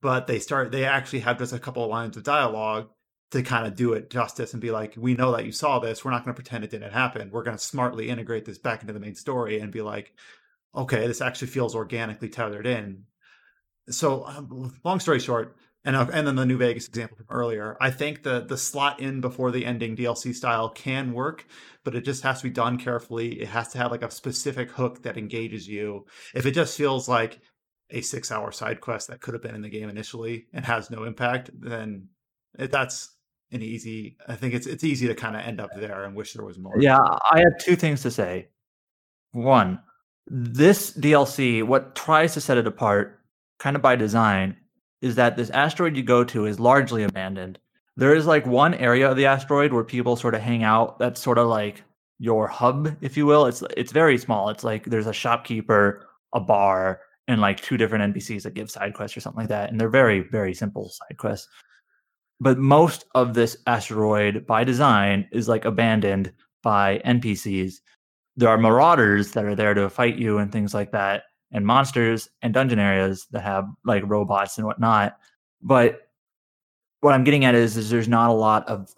But they start, they actually have just a couple of lines of dialogue to kind of do it justice and be like, we know that you saw this. We're not going to pretend it didn't happen. We're going to smartly integrate this back into the main story and be like, okay, this actually feels organically tethered in. So, um, long story short, and and then the New Vegas example from earlier, I think the the slot in before the ending DLC style can work, but it just has to be done carefully. It has to have like a specific hook that engages you. If it just feels like a six hour side quest that could have been in the game initially and has no impact, then it, that's an easy. I think it's it's easy to kind of end up there and wish there was more. Yeah, I have two things to say. One, this DLC, what tries to set it apart, kind of by design, is that this asteroid you go to is largely abandoned. There is like one area of the asteroid where people sort of hang out. That's sort of like your hub, if you will. It's it's very small. It's like there's a shopkeeper, a bar, and like two different NPCs that give side quests or something like that. And they're very, very simple side quests. But most of this asteroid by design is like abandoned by NPCs. There are marauders that are there to fight you and things like that, and monsters and dungeon areas that have like robots and whatnot. But what I'm getting at is, is there's not a lot of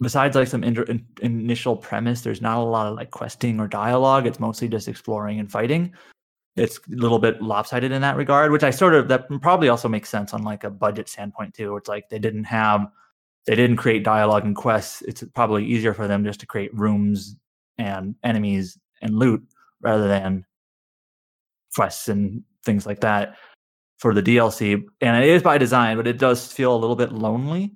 besides like some in, in, initial premise. There's not a lot of like questing or dialogue. It's mostly just exploring and fighting. It's a little bit lopsided in that regard, which I sort of that probably also makes sense on like a budget standpoint too. It's like they didn't have they didn't create dialogue and quests. It's probably easier for them just to create rooms and enemies and loot rather than quests and things like that for the DLC. And it is by design, but it does feel a little bit lonely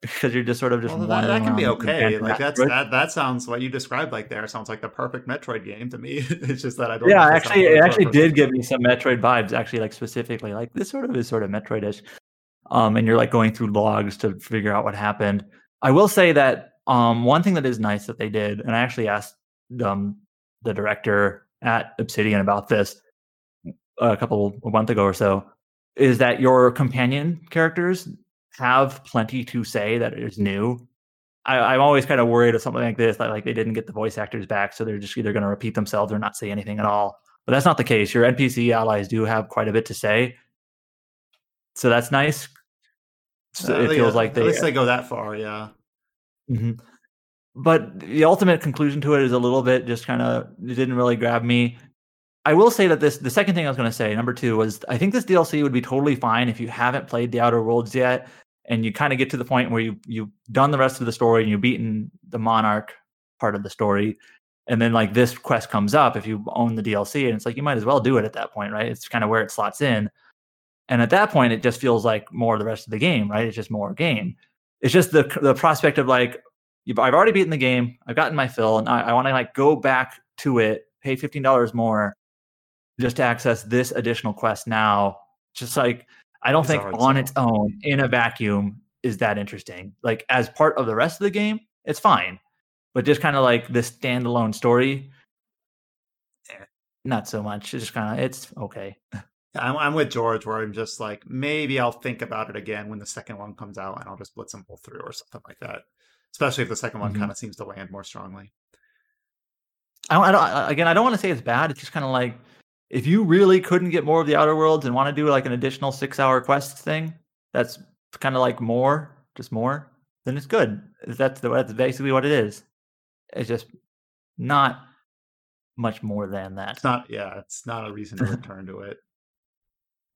because you're just sort of just well, that, that can be okay. Like that's that that sounds what you described like there sounds like the perfect Metroid game to me. it's just that I don't. Yeah, actually, it actually did give me some Metroid vibes. Actually, like specifically, like this sort of is sort of Metroidish. Um, and you're like going through logs to figure out what happened. I will say that um, one thing that is nice that they did, and I actually asked um, the director at Obsidian about this a couple a month ago or so, is that your companion characters have plenty to say that is new. I, am always kind of worried of something like this, that like they didn't get the voice actors back, so they're just either going to repeat themselves or not say anything at all. But that's not the case. Your NPC allies do have quite a bit to say, so that's nice. So uh, it feels yeah, like they at least they go that far, yeah. Mm-hmm. But the ultimate conclusion to it is a little bit just kind of it didn't really grab me. I will say that this the second thing I was going to say, number two, was I think this DLC would be totally fine if you haven't played the Outer Worlds yet, and you kind of get to the point where you you've done the rest of the story and you've beaten the Monarch part of the story, and then like this quest comes up if you own the DLC, and it's like you might as well do it at that point, right? It's kind of where it slots in, and at that point, it just feels like more of the rest of the game, right? It's just more game. It's just the the prospect of like I've already beaten the game, I've gotten my fill, and I, I want to like go back to it, pay fifteen dollars more just to access this additional quest now. Just like I don't it's think on its own in a vacuum is that interesting. Like as part of the rest of the game, it's fine. But just kind of like this standalone story, eh, not so much. It's just kind of it's okay. I'm, I'm with George, where I'm just like maybe I'll think about it again when the second one comes out, and I'll just blitz them both through or something like that. Especially if the 2nd one mm-hmm. kind of seems to land more strongly. I, I don't, again, I don't want to say it's bad. It's just kind of like if you really couldn't get more of the Outer Worlds and want to do like an additional six hour quest thing, that's kind of like more, just more, then it's good. That's the, that's basically what it is. It's just not much more than that. It's not, yeah, it's not a reason to return to it.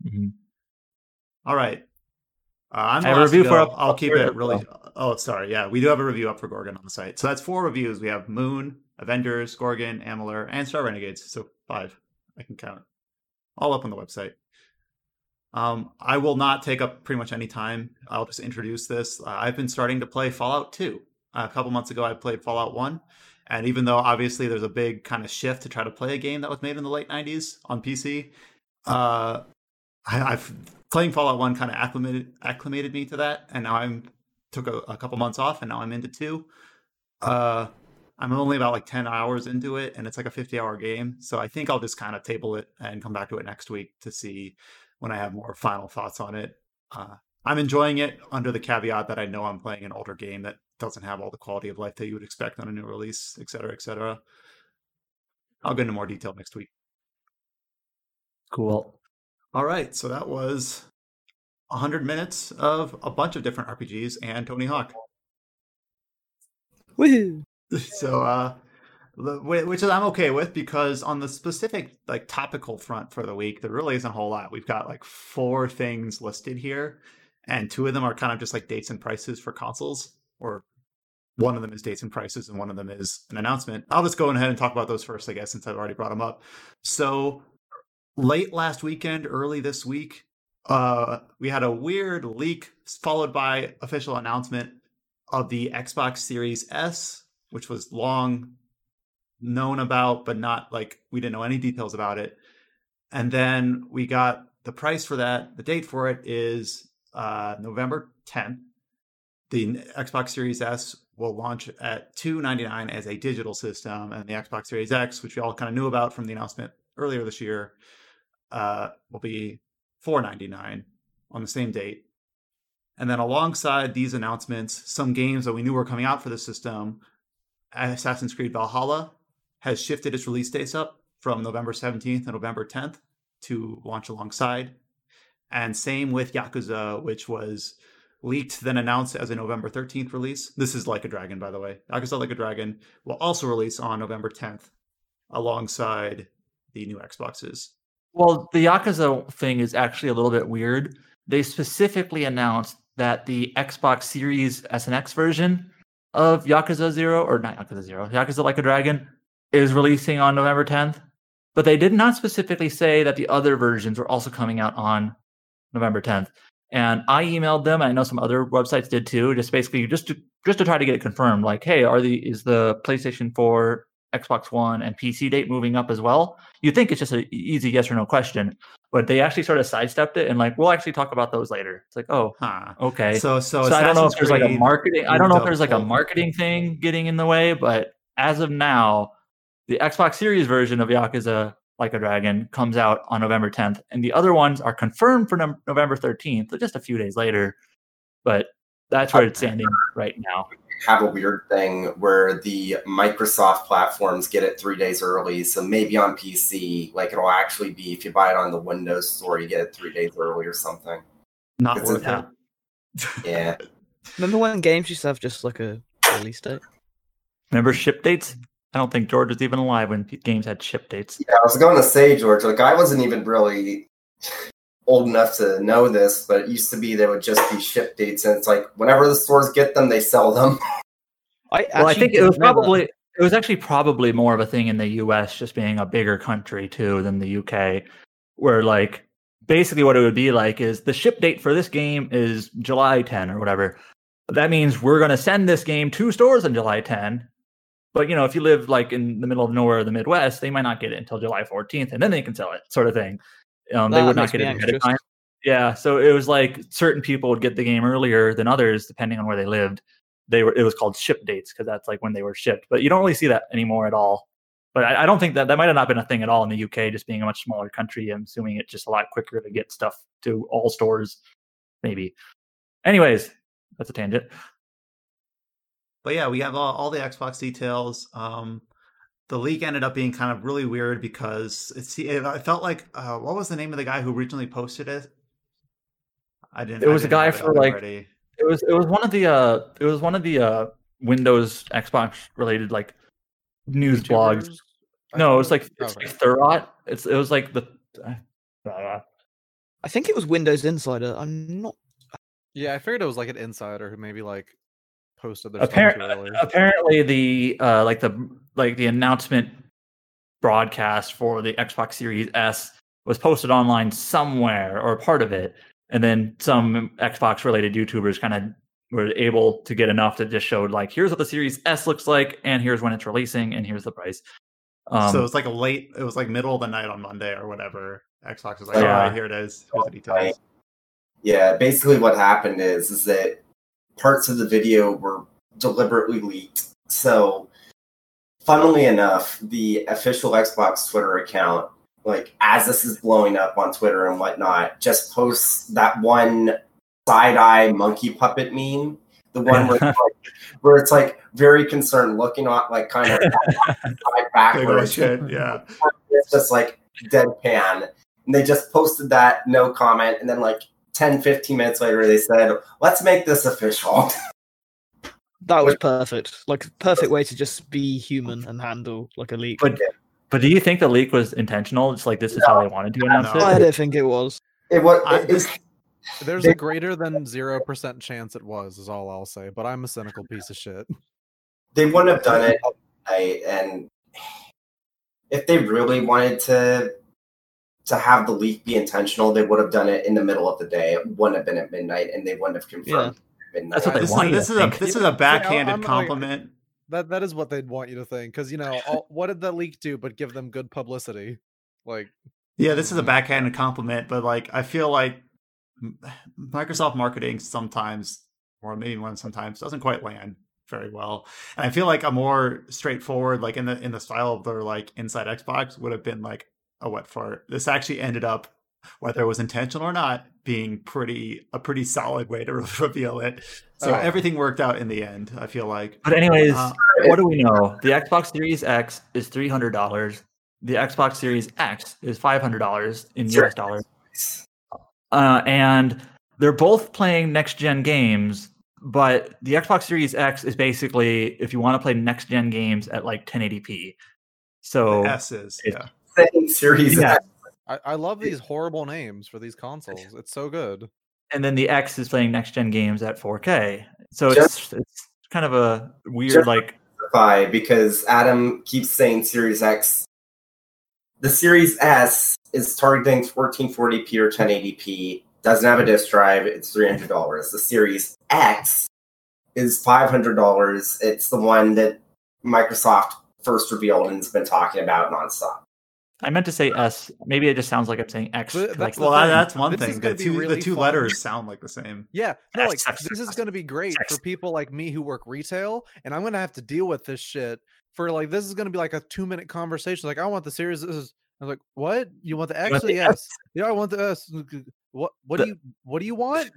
Mm-hmm. All right. Uh, I'm the last review for up, I'll keep it really. Oh, sorry. Yeah, we do have a review up for Gorgon on the site. So that's four reviews. We have Moon, Avengers, Gorgon, Amalur, and Star Renegades. So five. I can count. All up on the website. Um, I will not take up pretty much any time. I'll just introduce this. Uh, I've been starting to play Fallout 2. Uh, a couple months ago, I played Fallout 1. And even though obviously there's a big kind of shift to try to play a game that was made in the late 90s on PC, uh, I, have playing Fallout 1 kind of acclimated, acclimated me to that. And now I'm took a, a couple months off and now I'm into 2. I'm only about like 10 hours into it and it's like a 50 hour game. So I think I'll just kind of table it and come back to it next week to see when I have more final thoughts on it. Uh, I'm enjoying it under the caveat that I know I'm playing an older game that doesn't have all the quality of life that you would expect on a new release, et cetera, et cetera. I'll get into more detail next week. Cool. All right. So that was 100 minutes of a bunch of different RPGs and Tony Hawk. Woohoo! So uh which I'm okay with because on the specific like topical front for the week, there really isn't a whole lot. We've got like four things listed here, and two of them are kind of just like dates and prices for consoles, or one of them is dates and prices, and one of them is an announcement. I'll just go ahead and talk about those first, I guess, since I've already brought them up. So late last weekend, early this week, uh, we had a weird leak followed by official announcement of the Xbox Series S which was long known about, but not like we didn't know any details about it. And then we got the price for that. The date for it is uh, November 10th. The Xbox Series S will launch at 299 as a digital system, and the Xbox Series X, which we all kind of knew about from the announcement earlier this year, uh, will be 499 on the same date. And then alongside these announcements, some games that we knew were coming out for the system Assassin's Creed Valhalla has shifted its release dates up from November 17th and November 10th to launch alongside. And same with Yakuza, which was leaked, then announced as a November 13th release. This is Like a Dragon, by the way. Yakuza Like a Dragon will also release on November 10th alongside the new Xboxes. Well, the Yakuza thing is actually a little bit weird. They specifically announced that the Xbox Series S and X version of Yakuza Zero, or not Yakuza Zero, Yakuza Like a Dragon, is releasing on November 10th. But they did not specifically say that the other versions were also coming out on November 10th. And I emailed them. I know some other websites did too. Just basically just to just to try to get it confirmed. Like, hey, are the is the PlayStation 4, Xbox One, and PC date moving up as well? You think it's just an easy yes or no question, but they actually sort of sidestepped it and like we'll actually talk about those later. It's like, oh, Huh. okay. So, so, So I don't know if there's like a marketing. I don't know if there's like a marketing thing getting in the way, but as of now, the Xbox Series version of Yakuza Like a Dragon comes out on November 10th, and the other ones are confirmed for Nov- November 13th, so just a few days later. But that's where it's standing right now. Have a weird thing where the Microsoft platforms get it three days early. So maybe on PC, like it'll actually be if you buy it on the Windows Store, you get it three days early or something. Not It's worth a- it. Yeah. Remember when games used to have just like a release date? Remember ship dates? I don't think George was even alive when games had ship dates. Yeah, I was going to say, George, like I wasn't even really old enough to know this, but it used to be there would just be ship dates, and it's like whenever the stores get them, they sell them. I Well, I think it was didn't that. probably it was actually probably more of a thing in the US just being a bigger country too than the UK where like basically what it would be like is the ship date for this game is July 10 or whatever. That means we're going to send this game to stores on July 10. But you know, if you live like in the middle of nowhere or the Midwest, they might not get it until July 14th and then they can sell it, sort of thing. Um, they would not get it ahead of time. Yeah, so it was like certain people would get the game earlier than others depending on where they lived they were it was called ship dates because that's like when they were shipped but you don't really see that anymore at all but I, I don't think that that might have not been a thing at all in the uk just being a much smaller country i'm assuming it's just a lot quicker to get stuff to all stores maybe anyways that's a tangent But yeah, we have all, all the Xbox details. Um, the leak ended up being kind of really weird because it's it, I felt like uh, what was the name of the guy who originally posted it? I didn't. It was a didn't guy for, up like, already. it was it was one of the uh it was one of the uh windows xbox related like news blogs YouTubers? I no it was like it's okay. like Thurrott. it's it was like the uh, I think it was Windows Insider. I'm not. Yeah, I figured it was like an insider who maybe like posted their Appar- stuff apparently the uh like the like the announcement broadcast for the Xbox Series S was posted online somewhere or part of it and then some Xbox related YouTubers kind of were able to get enough that just showed like here's what the Series S looks like and here's when it's releasing and here's the price. Um, so it was like a late. It was like middle of the night on Monday or whatever. Xbox was like, Yeah. all right, here it is. Here's the details. Yeah, basically what happened is is that parts of the video were deliberately leaked. So, funnily enough, the official Xbox Twitter account, like as this is blowing up on Twitter and whatnot, just posts that one side eye monkey puppet meme. The one where, it's like, where it's like very concerned, looking on like kind of eye backwards. Oh, yeah. It's just like deadpan. And they just posted that, no comment. And then like 10, 15 minutes later, they said, let's make this official. That was perfect. Like perfect way to just be human and handle like a leak. but but do you think the leak was intentional? It's like this is how they wanted to announce No. I don't think it was. It was, I- it, it's- There's They- a greater than zero percent chance it was, is all I'll say. But I'm a cynical piece of shit. they wouldn't have done it at night. And if they really wanted to to have the leak be intentional, they would have done it in the middle of the day. It wouldn't have been at midnight, and they wouldn't have confirmed at midnight. That's what they This is, want you this to is a this is a backhanded I'm like- compliment. That that is what they'd want you to think, because you know all, what did that leak do but give them good publicity? Like Yeah, this is a Mhm. backhanded compliment, but like I feel like Microsoft marketing sometimes, or maybe one sometimes, doesn't quite land very well. And I feel like a more straightforward, like in the in the style of their like Inside Xbox, would have been like a what for. This actually ended up, whether it was intentional or not, being pretty a pretty solid way to reveal it. So Oh. everything worked out in the end. I feel like. But anyways, Uh, what do we know? The Xbox Series X is three hundred dollars. The Xbox Series X is five hundred dollars in Sure. US dollars. Uh, and they're both playing next gen games, but the Xbox Series X is basically if you want to play next gen games at like 1080p. So The S is yeah. Saying Series Yeah. X. I, I love these horrible names for these consoles. It's so good. and then the X is playing next gen games at 4K. So Just- it's it's kind of a weird Just- like clarify because Adam keeps saying Series X. The Series S is targeting 1440p or 1080p. Doesn't have a disk drive. It's three hundred dollars. The Series X is five hundred dollars. It's the one that Microsoft first revealed and has been talking about nonstop. I meant to say S. Maybe it just sounds like I'm saying X. But 'cause, that's like, Well, thing. that's one This thing. The two really the two fun. letters sound like the same. Yeah, no, Yes, like this is going to be great for people like me who work retail, and I'm going to have to deal with this shit for like this is going to be like a two minute conversation. Like, I want the series. This is. I'm like, what? You want the X? want the the S? S? Yeah, I want the S. What? What The- do you? What do you want?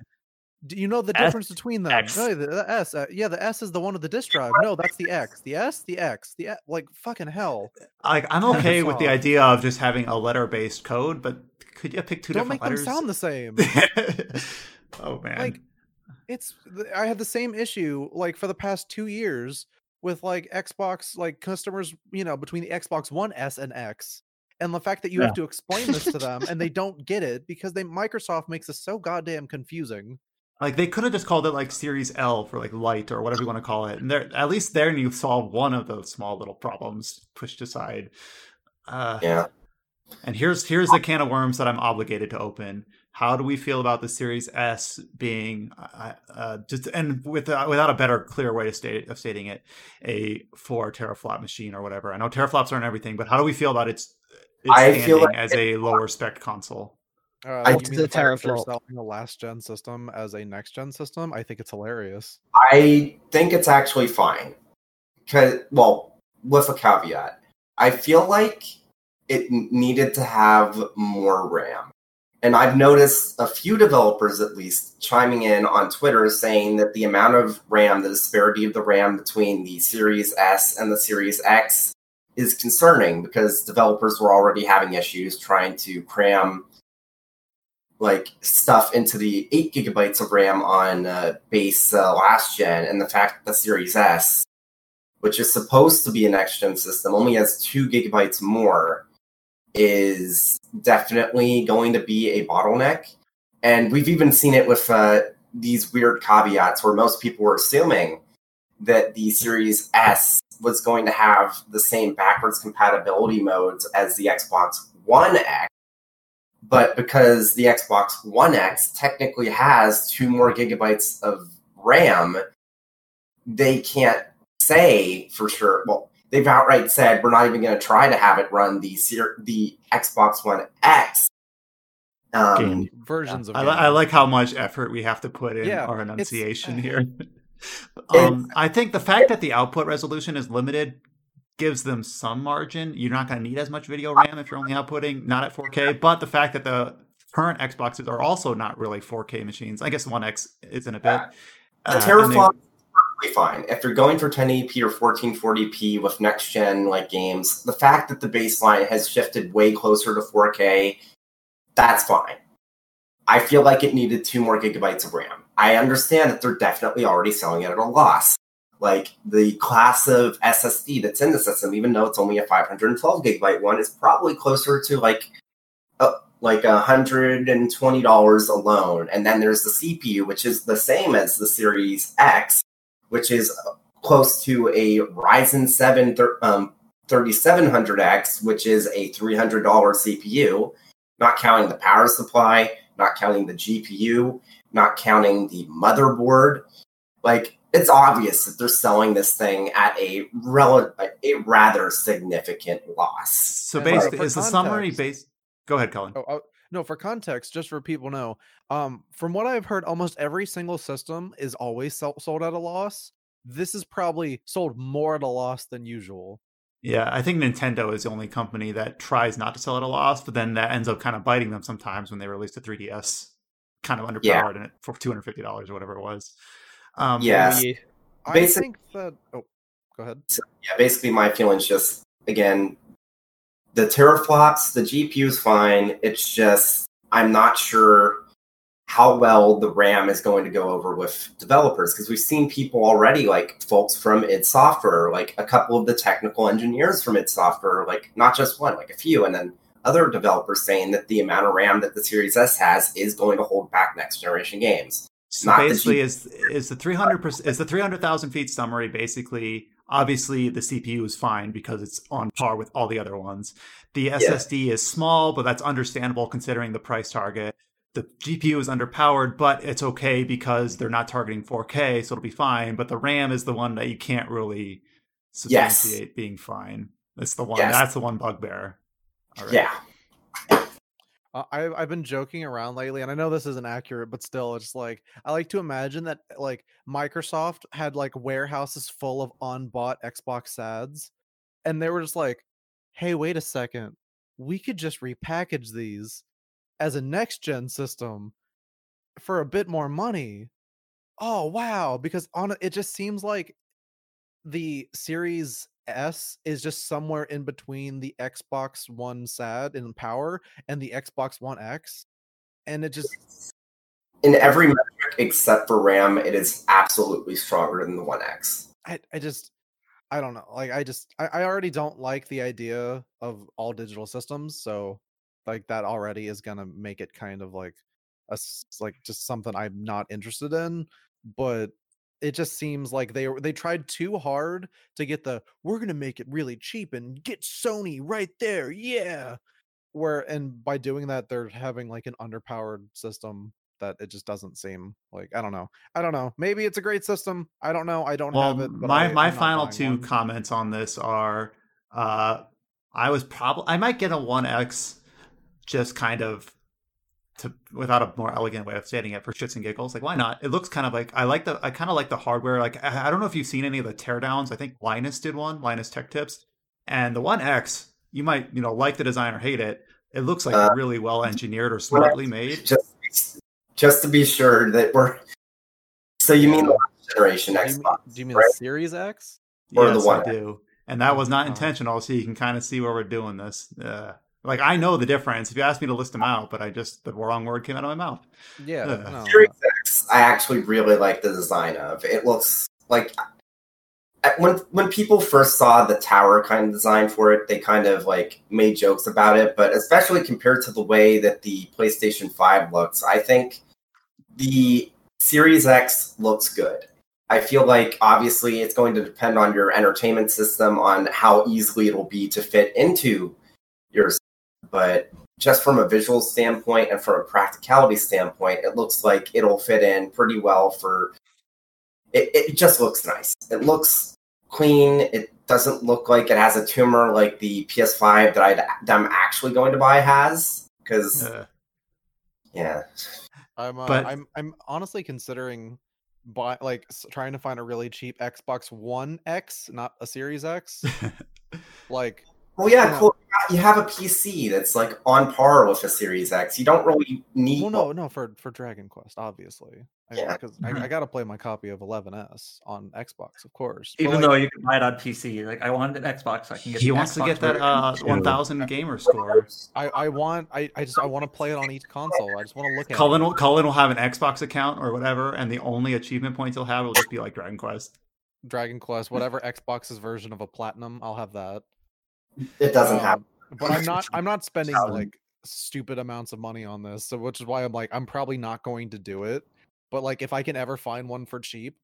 Do you know the S, difference between them? X. No, the, the S. Uh, yeah, the S is the one with the disk drive. No, that's the X. The S, the X, the X, like fucking hell. Like I'm okay with the idea of just having a letter based code, but could you pick 2 Don't make them sound the same. oh man. like it's i had the same issue like for the past two years with like xbox like customers you know between the xbox one s and x and the fact that you Yeah. have to explain this to them and they don't get it because they microsoft makes this so goddamn confusing Like they could have just called it like Series L for like light or whatever you want to call it, and there at least there you solve one of those small little problems pushed aside. Uh, Yeah. And here's here's the can of worms that I'm obligated to open. How do we feel about the Series S being uh, uh, just and with uh, without a better, clear way to state of stating it, a four teraflop machine or whatever? I know teraflops aren't everything, but how do we feel about its, its I standing feel like as a lower spec console? Uh, I- mean the the fact that they're teraflop? selling a last gen system as a next gen system i think it's hilarious I think it's actually fine. Cause well, with a caveat, I feel like it needed to have more RAM. And I've noticed a few developers, at least, chiming in on Twitter saying that the amount of RAM, the disparity of the RAM between the Series S and the Series X is concerning because developers were already having issues trying to cram like stuff into the 8 gigabytes of RAM on uh, base uh, last gen, and the fact that the Series S, which is supposed to be a next gen system, only has 2 gigabytes more, is definitely going to be a bottleneck. And we've even seen it with uh, these weird caveats where most people were assuming that the Series S was going to have the same backwards compatibility modes as the Xbox One X but because the Xbox One X technically has two more gigabytes of RAM, they can't say for sure. Well, they've outright said we're not even going to try to have it run the the Xbox One X. Um, Game. versions of I, game. I like how much effort we have to put in Yeah, our enunciation here. um, I think the fact that the output resolution is limited gives them some margin. You're not going to need as much video RAM if you're only outputting not at 4K. But the fact that the current Xboxes are also not really 4K machines, I guess One X isn't a bit. the Uh, teraflop is perfectly fine. If you're going for 1080p or 1440p with next gen like games, the fact that the baseline has shifted way closer to 4K, that's fine. I feel like it needed two more gigabytes of RAM. I understand that they're definitely already selling it at a loss. Like the class of SSD that's in the system, even though it's only a 512 gigabyte one, is probably closer to like uh, like hundred and twenty dollars alone. And then there's the CPU, which is the same as the Series X, which is close to a Ryzen 7 thir- um, 3700X, which is a $300 CPU, not counting the power supply, not counting the GPU, not counting the motherboard. Like, it's obvious that they're selling this thing at a, rel- a rather significant loss. so basically, for is the summary context- based? Go ahead, Colin. Oh, oh, no, for context, just for people know, um, from what I've heard, almost every single system is always sell- sold at a loss. This is probably sold more at a loss than usual. Yeah, I think Nintendo is the only company that tries not to sell at a loss, but then that ends up kind of biting them sometimes when they release the 3DS, kind of underpowered Yeah. in it for two hundred fifty dollars or whatever it was. Um, Yeah. Yes. Wii U. I Basic- think that. Oh, go ahead. yeah, basically my feelings just again, the teraflops, the GPU is fine. It's just I'm not sure how well the RAM is going to go over with developers because we've seen people already, like folks from id Software, like a couple of the technical engineers from id Software, like not just one, like a few, and then other developers saying that the amount of RAM that the Series S has is going to hold back next generation games. So basically, is is the three hundred percent is the three hundred thousand feet summary basically? Obviously, the CPU is fine because it's on par with all the other ones. The SSD yeah. is small, but that's understandable considering the price target. The GPU is underpowered, but it's okay because they're not targeting 4K, so it'll be fine. But the RAM is the one that you can't really substantiate yes. being fine. That's the one. Yes. That's the one bugbear. Yeah. I, I've been joking around lately, and I know this isn't accurate, but still, it's like I like to imagine that eh, like Microsoft had like warehouses full of unbought Xbox ads, and they were just like, "Hey, wait a second, we could just repackage these as a next gen system for a bit more money." Oh wow! Because on it just seems like the Series S is just somewhere in between the Xbox One S AD in power and the Xbox One X. And it just in every metric except for RAM, it is absolutely stronger than the One X. I, I just I don't know. Like I just I, I already don't like the idea of all digital systems, so like that already is gonna make it kind of like a like just something I'm not interested in. But it just seems like they they tried too hard to get the we're gonna make it really cheap and get Sony right there, yeah. Where and by doing that, they're having like an underpowered system that it just doesn't seem like I don't know. I don't know. Maybe it's a great system. I don't know. I don't well, have it. my I, my final two one. comments on this are uh I was probably I might get a 1X just kind of to without a more elegant way of stating it for shits and giggles like why not? It looks kind of like i like the i kind of like the hardware like I, I, don't know if you've seen any of the teardowns. I think linus did one linus tech tips. And the one x you might you know like the design or hate it. It looks like uh, really well engineered or smartly made. just just to be sure that we're so you mean the last generation do xbox mean, do you mean right? the series x? Or yes, the one i do. And that was not oh. intentional so you can kind of see where we're doing this. Uh, like I know the difference. If you ask me to list them out, but I just the wrong word came out of my mouth. Yeah. No. Series X, I actually really like the design of. It looks like when when people first saw the tower kind of design for it, they kind of like made jokes about it. But especially compared to the way that the PlayStation Five looks, I think the Series X looks good. I feel like obviously it's going to depend on your entertainment system, on how easily it'll be to fit into your but just from a visual standpoint and from a practicality standpoint, it looks like it'll fit in pretty well for. It, it just looks nice. It looks clean. It doesn't look like it has a tumor like the PS5 that I that I'm actually going to buy has. Because, uh, yeah, I'm uh, but, I'm I'm honestly considering buy like trying to find a really cheap Xbox One X, not a Series X. like well, yeah, yeah, cool. You have a PC that's like on par with a Series X. You don't really need. Well, no, no, for for Dragon Quest, obviously. I yeah, because mm-hmm. I, I got to play my copy of 11s on Xbox, of course. Even like, though you can buy it on PC, like I want an Xbox, so I can get. He wants Xbox to get that uh, 1000 gamer score. I I want I, I just I want to play it on each console. I just want to look at. Cullen it. will Cullen will have an Xbox account or whatever, and the only achievement points he'll have will just be like Dragon Quest. Dragon Quest, whatever Xbox's version of a platinum, I'll have that. It doesn't um, happen. But I'm not I'm not spending like stupid amounts of money on this. So which is why I'm like I'm probably not going to do it. But like if I can ever find one for cheap,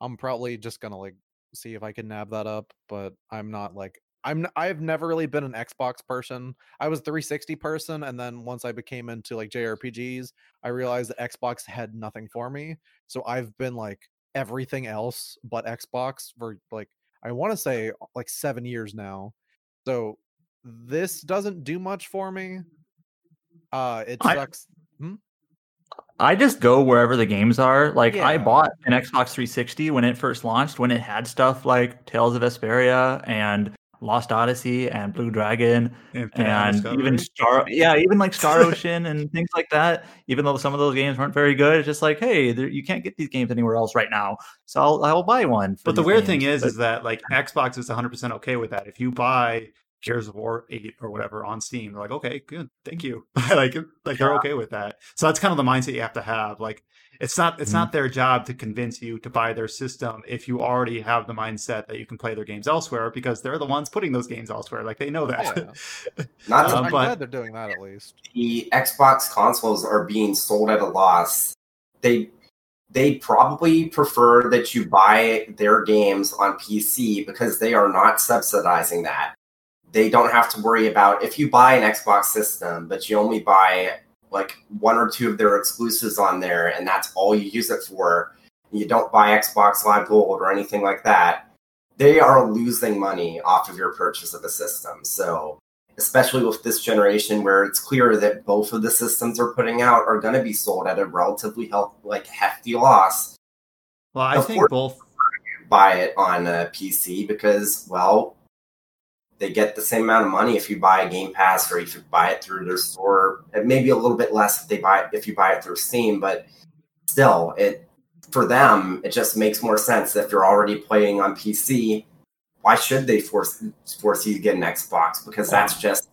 I'm probably just going to like see if I can nab that up, but I'm not like I'm I've never really been an Xbox person. I was 360 person and then once I became into like JRPGs, I realized that Xbox had nothing for me. So I've been like everything else but Xbox for like I want to say like 7 years now. So this doesn't do much for me. Uh it I, sucks. Hmm? I just go wherever the games are. Like yeah. I bought an Xbox 360 when it first launched, when it had stuff like Tales of Vesperia and Lost Odyssey and Blue Dragon and, and even Star, yeah, even like Star Ocean and things like that. Even though some of those games weren't very good, it's just like, hey, you can't get these games anywhere else right now, so I'll I'll buy one. But the weird games. thing is, but, is that like Xbox is 100 percent okay with that. If you buy Gears of War 8 or whatever on Steam. They're like, okay, good, thank you. like, like they're okay with that. So that's kind of the mindset you have to have. Like, it's not it's mm-hmm. not their job to convince you to buy their system if you already have the mindset that you can play their games elsewhere because they're the ones putting those games elsewhere. Like they know that. Yeah. not to, um, I'm but, glad they're doing that at least. The Xbox consoles are being sold at a loss. They they probably prefer that you buy their games on PC because they are not subsidizing that. They don't have to worry about if you buy an Xbox system, but you only buy like one or two of their exclusives on there, and that's all you use it for. You don't buy Xbox Live Gold or anything like that. They are losing money off of your purchase of the system. So, especially with this generation, where it's clear that both of the systems are putting out are going to be sold at a relatively health, like hefty loss. Well, I think both buy it on a PC because, well, they get the same amount of money if you buy a Game Pass or if you buy it through their store. It may be a little bit less if they buy it if you buy it through Steam, but still, it for them it just makes more sense if you're already playing on PC. Why should they force force you to get an Xbox? Because that's just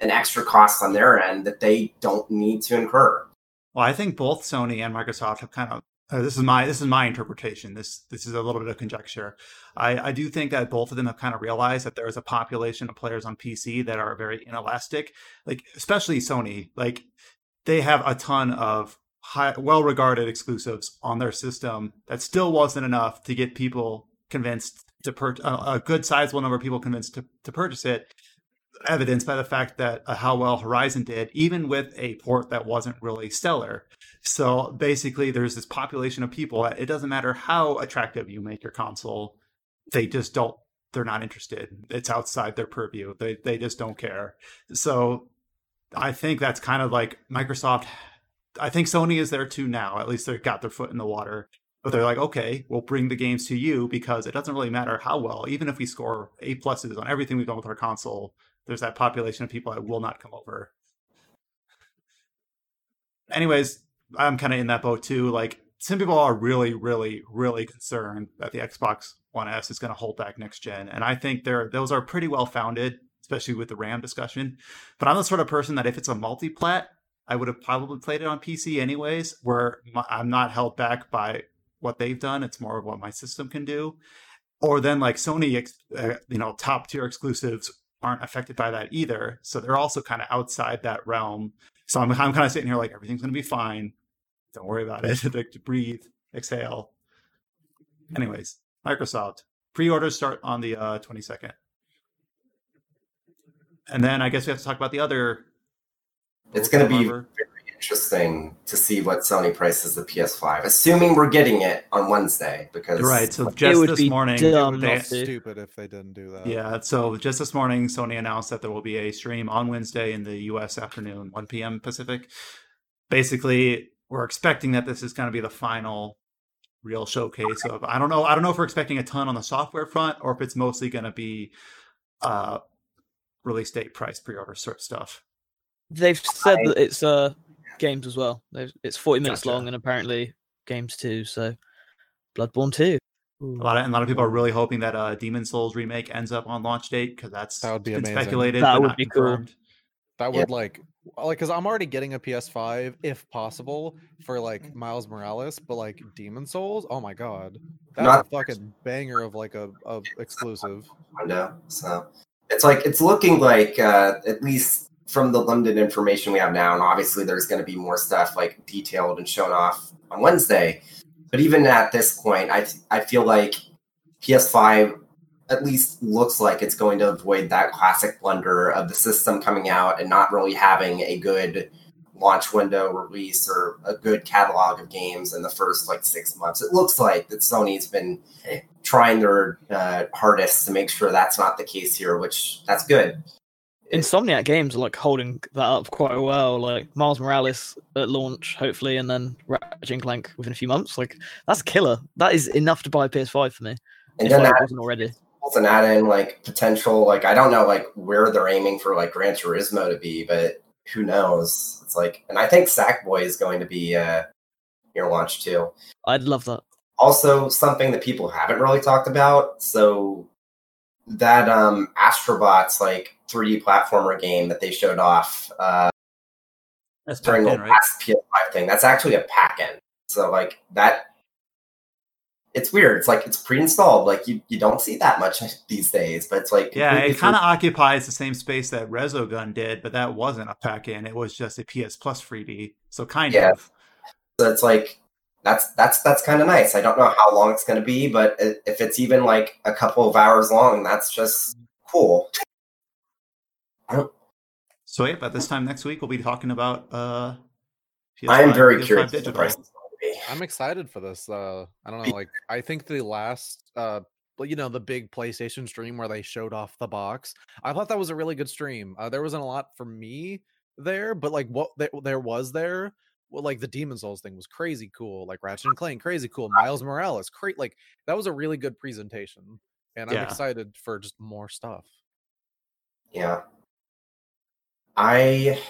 an extra cost on their end that they don't need to incur. Well, I think both Sony and Microsoft have kind of uh, this is my this is my interpretation. This this is a little bit of conjecture. I, I do think that both of them have kind of realized that there is a population of players on PC that are very inelastic. Like especially Sony, like they have a ton of high, well-regarded exclusives on their system that still wasn't enough to get people convinced to purchase a good sizable number of people convinced to, to purchase it evidenced by the fact that uh, how well Horizon did, even with a port that wasn't really stellar. So basically, there's this population of people. It doesn't matter how attractive you make your console, they just don't. They're not interested. It's outside their purview. They they just don't care. So I think that's kind of like Microsoft. I think Sony is there too now. At least they've got their foot in the water. But they're like, okay, we'll bring the games to you because it doesn't really matter how well. Even if we score A pluses on everything we've done with our console, there's that population of people that will not come over. Anyways, I'm kind of in that boat too. Like some people are really, really, really concerned that the Xbox One S is going to hold back next gen, and I think they're those are pretty well founded, especially with the RAM discussion. But I'm the sort of person that if it's a multi-plat, I would have probably played it on PC anyways, where I'm not held back by what they've done. It's more of what my system can do. Or then like Sony, uh, you know, top tier exclusives aren't affected by that either. So they're also kind of outside that realm. So I'm, I'm kind of sitting here like everything's going to be fine. Don't worry about it. like, to breathe, exhale. Anyways, Microsoft pre-orders start on the uh, 22nd. And then I guess we have to talk about the other. It's going to be interesting to see what Sony prices the PS5, assuming we're getting it on Wednesday. Because right, so just this morning, they, stupid if they didn't do that. Yeah, so just this morning, Sony announced that there will be a stream on Wednesday in the U.S. afternoon, 1 p.m. Pacific. Basically, we're expecting that this is going to be the final real showcase of I don't know I don't know if we're expecting a ton on the software front or if it's mostly going to be uh release date price pre-order sort of stuff. They've said that it's uh games as well. It's 40 minutes gotcha. long and apparently games too, so Bloodborne 2. A lot of and a lot of people are really hoping that uh Demon's Souls remake ends up on launch date because that's that would be been amazing. speculated. That would be confirmed. cool. That would yeah. like like because I'm already getting a PS5 if possible for like Miles Morales, but like Demon's Souls, oh my god, that's Not, a fucking banger of like a, a exclusive. I know. So it's like it's looking like uh, at least from the limited information we have now, and obviously there's going to be more stuff like detailed and shown off on Wednesday. But even at this point, I I feel like PS5 at least looks like it's going to avoid that classic blunder of the system coming out and not really having a good launch window release or a good catalog of games in the first like six months. It looks like that Sony's been trying their uh, hardest to make sure that's not the case here, which that's good. Insomniac Games are like holding that up quite well. Like Miles Morales at launch, hopefully, and then Ratchet and Clank within a few months. Like that's killer. That is enough to buy a PS5 for me. And then that, wasn't already add in like potential like I don't know like where they're aiming for like Gran Turismo to be, but who knows? It's like and I think Sackboy is going to be uh near launch too. I'd love that. Also, something that people haven't really talked about. So that um Astrobots like 3D platformer game that they showed off uh That's during the right? last PS5 thing. That's actually a pack-in. So like that it's weird. It's like it's pre-installed. Like you, you don't see that much these days, but it's like Yeah, it kind of occupies the same space that Resogun did, but that wasn't a pack-in. It was just a PS Plus 3D. So kind Yeah. of. So it's like that's that's that's kind of nice. I don't know how long it's going to be, but if it's even like a couple of hours long, that's just cool. So yeah, but this time next week we'll be talking about uh I am very PS5 curious the digital. price is going to be. I'm excited for this. Uh, I don't know. Like, I think the last, uh, well, you know, the big PlayStation stream where they showed off the box. I thought that was a really good stream. Uh, there wasn't a lot for me there, but like what there, there was there, well, like the Demon's Souls thing was crazy cool. Like Ratchet and Clank, crazy cool. Miles Morales, great. Like that was a really good presentation, and I'm Yeah. excited for just more stuff. Yeah. I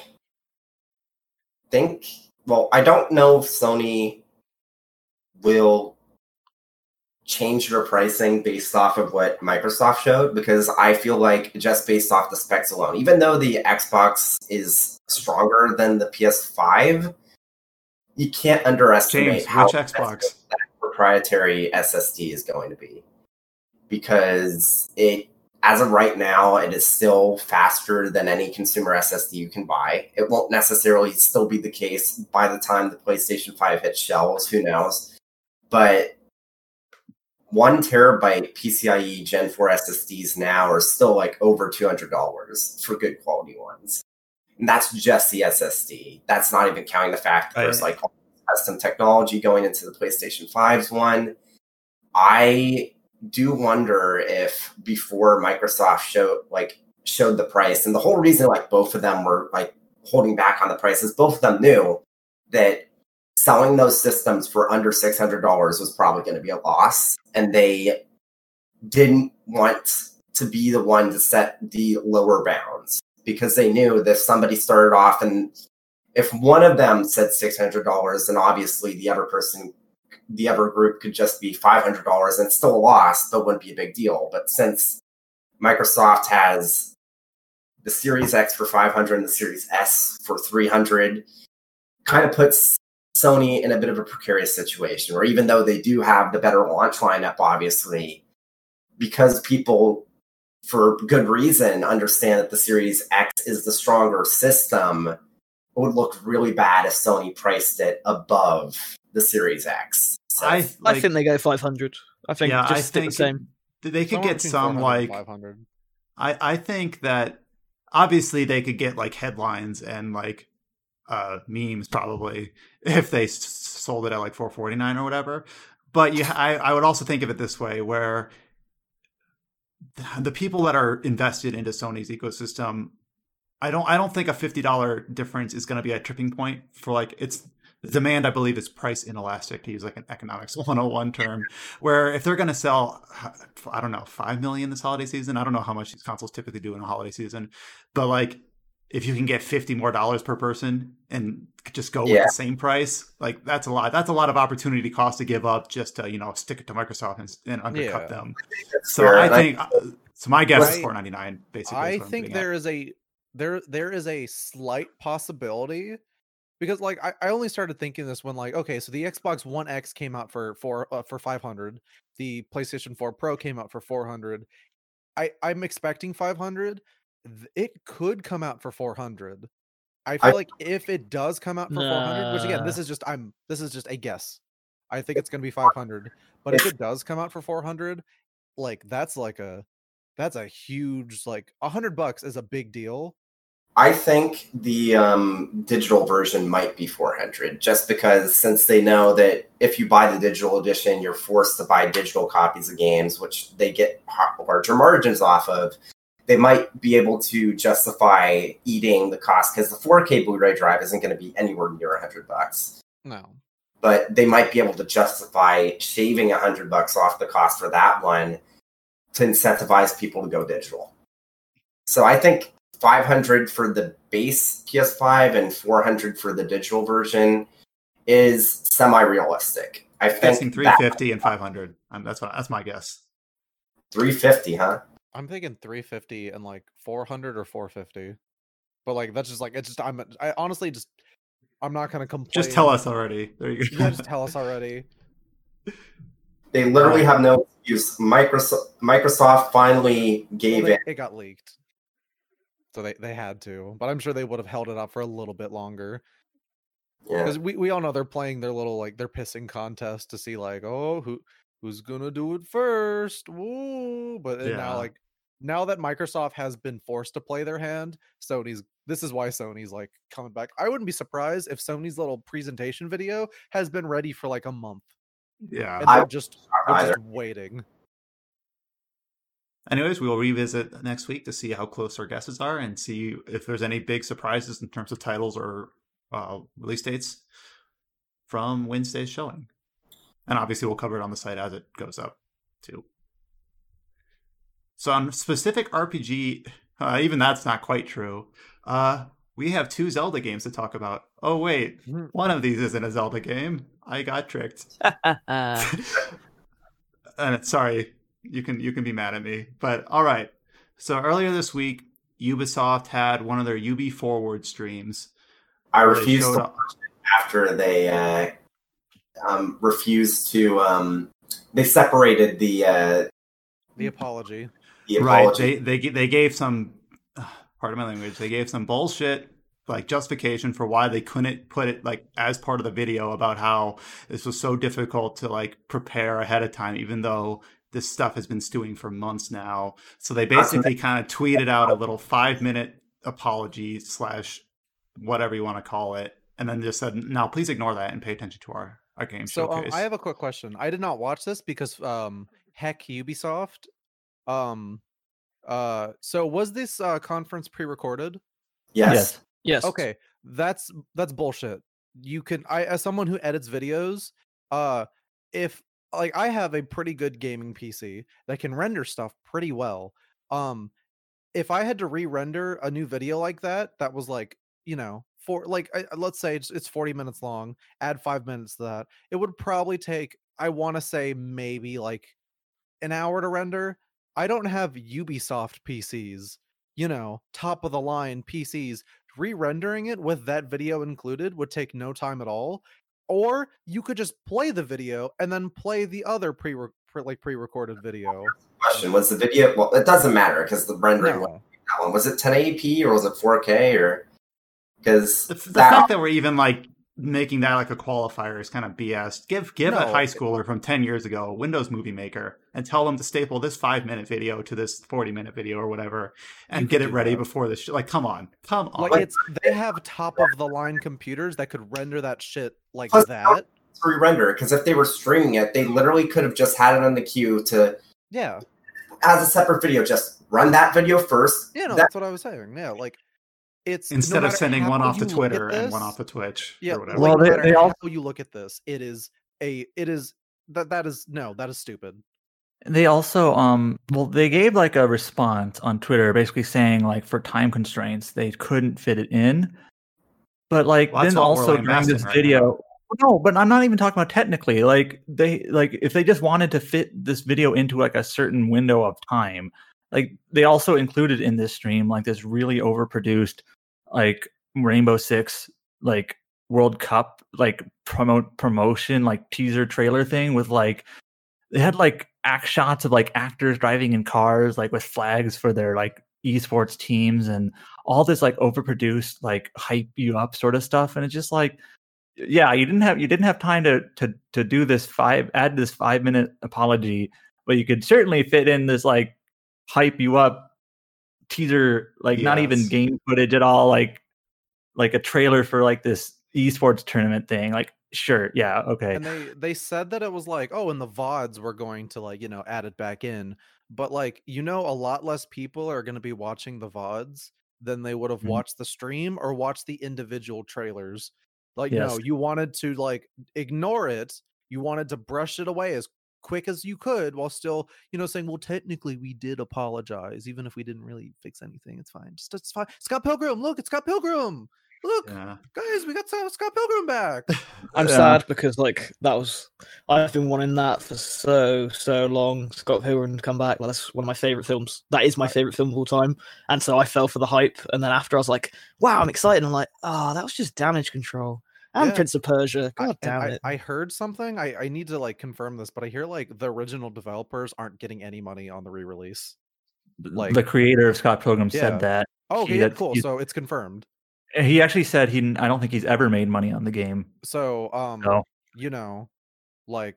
think, well, I don't know if Sony will change their pricing based off of what Microsoft showed because I feel like just based off the specs alone, even though the Xbox is stronger than the PS5, you can't underestimate James, how which Xbox? that proprietary SSD is going to be. Because it as of right now it is still faster than any consumer ssd you can buy. It won't necessarily still be the case by the time the playstation 5 hits shelves who knows? But one terabyte pcie gen 4 ssds now are still like over $200 for good quality ones and that's just the ssd that's not even counting the fact that there's like custom technology going into the playstation 5's one. I do wonder if before Microsoft showed like showed the price, and the whole reason like both of them were like holding back on the prices, both of them knew that selling those systems for under six hundred dollars was probably going to be a loss, and they didn't want to be the one to set the lower bounds because they knew that somebody started off and if one of them said six hundred dollars, then obviously the other person the other group could just be five hundred dollars and still a loss, wouldn't be a big deal. But since Microsoft has the Series X for five hundred and the Series S for three hundred, kind of puts Sony in a bit of a precarious situation. Where even though they do have the better launch lineup, obviously, because people for good reason understand that the Series X is the stronger system, it would look really bad if Sony priced it above the Series X. So I I think they go 500. I think yeah, just I think the same. they could Somewhere get some like 500. I I think that obviously they could get like headlines and like uh memes probably if they sold it at like 449 or whatever. But you I I would also think of it this way where the people that are invested into Sony's ecosystem I don't I don't think a $50 difference is going to be a tripping point for like it's demand I believe is price inelastic to use like an economics 101 term where if they're going to sell I don't know 5 million this holiday season I don't know how much these consoles typically do in a holiday season but like if you can get 50 more dollars per person and just go with the same price like that's a lot that's a lot of opportunity cost to give up just to you know stick it to Microsoft and, and undercut Yeah. them so fair. I think uh, so my guess is Right. 499 basically I is what I'm think getting at. there is a there there is a slight possibility because like I, I only started thinking this when like okay so the Xbox One X came out for for uh, for 500 the PlayStation 4 Pro came out for 400 I I'm expecting 500 Th- it could come out for 400 I feel I- like if it does come out for 400 which again this is just I'm this is just a guess. I think it's going to be 500 but if it does come out for 400 like that's like a that's a huge like a hundred bucks is a big deal. I think the um, digital version might be 400 just because since they know that if you buy the digital edition, you're forced to buy digital copies of games, which they get larger margins off of. They might be able to justify eating the cost because the 4K Blu-ray drive isn't going to be anywhere near 100 bucks. no But they might be able to justify shaving 100 bucks off the cost for that one to incentivize people to go digital. So I think 500 for the base PS5 and 400 for the digital version is semi-realistic. I guessing think that 350 and 500 um, that's what that's my guess 350, huh? I'm thinking 350 and like 400 or 450. But like that's just like it's just I'm I honestly just I'm not gonna complain. Just tell us already. There you go. Yeah, just tell us already. They literally have no excuse. Microsoft Microsoft finally gave Well, it. they- it got leaked. So they, they had to, but I'm sure they would have held it up for a little bit longer. Yeah. Because we, we all know they're playing their little like their pissing contest to see like, oh who who's gonna do it first? Woo! But then Yeah. now like now that Microsoft has been forced to play their hand, Sony's this is why Sony's like coming back. I wouldn't be surprised if Sony's little presentation video has been ready for like a month. yeah. And I- they're just they're just waiting. Anyways, we will revisit next week to see how close our guesses are and see if there's any big surprises in terms of titles or uh, release dates from Wednesday's showing. And obviously, we'll cover it on the site as it goes up, too. So, on specific RPG, uh, even that's not quite true. Uh, we have two Zelda games to talk about. Oh, wait, Mhm. one of these isn't a Zelda game. I got tricked. and sorry, you can you can be mad at me, but all right. So earlier this week, Ubisoft had one of their UB Forward streams. I refused to watch it after they uh, um, refused to. Um, they separated the uh, The apology. The Right? They they they gave some, part of my language. They gave some bullshit like justification for why they couldn't put it like as part of the video about how this was so difficult to like prepare ahead of time, even though this stuff has been stewing for months now. So they basically kind of tweeted out a little five minute apology slash whatever you want to call it, and then just said, "Now please ignore that and pay attention to our our game So um. I have a quick question. I did not watch this because um heck Ubisoft. Um uh so was this uh conference pre-recorded? yes. yes. Okay, that's that's bullshit. You can I as someone who edits videos, uh if like I have a pretty good gaming PC that can render stuff pretty well. Um if I had to re-render a new video like that that was like, you know, for like I, let's say it's, it's 40 minutes long, add 5 minutes to that. It would probably take I want to say maybe like an hour to render. I don't have Ubisoft PCs, you know, top of the line PCs re-rendering it with that video included would take no time at all or you could just play the video and then play the other pre like pre-recorded video Question was the video? Well, it doesn't matter because the rendering no. that one was it 1080p or was it 4K or because the, the that fact that we're even like making that like a qualifier is kind of BS. Give give a high schooler from ten years ago a Windows Movie Maker and tell them to staple this five minute video to this forty minute video or whatever, and get it ready that. before this. Sh- like, come on, come on. like it's they have top of the line computers that could render that shit like Plus, that to re-render because if they were streaming it, they literally could have just had it on the queue to yeah as a separate video. Just run that video first. yeah no That- that's what i was saying yeah like it's no Instead of sending one off to you look at Twitter and one off to Twitch yeah or whatever. Well, no they- matter they how also- you look at this it is a it is that that is no that is stupid They also um well they gave like a response on Twitter basically saying like for time constraints they couldn't fit it in. But like Well, then also during this right video no, but I'm not even talking about technically. Like they like if they just wanted to fit this video into like a certain window of time, like they also included in this stream like this really overproduced like Rainbow Six like World Cup like promote promotion like teaser trailer thing with like they had like act shots of like actors driving in cars like with flags for their like esports teams and all this like overproduced like hype you up sort of stuff and it's just like yeah you didn't have you didn't have time to to to do this five add this five minute apology but you could certainly fit in this like hype you up teaser like not even game footage at all like like a trailer for like this esports tournament thing like sure yeah okay and they they said that it was like oh and the vods were going to like you know add it back in but like you know a lot less people are going to be watching the vods than they would have Mhm. watched the stream or watched the individual trailers like Yes. no you wanted to like ignore it you wanted to brush it away as quick as you could while still you know saying well technically we did apologize even if we didn't really fix anything it's fine just it's fine scott pilgrim look it's scott pilgrim Look, Yeah. guys, we got Scott Scott Pilgrim back. I'm Yeah. sad because like that was I've been wanting that for so so long. Scott Pilgrim to come back. Like, that's one of my favorite films. That is my favorite film of all time. And so I fell for the hype. And then after I was like, wow, I'm excited. I'm like, oh, that was just Damage Control and Yeah. Prince of Persia. I- God and damn I, it. I heard something. I, I need to like confirm this, but I hear like the original developers aren't getting any money on the re-release. Like- the creator of Scott Pilgrim Yeah. said that. Oh, okay, He- yeah, cool. he- So it's confirmed. He actually said he. I don't think he's ever made money on the game. So um, you know, like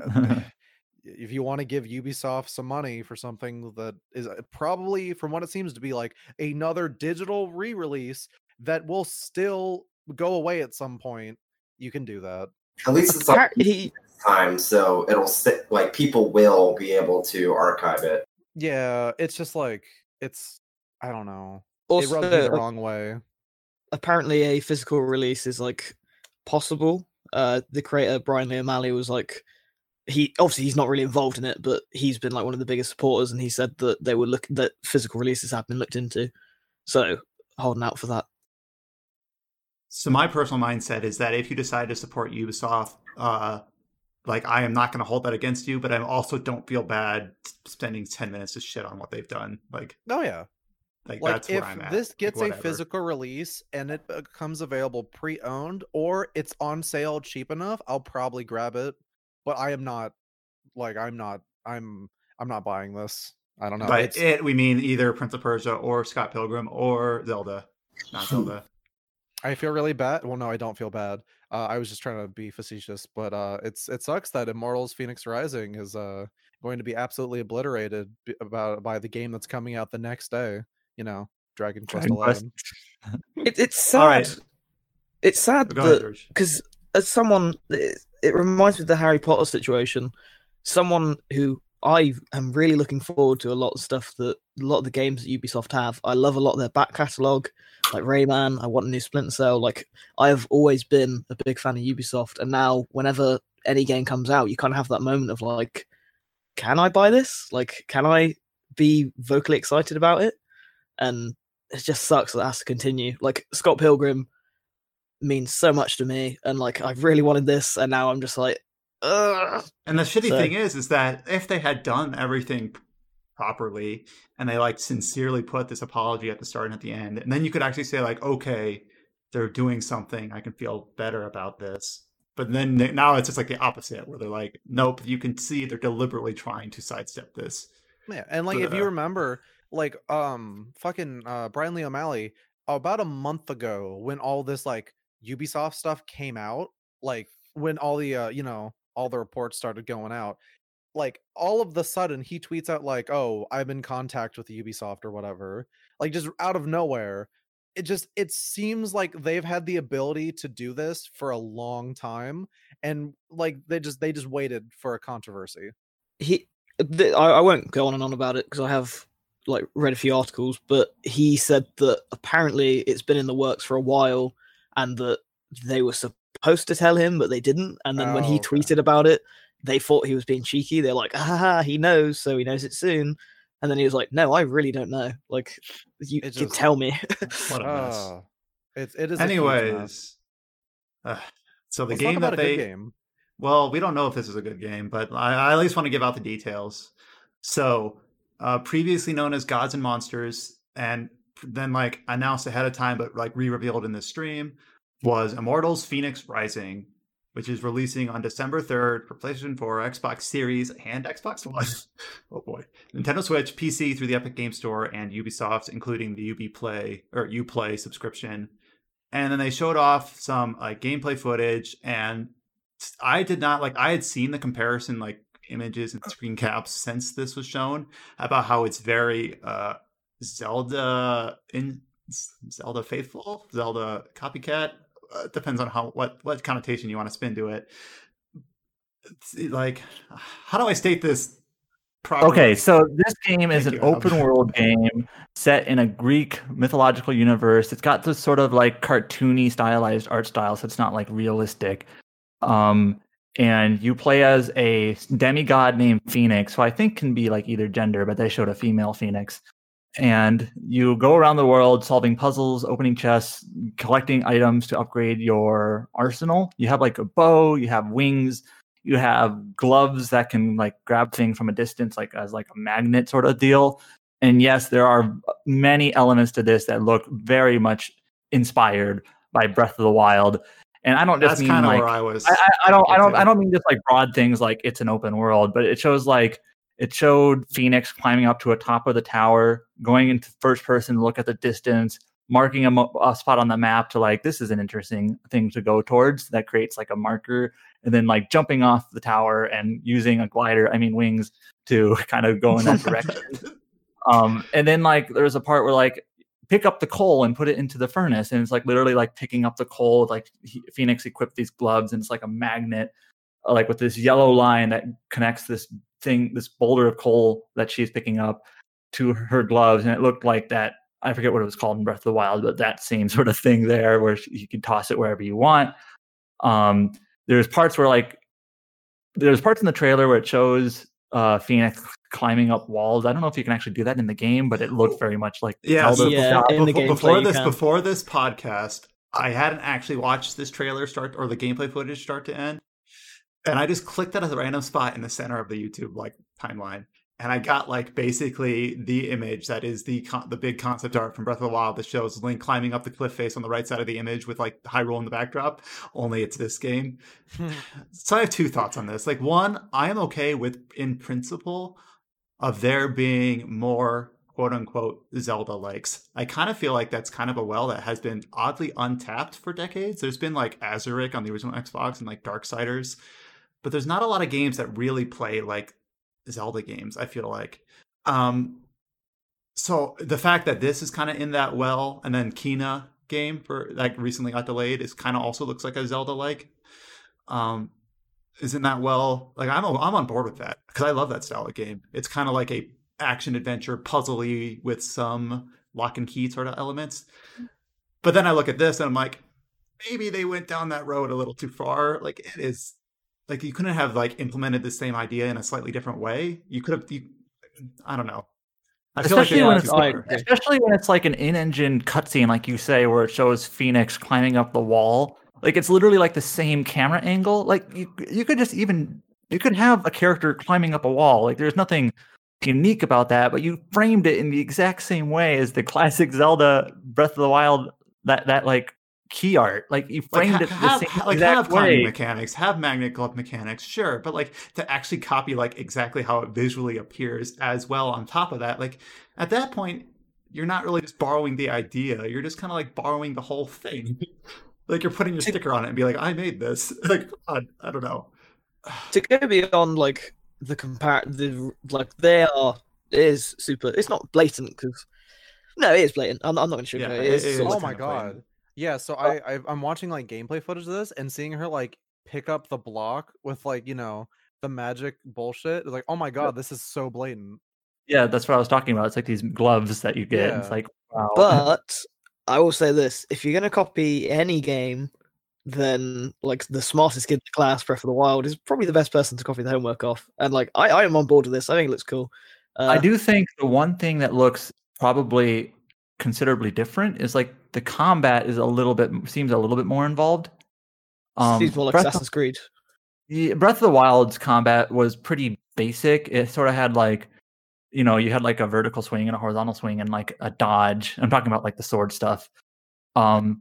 uh, if you want to give Ubisoft some money for something that is uh, probably, from what it seems to be, like another digital re-release that will still go away at some point, you can do that. At least it's on he time, so it'll sit like people will be able to archive it. Yeah, it's just like it's. I don't know. also it rubs me the uh, wrong way. apparently a physical release is like possible. Uh, the creator Brian Lee O'Malley was like, he obviously he's not really involved in it, but he's been like one of the biggest supporters, and he said that they were look that physical releases have been looked into. So holding out for that. So my personal mindset is that if you decide to support Ubisoft, uh, like I am not going to hold that against you, but I also don't feel bad spending ten minutes to shit on what they've done. Like, Oh yeah. like, like that's if where I'm at. this Like, gets a physical release and it becomes available pre-owned or it's on sale cheap enough i'll probably grab it but i am not like i'm not i'm i'm not buying this i don't know By it's, it, we mean either Prince of Persia or Scott Pilgrim or Zelda, not Zelda. I feel really bad well no i don't feel bad uh, i was just trying to be facetious but uh it's it sucks that immortals phoenix rising is uh going to be absolutely obliterated b- about by the game that's coming out the next day you know dragon quest Dragon Quest. 11 It, it's sad. All right. It's sad Go ahead, that George. because as someone, it, it reminds me of the Harry Potter situation. Someone who I am really looking forward to a lot of stuff that a lot of the games that Ubisoft have. I love a lot of their back catalogue, like Rayman. I want a new Splinter Cell. Like I have always been a big fan of Ubisoft, and now whenever any game comes out, you kind of have that moment of like, can I buy this? Like, can I be vocally excited about it? And it just sucks that it has to continue. Like Scott Pilgrim means so much to me, and like I've really wanted this, and now I'm just like, ugh. And the shitty So- thing is, is that if they had done everything properly and they like sincerely put this apology at the start and at the end, and then you could actually say like, okay, they're doing something, I can feel better about this. But then they- now it's just like the opposite, where they're like, nope, you can see they're deliberately trying to sidestep this. Yeah, and like if you Ugh. remember, like um fucking uh Brian Lee O'Malley about a month ago when all this like Ubisoft stuff came out, like when all the uh you know all the reports started going out, like all of the sudden he tweets out like, "Oh, I'm in contact with Ubisoft or whatever," like just out of nowhere. It just it seems like they've had the ability to do this for a long time, and like they just they just waited for a controversy. he. th- I, I won't go on and on about it because I have like read a few articles, but he said that apparently it's been in the works for a while, and that they were supposed to tell him, but they didn't. And then when Oh, he okay. tweeted about it, they thought he was being cheeky. They're like, "Ah, he knows, so he knows it soon." And then he was like, "No, I really don't know. Like, you, It you just- tell me." What a mess. Ah, it's it is. a. Anyways, uh, so the Let's game that they game. Well, we don't know if this is a good game, but I, I at least want to give out the details. So, uh, previously known as Gods and Monsters, and then like announced ahead of time, but like re-revealed in the stream, was Immortals: Phoenix Rising, which is releasing on December third for PlayStation 4, Xbox Series, and Xbox One. oh boy, Nintendo Switch, PC through the Epic Game Store, and Ubisoft, including the UB Play or UPlay subscription. And then they showed off some like gameplay footage and I did not like I had seen the comparison like images and screen caps since this was shown about how it's very uh Zelda in Zelda faithful, Zelda copycat. Uh, depends on how what what connotation you want to spin to it. It's, like how do I state this properly? Okay, so this game is Thank an you, open world game set in a Greek mythological universe. It's got this sort of like cartoony stylized art style, so it's not like realistic. Um, and you play as a demigod named Phoenix, who I think can be like either gender, but they showed a female Phoenix. and you go around the world solving puzzles, opening chests, collecting items to upgrade your arsenal. You have like a bow, you have wings, you have gloves that can like grab things from a distance, like as like a magnet sort of deal. And yes, there are many elements to this that look very much inspired by Breath of the Wild. And I don't just That's mean kind of like where I was. I, I, I don't I don't. I don't mean just like broad things like it's an open world, but it shows like it showed Phoenix climbing up to a top of the tower, going into first person look at the distance, marking a, a spot on the map to like this is an interesting thing to go towards. That creates like a marker, and then like jumping off the tower and using a glider, I mean wings, to kind of go in that direction. Um, and then like there's a part where like pick up the coal and put it into the furnace, and it's like literally like picking up the coal. Like he, Phoenix equipped these gloves, and it's like a magnet, uh, like with this yellow line that connects this thing, this boulder of coal that she's picking up to her gloves, and it looked like that. I forget what it was called in Breath of the Wild, but that same sort of thing there, where you can toss it wherever you want. Um, there's parts where like there's parts in the trailer where it shows uh Phoenix climbing up walls. I don't know if you can actually do that in the game, but it looked very much like Yeah, Zelda Yeah, before, in the before, before this can. before this podcast, I hadn't actually watched this trailer start or the gameplay footage start to end, and I just clicked at a random spot in the center of the YouTube like timeline, and I got like basically the image that is the con- the big concept art from Breath of the Wild that shows Link climbing up the cliff face on the right side of the image with like Hyrule in the backdrop. Only it's this game. Hmm. so I have two thoughts on this. Like one, I am okay with in principle of there being more quote unquote Zelda likes. I kind of feel like that's kind of a well that has been oddly untapped for decades. There's been like Azurik on the original Xbox and like Darksiders, but there's not a lot of games that really play like Zelda games, I feel like. Um so the fact that this is kind of in that well and then Kena game for like recently got delayed is kind of also looks like a Zelda like. Um isn't that well like I'm I'm on board with that because I love that style of game. It's kind of like a action adventure puzzly with some lock and key sort of elements. But then I look at this and I'm like, maybe they went down that road a little too far. Like it is like you couldn't have like implemented the same idea in a slightly different way. You could have you, I don't know. I feel like especially they when it's I especially when it's like an in-engine cutscene, like you say, where it shows Phoenix climbing up the wall. Like it's literally like the same camera angle. Like you, you could just even you could have a character climbing up a wall. Like there's nothing unique about that, but you framed it in the exact same way as the classic Zelda Breath of the Wild. That that like key art, like you Like, framed ha- it the same ha- like exact have climbing way. mechanics, have magnet glove mechanics, sure, but like to actually copy like exactly how it visually appears as well on top of that, like at that point, you're not really just borrowing the idea, you're just kind of like borrowing the whole thing. Mm-hmm. like you're putting your sticker on it and be like, I made this. Like I, I don't know. to go beyond like the compare the like they are it is super it's not blatant because no it is blatant i'm, I'm not going to Yeah, sugarcoat it- it is it is oh my kind of plain. god. Yeah, so I, I I'm watching like gameplay footage of this and seeing her like pick up the block with like, you know, the magic bullshit. It's like, oh my god, this is so blatant. Yeah, that's what I was talking about. It's like these gloves that you get. It's like wow. but i will say this if you're going to copy any game then like the smartest kid in the class breath of the wild is probably the best person to copy the homework off and like i i am on board with this i think it looks cool uh, I do think the one thing that looks probably considerably different is like the combat is a little bit seems a little bit more involved. Um, seems more like Breath, of, assassin's creed yeah, Breath of the Wild's combat was pretty basic. It sort of had like, you know, you had like a vertical swing and a horizontal swing and like a dodge. I'm talking about like the sword stuff. Um,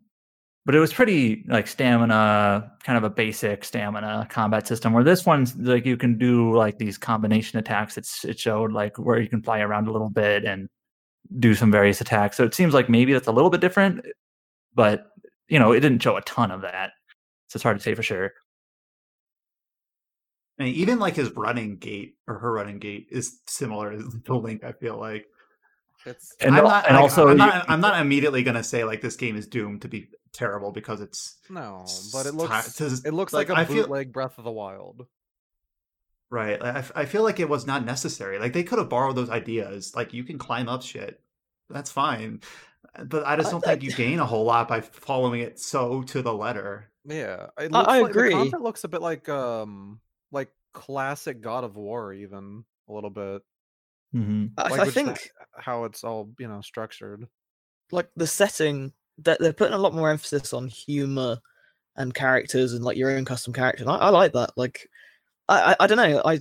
but it was pretty like stamina, kind of a basic stamina combat system. Where this one's like you can do like these combination attacks. It's it showed like where you can fly around a little bit and do some various attacks. So it seems like maybe that's a little bit different, but you know, it didn't show a ton of that. So it's hard to say for sure. I mean, even like his running gait or her running gait is similar to Link. I feel like, It's And, I'm not, and like, also, I'm you- not, I'm not immediately gonna say like this game is doomed to be terrible because it's no, but it looks to- it looks like, like, a I feel- bootleg Breath of the Wild. Right. I, f- I feel like it was not necessary. Like they could have borrowed those ideas. Like you can climb up shit. That's fine. But I just I- don't think you gain a whole lot by following it so to the letter. Yeah, it I- looks I like, agree. The content looks a bit like um like classic God of War, even a little bit. Mhm. I, Like I think how it's all you know structured. like the setting that they're putting a lot more emphasis on humor and characters and like your own custom character. And I, I like that. Like, I, I I don't know. I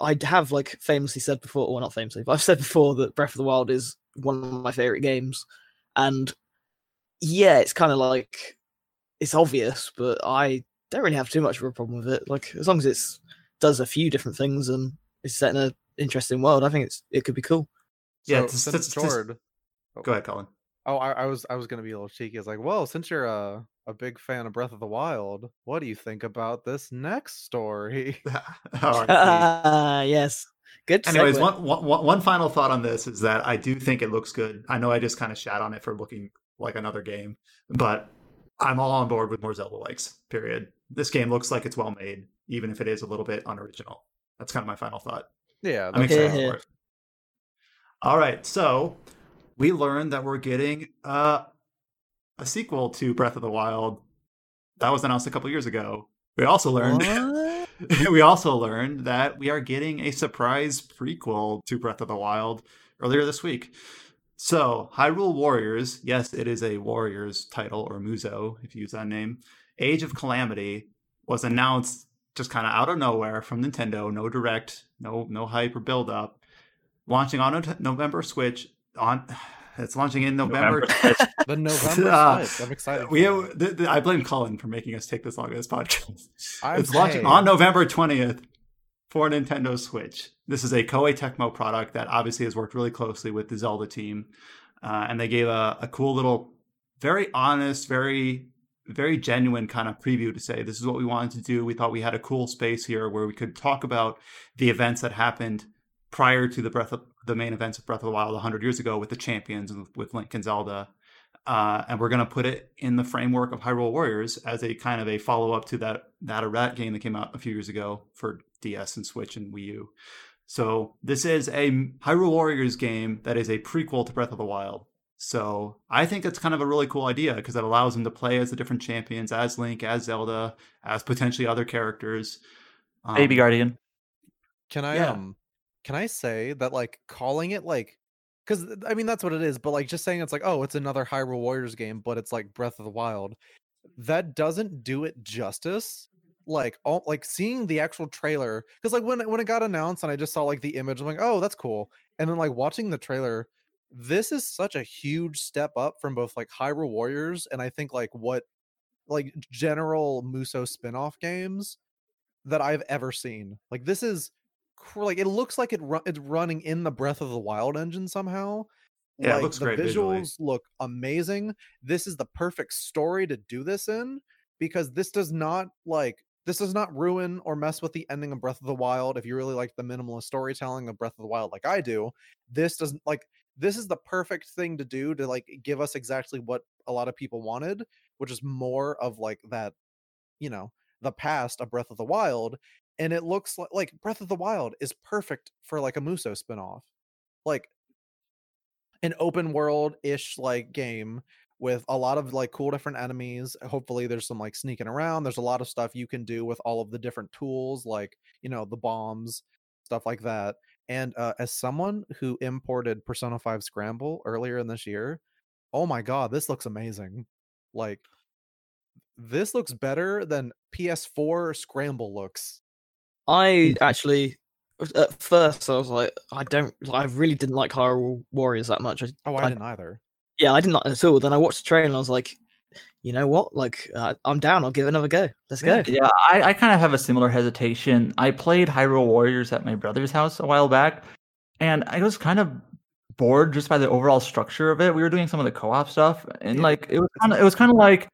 I have like famously said before, well not famously, but I've said before that Breath of the Wild is one of my favorite games, and yeah, it's kind of like it's obvious, but I don't really have too much of a problem with it. Like as long as it's does a few different things and it's set in an interesting world, I think it's it could be cool. Yeah, So, it's- since it's- it's- Jord. oh, Go ahead, Colin. Oh, I, I was I was gonna be a little cheeky. It's like, well, since you're a a big fan of Breath of the Wild, what do you think about this next story? Ah, yes. Good. Anyways, one, one, one final thought on this is that I do think it looks good. I know I just kind of shat on it for looking like another game, but I'm all on board with more Zelda likes, period. This game looks like it's well made, even if it is a little bit unoriginal. That's kind of my final thought. Yeah, I'm excited for it. All right, so we learned that we're getting uh, a sequel to Breath of the Wild. That was announced a couple years ago. We also learned we also learned that we are getting a surprise prequel to Breath of the Wild earlier this week. So, Hyrule Warriors, yes, it is a Warriors title or Musou, if you use that name. Age of Calamity was announced just kind of out of nowhere from Nintendo, no direct, no no hype or build up. Launching on Nov- November Switch on it's launching in November. November. the November Uh, Switch. I'm excited. we have, it. th- th- I blame Colin for making us take this long in this podcast. I'm it's launching saying- on November 20th for Nintendo Switch. This is a Koei Tecmo product that obviously has worked really closely with the Zelda team. Uh, and they gave a, a cool little, very honest, very, very genuine kind of preview to say, this is what we wanted to do. We thought we had a cool space here where we could talk about the events that happened prior to the Breath of the main events of Breath of the Wild 100 years ago with the champions and with Link and Zelda. Uh, and we're going to put it in the framework of Hyrule Warriors as a kind of a follow up to that that rat game that came out a few years ago for DS and Switch and Wii U. So this is a Hyrule Warriors game that is a prequel to Breath of the Wild. So I think it's kind of a really cool idea because it allows them to play as the different champions, as Link, as Zelda, as potentially other characters. Um, Baby Guardian. Can I Yeah. um can I say that like calling it like because I mean that's what it is, but like just saying it's like oh it's another Hyrule Warriors game, but it's like Breath of the Wild, that doesn't do it justice. Like all like seeing the actual trailer because like when when it got announced and I just saw like the image, I'm like oh that's cool, and then like watching the trailer, this is such a huge step up from both like Hyrule Warriors and I think like what like general Muso spin-off games that I've ever seen. Like this is like it looks like it ru- it's running in the Breath of the Wild engine somehow. Yeah, it like looks the great visuals visually. look amazing. This is the perfect story to do this in because this does not like this does not ruin or mess with the ending of Breath of the Wild if you really like the minimalist storytelling of Breath of the Wild like I do. This doesn't like this is the perfect thing to do to like give us exactly what a lot of people wanted, which is more of like that, you know, the past of Breath of the Wild. And it looks like like Breath of the Wild is perfect for like a Muso spinoff. Like an open world ish like game with a lot of like cool different enemies. Hopefully there's some like sneaking around. There's a lot of stuff you can do with all of the different tools, like, you know, the bombs, stuff like that. And uh, as someone who imported Persona 5 Scramble earlier in this year, oh my god, this looks amazing. Like this looks better than PS4 Scramble looks. I actually, at first, I was like, I don't, I really didn't like Hyrule Warriors that much. I, Oh, I, I- didn't either. yeah, I didn't like it at all. Then I watched the trailer and I was like, you know what? Like, uh, I'm down. I'll give it another go. Let's go. Yeah, I, I kind of have a similar hesitation. I played Hyrule Warriors at my brother's house a while back, and I was kind of bored just by the overall structure of it. We were doing some of the co-op stuff, and Yeah, like it was kind of it was kind of like,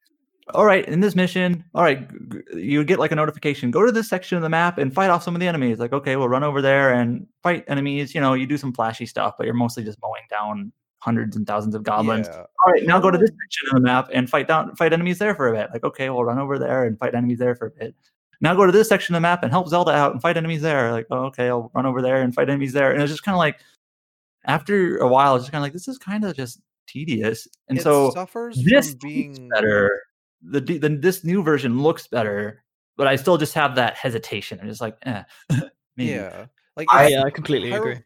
all right, in this mission, all right, you get like a notification, go to this section of the map and fight off some of the enemies. Like, okay, we'll run over there and fight enemies. You know, you do some flashy stuff, but you're mostly just mowing down hundreds and thousands of goblins Yeah. all right, now go to this section of the map and fight down fight enemies there for a bit. Like, okay, we'll run over there and fight enemies there for a bit. Now go to this section of the map and help Zelda out and fight enemies there. Like, oh, okay, I'll run over there and fight enemies there. And it's just kind of like after a while, it's just kind of like this is kind of just tedious. And it so suffers this from being better. The, the this new version looks better, but I still just have that hesitation. I'm just like, eh, maybe. Yeah. Like I- it's- Yeah, I completely Hyrule- agree.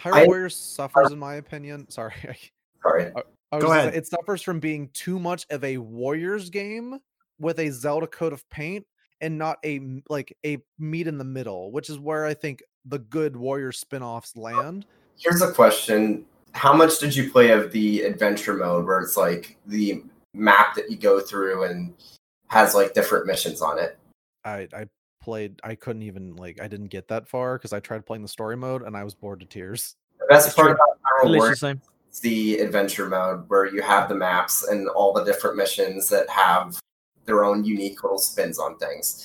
Hyrule I- Warriors suffers, in my opinion. Sorry, Sorry. I was Go gonna say, ahead. it suffers from being too much of a Warriors game with a Zelda coat of paint and not a like a meet in the middle, which is where I think the good warrior spin-offs land. Here's a question: How much did you play of the adventure mode, where it's like the map that you go through and has like different missions on it? I I played I couldn't even like I didn't get that far because I tried playing the story mode and I was bored to tears. The best It's part true. about Hyrule Literally the Warriors same. is the adventure mode, where you have the maps and all the different missions that have their own unique little spins on things.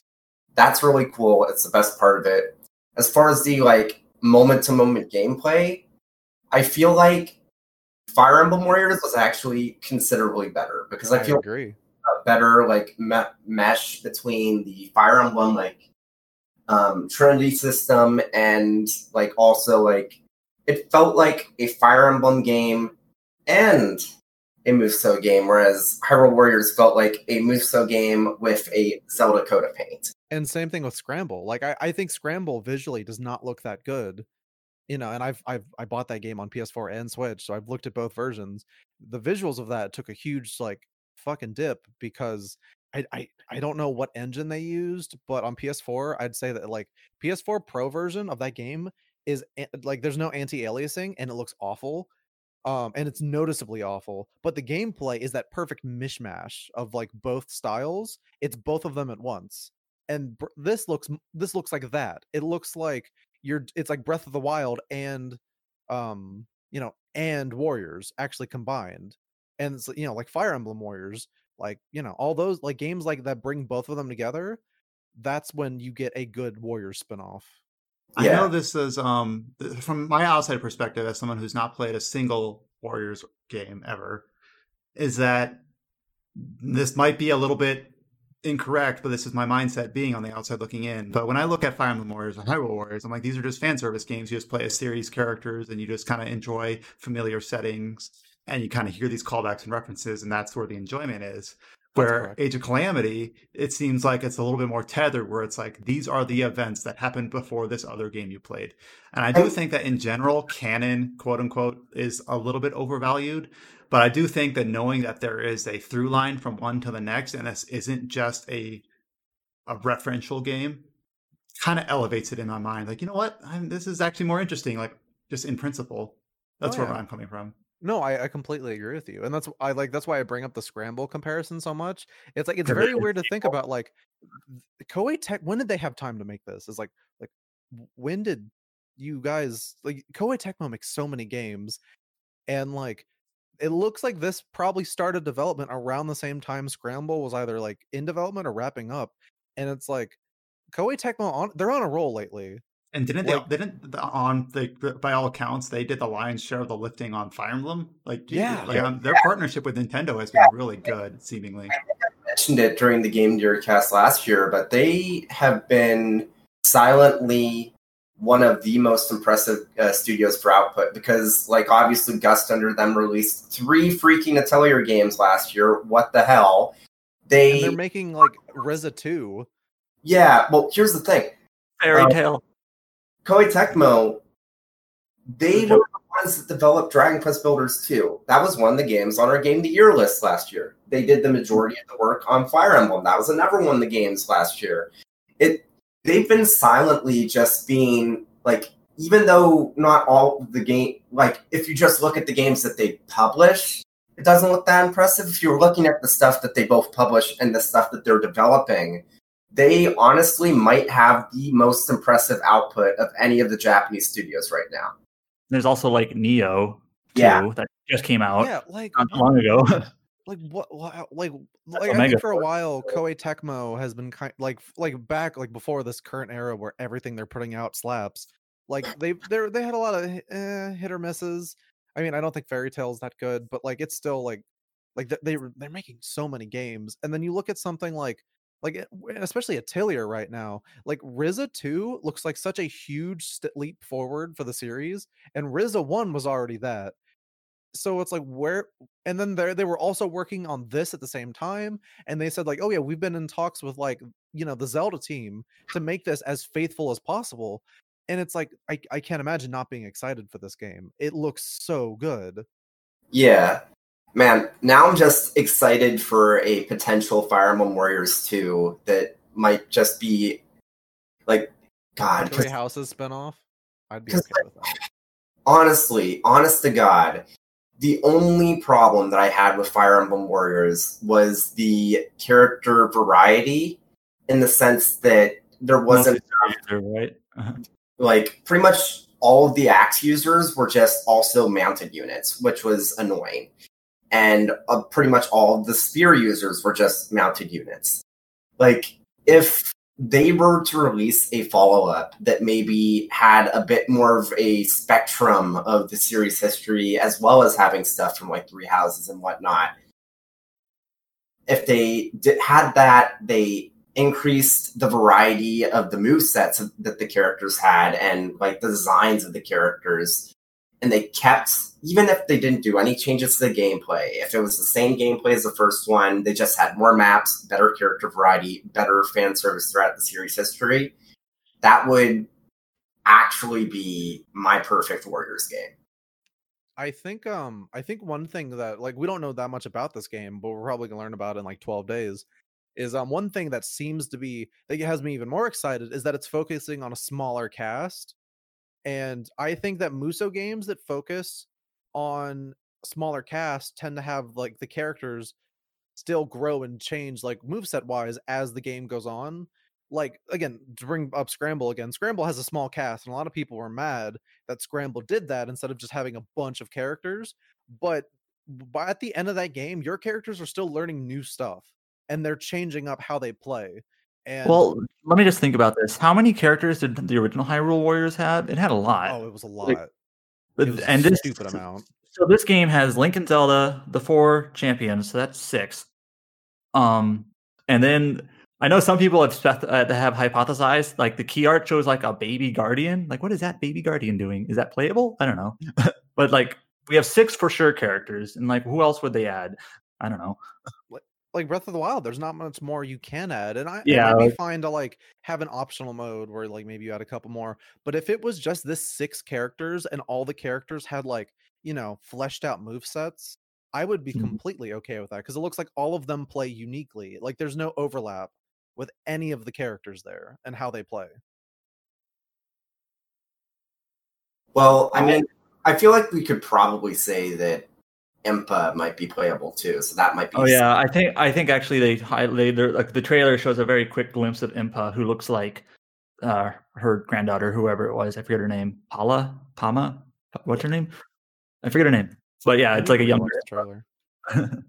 That's really cool. It's the best part of it. As far as the like moment to moment gameplay, I feel like Fire Emblem Warriors was actually considerably better because I I feel agree. a better like me- mesh between the Fire Emblem like um, Trinity system and like also like it felt like a Fire Emblem game and a Musou game, whereas Hyrule Warriors felt like a Musou game with a Zelda coat of paint. And same thing with Scramble. Like I, I think Scramble visually does not look that good. You know, and I've I've I bought that game on PS4 and Switch, so I've looked at both versions. The visuals of that took a huge like fucking dip because I I, I don't know what engine they used, but on PS4, I'd say that like PS4 Pro version of that game is like there's no anti-aliasing and it looks awful. Um, and it's noticeably awful, but the gameplay is that perfect mishmash of like both styles. It's both of them at once and br- this looks this looks like that it looks like you're it's like breath of the wild and um you know and warriors actually combined and it's you know like fire emblem warriors like you know all those like games like that bring both of them together that's when you get a good warrior spin-off. I know this is um th- from my outside perspective as someone who's not played a single Warriors game ever, is that this might be a little bit incorrect, but this is my mindset being on the outside looking in. But when I look at Fire Emblem Warriors and Hyrule Warriors, I'm like, these are just fan service games. You just play a series characters and you just kind of enjoy familiar settings and you kind of hear these callbacks and references, and that's where the enjoyment is. Where. Age of Calamity, it seems like it's a little bit more tethered, where it's like these are the events that happened before this other game you played. And I do think that in general, canon, quote unquote, is a little bit overvalued. But I do think that knowing that there is a through line from one to the next, and this isn't just a a referential game, kind of elevates it in my mind. Like, you know what? I'm, this is actually more interesting. Like, just in principle, that's Oh, where. I'm coming from. no I, I completely agree with you and that's i like that's why i bring up the scramble comparison so much it's like it's very weird to think about like koei tech when did they have time to make this it's like like when did you guys like koei tecmo makes so many games and like it looks like this probably started development around the same time scramble was either like in development or wrapping up and it's like koei tecmo on they're on a roll lately And didn't Like- they? Didn't the, on the by all accounts they did the lion's share of the lifting on Fire Emblem? Like, geez, Yeah. like um, their partnership with Nintendo has been really good, seemingly. mentioned it during the Game Gear cast last year, but they have been silently one of the most impressive uh, studios for output because, like, obviously, Gust under them released three freaking Atelier games last year. What the hell? and They, they're making like Ryza 2 yeah. Well, here's the thing: Fairy Um, tale. Koei Tecmo, they were the ones that developed Dragon Quest Builders 2. That was one of the games on our Game of the Year list last year. They did the majority of the work on Fire Emblem. That was another one of the games last year. It they've been silently just being like even though not all the game like if you just look at the games that they publish, it doesn't look that impressive. If you're looking at the stuff that they both publish and the stuff that they're developing, they honestly might have the most impressive output of any of the Japanese studios right now. There's also like Nioh, too, Yeah. that just came out yeah like not oh long ago. like what like like I think for a while Koei Tecmo has been kind like like back like before this current era where everything they're putting out slaps. Like they they they had a lot of eh, hit or misses. I mean, I don't think Fairy Tail's that good, but like it's still like like they they're making so many games, and then you look at something like like especially Atelier right now. Like Ryza two looks like such a huge st- leap forward for the series, and Ryza one was already that. So it's like where and then they they were also working on this at the same time and they said like oh yeah we've been in talks with like you know the zelda team to make this as faithful as possible and it's like I, I can't imagine not being excited for this game. It looks so good. Yeah. Man, now I'm just excited for a potential Fire Emblem Warriors 2 that might just be like God. Three Houses spinoff. I'd be okay with that. honestly, honest to God, the only problem that I had with Fire Emblem Warriors was the character variety in the sense that there wasn't User, right? Uh-huh. like pretty much all of the axe users were just also mounted units, which was annoying. And uh, pretty much all of the spear users were just mounted units. Like, if they were to release a follow up that maybe had a bit more of a spectrum of the series history, as well as having stuff from like Three Houses and whatnot, if they did, had that, they increased the variety of the move sets that the characters had and like the designs of the characters and they kept even if they didn't do any changes to the gameplay if it was the same gameplay as the first one they just had more maps better character variety better fan service throughout the series history that would actually be my perfect warriors game I think um I think one thing that like we don't know that much about this game, but we're probably gonna learn about in like 12 days. Is um one thing that seems to be that has me even more excited is that it's focusing on a smaller cast. And I think that Musou games that focus on smaller casts tend to have like the characters still grow and change like moveset wise as the game goes on. Like again, to bring up Scramble again, Scramble has a small cast, and a lot of people were mad that Scramble did that instead of just having a bunch of characters. But by at the end of that game, your characters are still learning new stuff and they're changing up how they play. And Well, let me just think about this. How many characters did the original Hyrule Warriors have? It had a lot. oh, it was a lot. like, and this stupid amount. So this game has Link and Zelda, the four champions, so that's six. Um, and then I know some people have spec- uh, that have hypothesized like the key art shows like a baby guardian. Like, what is that baby guardian doing? Is that playable? I don't know. but like, we have six for sure characters, and like, who else would they add? I don't know. Like Breath of the Wild, there's not much more you can add, and I Yeah, it might be fine to like have an optional mode where like maybe you add a couple more. But if it was just this six characters and all the characters had like you know fleshed out move sets, I would be Mhm. completely okay with that because it looks like all of them play uniquely. Like there's no overlap with any of the characters there and how they play. well i mean i feel like we could probably say that impa might be playable too so that might be Oh yeah, I think I think actually they highlight their like the trailer shows a very quick glimpse of Impa, who looks like uh her granddaughter, whoever it was. I forget her name. Paula, Pama, what's her name? I forget her name. But yeah, it's like a Really young. trailer.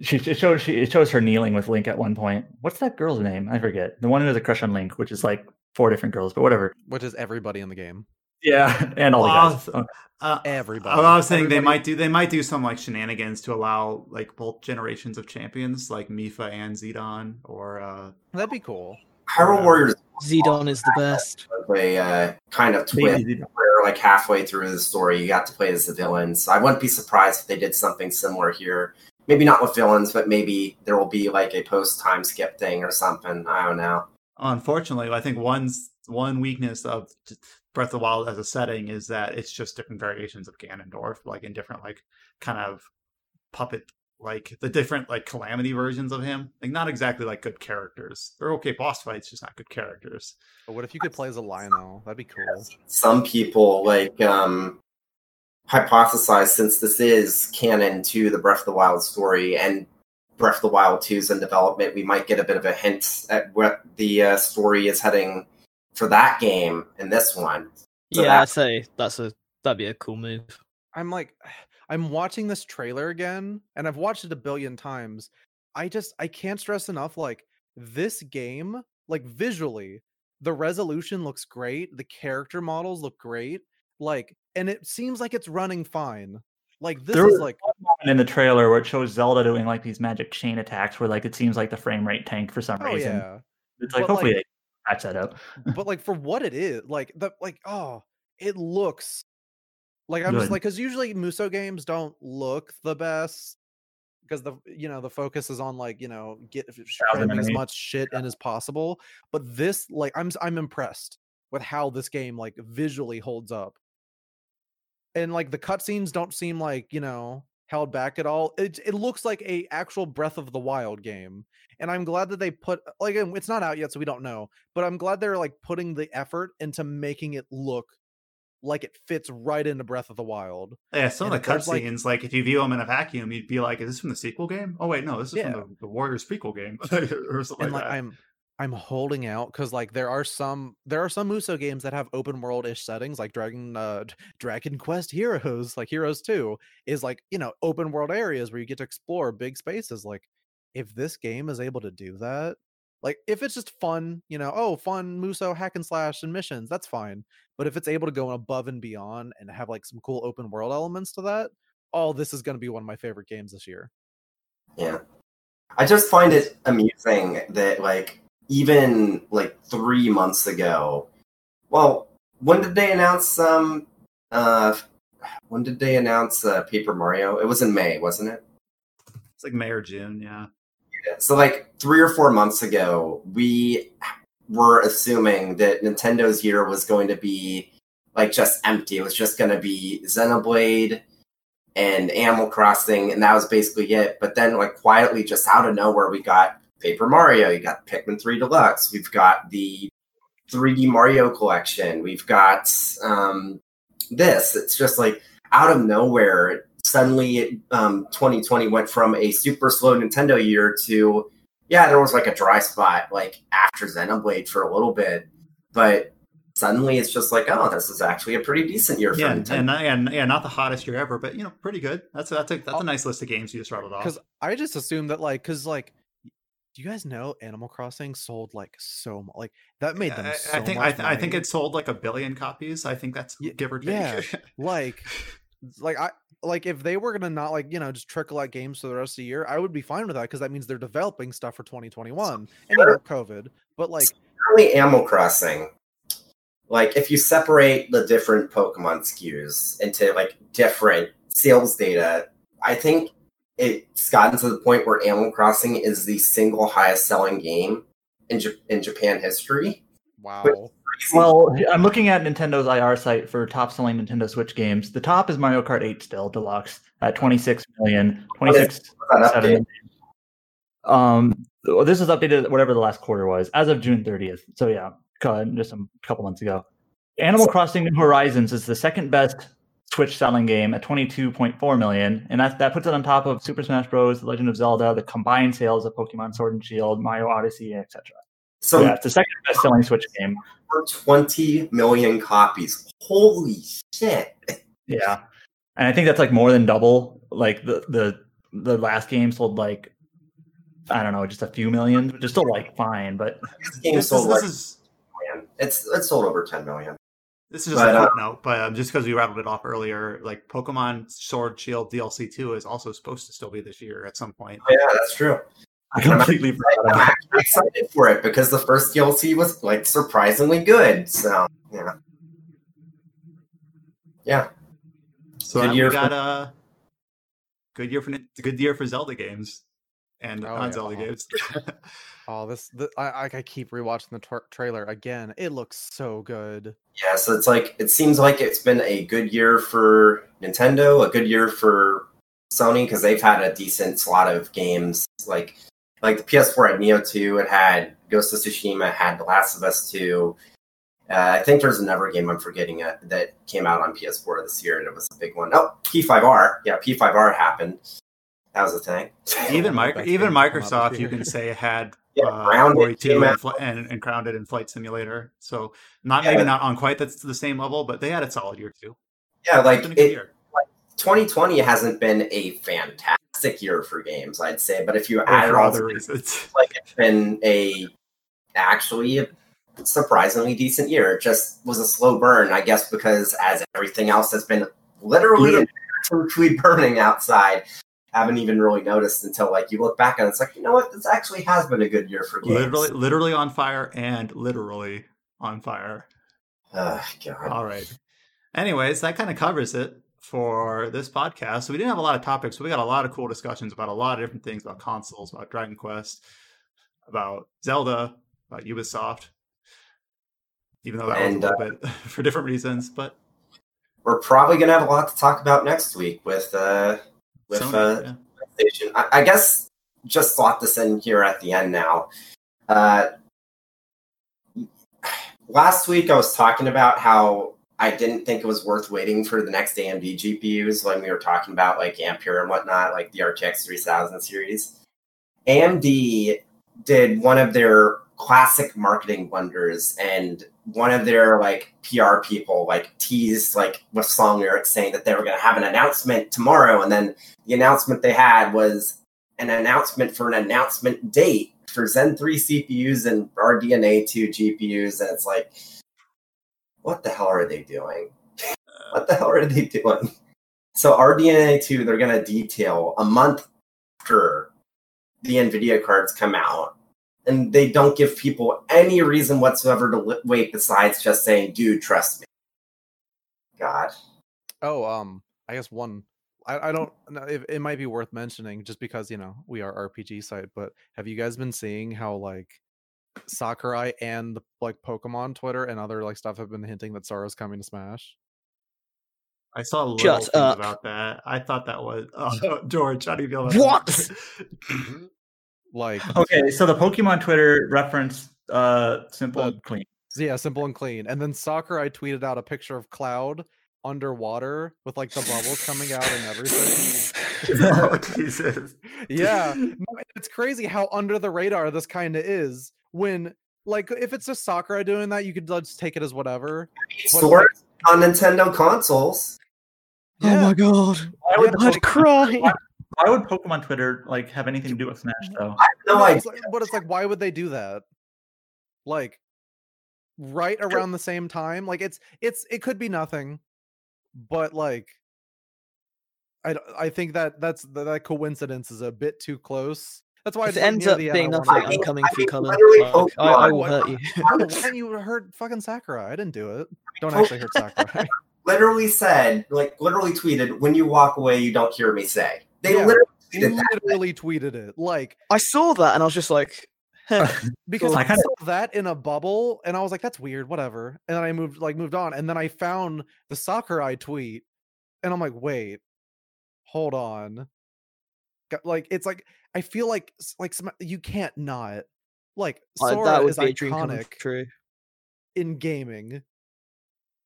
she it shows she it shows her kneeling with Link at one point. What's that girl's name? I forget. The one who has a crush on Link, which is like four different girls, but whatever. which is everybody in the game. Yeah, and all the Well, guys. Uh, Uh, Everybody. I was saying they might do they might do some like shenanigans to allow like both generations of champions, like Mipha and Sidon, or uh, That'd be cool. hyrule warriors Sidon is the best. a uh, kind of twist where like halfway through the story you got to play as the villain so i wouldn't be surprised if they did something similar here. Maybe not with villains but maybe there will be like a post time skip thing or something. I don't know. Unfortunately, I think one's one weakness of t- Breath of the Wild as a setting is that it's just different variations of Ganondorf, like in different like kind of puppet like the different like calamity versions of him. Like not exactly like good characters. They're okay boss fights, just not good characters. But what if you could play as a Lynel? That'd be cool. some people like um hypothesize since this is canon to the breath of the wild story and breath of the wild 2 is in development we might get a bit of a hint at what the uh, story is heading for that game and this one So yeah, that- I'd say that's a that'd be a cool move. I'm like, I'm watching this trailer again, and I've watched it a billion times. I just, I can't stress enough. Like this game, like visually, the resolution looks great. The character models look great. Like, and it seems like it's running fine. Like this There is was like, one in the trailer where it shows Zelda doing like these magic chain attacks, where like it seems like the frame rate tank for some oh reason. yeah. It's like But, hopefully like- they patch that up. but like for what it is, like the like oh, it looks like I'm just like because usually Musou games don't look the best because the you know the focus is on like you know get cramming as much shit in as possible. But this like I'm I'm impressed with how this game like visually holds up. And like the cutscenes don't seem like, you know, held back at all. It it looks like a actual Breath of the Wild game. And I'm glad that they put like it's not out yet so we don't know, but I'm glad they're like putting the effort into making it look like it fits right into Breath of the Wild. Yeah, some And of the there's, like- cutscenes, like, if you view them in a vacuum, you'd be like, "Is this from the sequel game?" Oh wait, no, this is Yeah. from the, the Warriors prequel game, or something and like like that. I'm I'm holding out because like there are some there are some Musou games that have open world ish settings like Dragon uh Dragon Quest Heroes like Heroes 2 is like you know open world areas where you get to explore big spaces like if this game is able to do that like if it's just fun you know oh fun Musou hack and slash and missions that's fine but if it's able to go above and beyond and have like some cool open world elements to that oh this is going to be one of my favorite games this year Yeah. I just find it amusing that like even like three months ago, well, when did they announce um uh when did they announce uh, Paper Mario? It was in May, wasn't it? It's like May or June, yeah. So like three or four months ago, we were assuming that Nintendo's year was going to be like just empty. It was just going to be Xenoblade and Animal Crossing, and that was basically it. But then, like quietly, just out of nowhere, we got Paper Mario. You got Pikmin Three Deluxe. We've got the 3D Mario collection. We've got um, this. It's just like out of nowhere. Suddenly, um, 2020 went from a super slow Nintendo year to yeah, there was like a dry spot like after Xenoblade for a little bit, but suddenly it's just like, oh, this is actually a pretty decent year for Yeah, Nintendo. and, and yeah, not the hottest year ever, but you know, pretty good. That's a, that's a that's a nice list of games you just rattled off. because I just assumed that like because like do you guys know Animal Crossing sold like so much like that made them I, so I think I, I think it sold like a billion copies. I think that's give or take. yeah. like like I like if they were gonna not like you know just trickle out games for the rest of the year, I would be fine with that because that means they're developing stuff for 2021 and COVID. But like only Animal Crossing, like if you separate the different Pokemon SKUs into like different sales data, I think it's gotten to the point where Animal Crossing is the single highest selling game in, J- in Japan history. wow, Well, I'm looking at Nintendo's IR site for top selling Nintendo Switch games. The top is Mario Kart 8 still, deluxe, at 26 million. 26 that seven update? million. Um, this is updated whatever the last quarter was, as of June 30th. So yeah, just a couple months ago. Animal Crossing New Horizons is the second best Switch selling game at 22.4 million, and that that puts it on top of Super Smash Bros, The Legend of Zelda, the combined sales of Pokemon Sword and Shield, Mario Odyssey, etc. So So yeah, it's the second best selling Switch game. for 20 million copies. Holy shit. Yeah, and I think that's like more than double. Like the the the last game sold like I don't know, just a few million, which is still like fine, but This game is, sold this like is. It's it's sold over 10 million. This is just But, a uh, footnote, but um, just because we rattled it off earlier, like Pokemon Sword Shield DLC two is also supposed to still be this year at some point. Oh, yeah, that's true. I completely forgot I'm about it. actually excited for it because the first DLC was like surprisingly good. So yeah, yeah. So Good then year we got for- a good year for good year for Zelda games and Oh, non yeah. Zelda games. oh this the, I I keep rewatching the tra- trailer again. It looks so good. Yeah, so it's like it seems like it's been a good year for Nintendo, a good year for Sony because they've had a decent slot of games. Like like the PS4 had Nioh 2, it had Ghost of Tsushima, had The Last of Us 2. Uh, I think there's another game I'm forgetting uh, that came out on PS4 this year, and it was a big one. Oh, P5R. Yeah, P5R happened. That was a thing. even One Micro, of the best even games to come out this Microsoft, you can say had Yeah, uh, Grounded 42 came and, fl- and, and Grounded and Flight Simulator. So not Yeah. maybe not on quite that's the same level, but they had a solid year too. Yeah, like been a good it, year. 2020 hasn't been a fantastic year for games, I'd say. But if you Or add for all other together, reasons. like it's been a actually a surprisingly decent year. It just was a slow burn, I guess, because as everything else has been literally Liter- and burning outside, haven't even really noticed until like you look back and it's like, you know what, this actually has been a good year for games. Literally, literally on fire and literally on fire. oh, God. All right. Anyways, that kind of covers it for this podcast. So we didn't have a lot of topics, but we got a lot of cool discussions about a lot of different things about consoles, about Dragon Quest, about Zelda, about Ubisoft. even though that And, was a little bit for different reasons. But We're probably gonna have a lot to talk about next week with uh with Sony, uh yeah. PlayStation. I, I guess just slot this in here at the end now. Uh, last week I was talking about how I didn't think it was worth waiting for the next AMD GPUs when we were talking about like Ampere and whatnot, like the RTX 3000 series. AMD did one of their classic marketing blunders and one of their like PR people like teased like with song lyrics saying that they were going to have an announcement tomorrow and then the announcement they had was an announcement for an announcement date for Zen 3 CPUs and RDNA 2 GPUs and it's like what the hell are they doing? what the hell are they doing? So RDNA 2 they're going to detail a month after the Nvidia cards come out and they don't give people any reason whatsoever to li- wait besides just saying, "Dude, trust me." God, Oh, um, I guess one. I, I don't know if it might be worth mentioning just because you know we are RPG site, but have you guys been seeing how like Sakurai and the like Pokemon Twitter and other like stuff have been hinting that Sora's coming to Smash? I saw a little Shut things up. about that. I thought that was oh, George. How do you feel about What? that? Like, Okay, so the Pokemon Twitter referenced uh simple The- and clean. yeah, simple and clean. And then Sakurai tweeted out a picture of Cloud underwater with like the bubbles coming out and everything. oh Jesus! yeah no, it's crazy how under the radar this kind of is when like if it's just Sakurai doing that you could just take it as whatever But, Sword on Nintendo consoles. Oh my god. Why would, I'd the cry. Pokemon, why would Pokemon Twitter like have anything to do with Smash mm-hmm. though? No, No, I it's like- but it's like why would they do that like right around the same time like it's it's it could be nothing but like I I think that that's that, that coincidence is a bit too close that's why it's it like, ends up the end, being I wanna- nothing, I I'm coming I for you, mean, Colin. I, I will hurt you. No, why you hurt fucking Sakurai? I didn't do it. Don't actually hurt Sakurai. literally said, like, literally tweeted, "When you walk away, you don't hear me say." They Yeah. literally He tweeted that. tweeted it. Like I saw that and I was just like, because I I saw that in a bubble and I was like, that's weird, whatever. And then I moved like moved on. And then I found the Sakurai tweet and I'm like, wait, hold on. Like it's like I feel like like some, you can't not like uh, Sora that would is dream come iconic true. in gaming.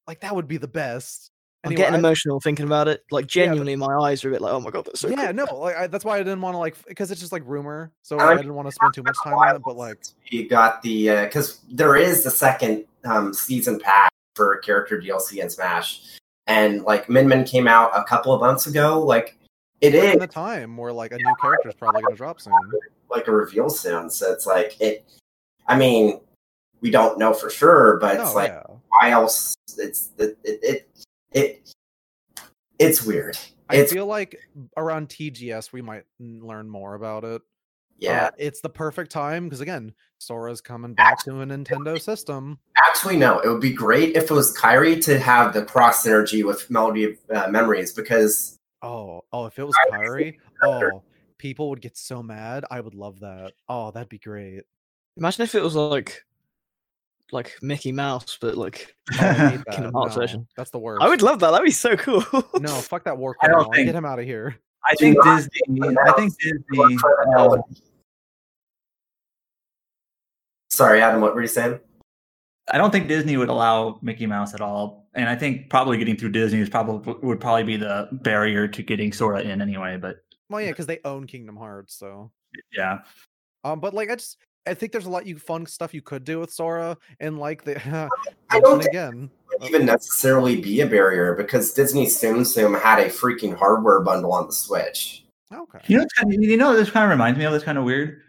Like that would be the best. I'm Anyway, getting I- emotional thinking about it. Like but- genuinely, my eyes are a bit like, oh my god, that's so yeah, cool. no, like I, that's why I didn't want to like because it's just like rumor, so I I didn't want to spend too much time on it. But like, you got the because there is the second um, season pack for character DLC in Smash, and like Min Min came out a couple of months ago. Like it is in the time where like a new character is probably going to drop soon. like a reveal soon, so it's like it. I mean, we don't know for sure, but it's like yeah. why else? It's it it it, it it's weird. I feel like around TGS we might learn more about it. yeah. Uh, it's the perfect time because again, Sora's coming back to a Nintendo system. Actually, no. It would be great if it was Kairi to have the cross synergy with Melody of uh, Memories because Oh, oh, if it was Kairi, oh, people would get so mad. I would love that. Oh, that'd be great. Imagine if it was like, like Mickey Mouse, but like Oh, Kingdom. Hearts No, version. That's the worst. I would love that. That'd be so cool. No, fuck that war I criminal. think- Get him out of here. I think Disney. I think Disney. Uh, Sorry, Adam. What were you saying? I don't think Disney would allow Mickey Mouse at all, and I think probably getting through Disney is probably would probably be the barrier to getting Sora in anyway. But Well, yeah, because they own Kingdom Hearts, so. yeah, Um, but like I just I think there's a lot you fun stuff you could do with Sora, and like the I don't and think again. it uh, even necessarily be a barrier because Disney Tsum Tsum had a freaking hardware bundle on the Switch. Okay. you know, kind of, you know, this kind of reminds me of this kind of weird.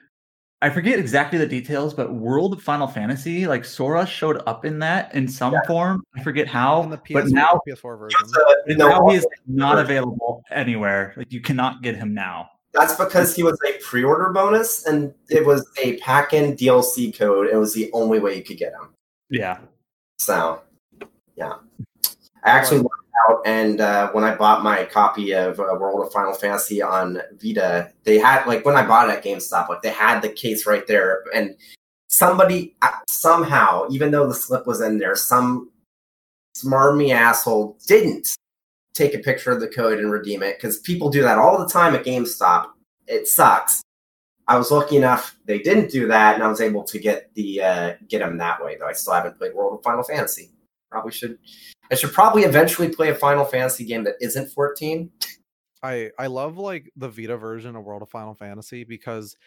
I forget exactly the details, but World of Final Fantasy, like Sora showed up in that in some form. I forget how, On the PS4, but now, PS4 uh, version. but No, now he is uh, not available anywhere. Like you cannot get him now. That's because he was a pre-order bonus, and it was a pack-in DLC code. It was the only way you could get him. Yeah, So, yeah, I actually looked out, and uh, when I bought my copy of uh, World of Final Fantasy on Vita, they had like when I bought it at GameStop, like they had the case right there, and somebody uh, somehow, even though the slip was in there, some smarmy asshole didn't take a picture of the code and redeem it because people do that all the time at GameStop. It sucks. I was lucky enough they didn't do that, and I was able to get the uh, get them that way. Though I still haven't played World of Final Fantasy. Probably should. I should probably eventually play a Final Fantasy game that isn't 14. I I love like the Vita version of World of Final Fantasy because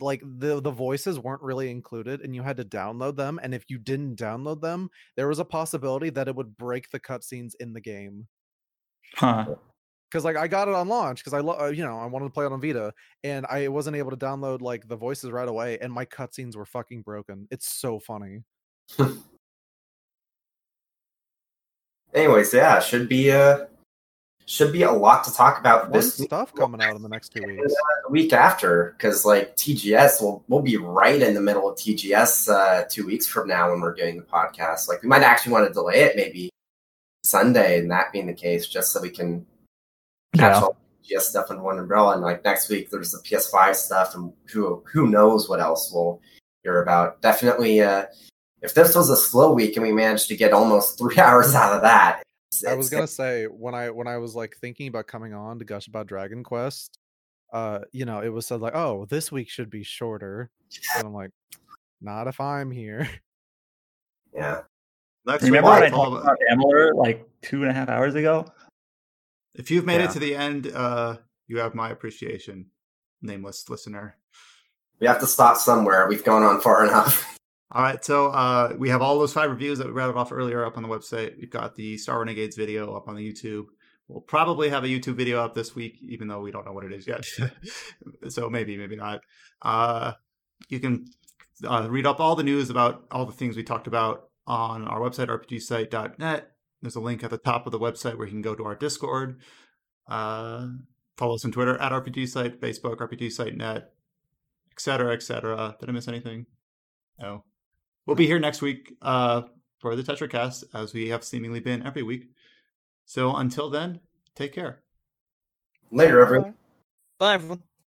like the the voices weren't really included and you had to download them and if you didn't download them there was a possibility that it would break the cutscenes in the game Huh. because like I got it on launch because I love you know I wanted to play it on Vita and I wasn't able to download like the voices right away and my cutscenes were fucking broken. It's so funny. Anyways, yeah, should be uh should be a lot to talk about Fun this week, stuff coming out in the next two and, weeks. uh, the week after because like TGS will we'll be right in the middle of TGS uh, two weeks from now when we're doing the podcast. Like we might actually want to delay it maybe Sunday, and that being the case, just so we can catch Yeah. all the TGS stuff under one umbrella. And like next week, there's the PS5 stuff, and who who knows what else we'll hear about. Definitely, uh, if this was a slow week and we managed to get almost three hours out of that, it's- I was it's- gonna say when I when I was like thinking about coming on to gush about Dragon Quest, uh, you know, it was said like, oh, this week should be shorter, and I'm like, not if I'm here. yeah. Next Remember week, when I it's all talked about- about like two and a half hours ago? if you've made Yeah. it to the end, uh, you have my appreciation, nameless listener. We have to stop somewhere. We've gone on far enough. All right, so uh, we have all those five reviews that we rattled off earlier up on the website. We've got the Star Renegades video up on the YouTube. We'll probably have a YouTube video up this week, even though we don't know what it is yet. so maybe, maybe not. Uh, you can uh, read up all the news about all the things we talked about on our website, rpgsite.net. There's a link at the top of the website where you can go to our Discord. Uh, follow us on Twitter at rpgsite, Facebook, rpgsite.net, etc., etc. Did I miss anything? No. We'll be here next week uh, for the TetraCast, as we have seemingly been every week. So until then, take care. Later, everyone. Bye, everyone.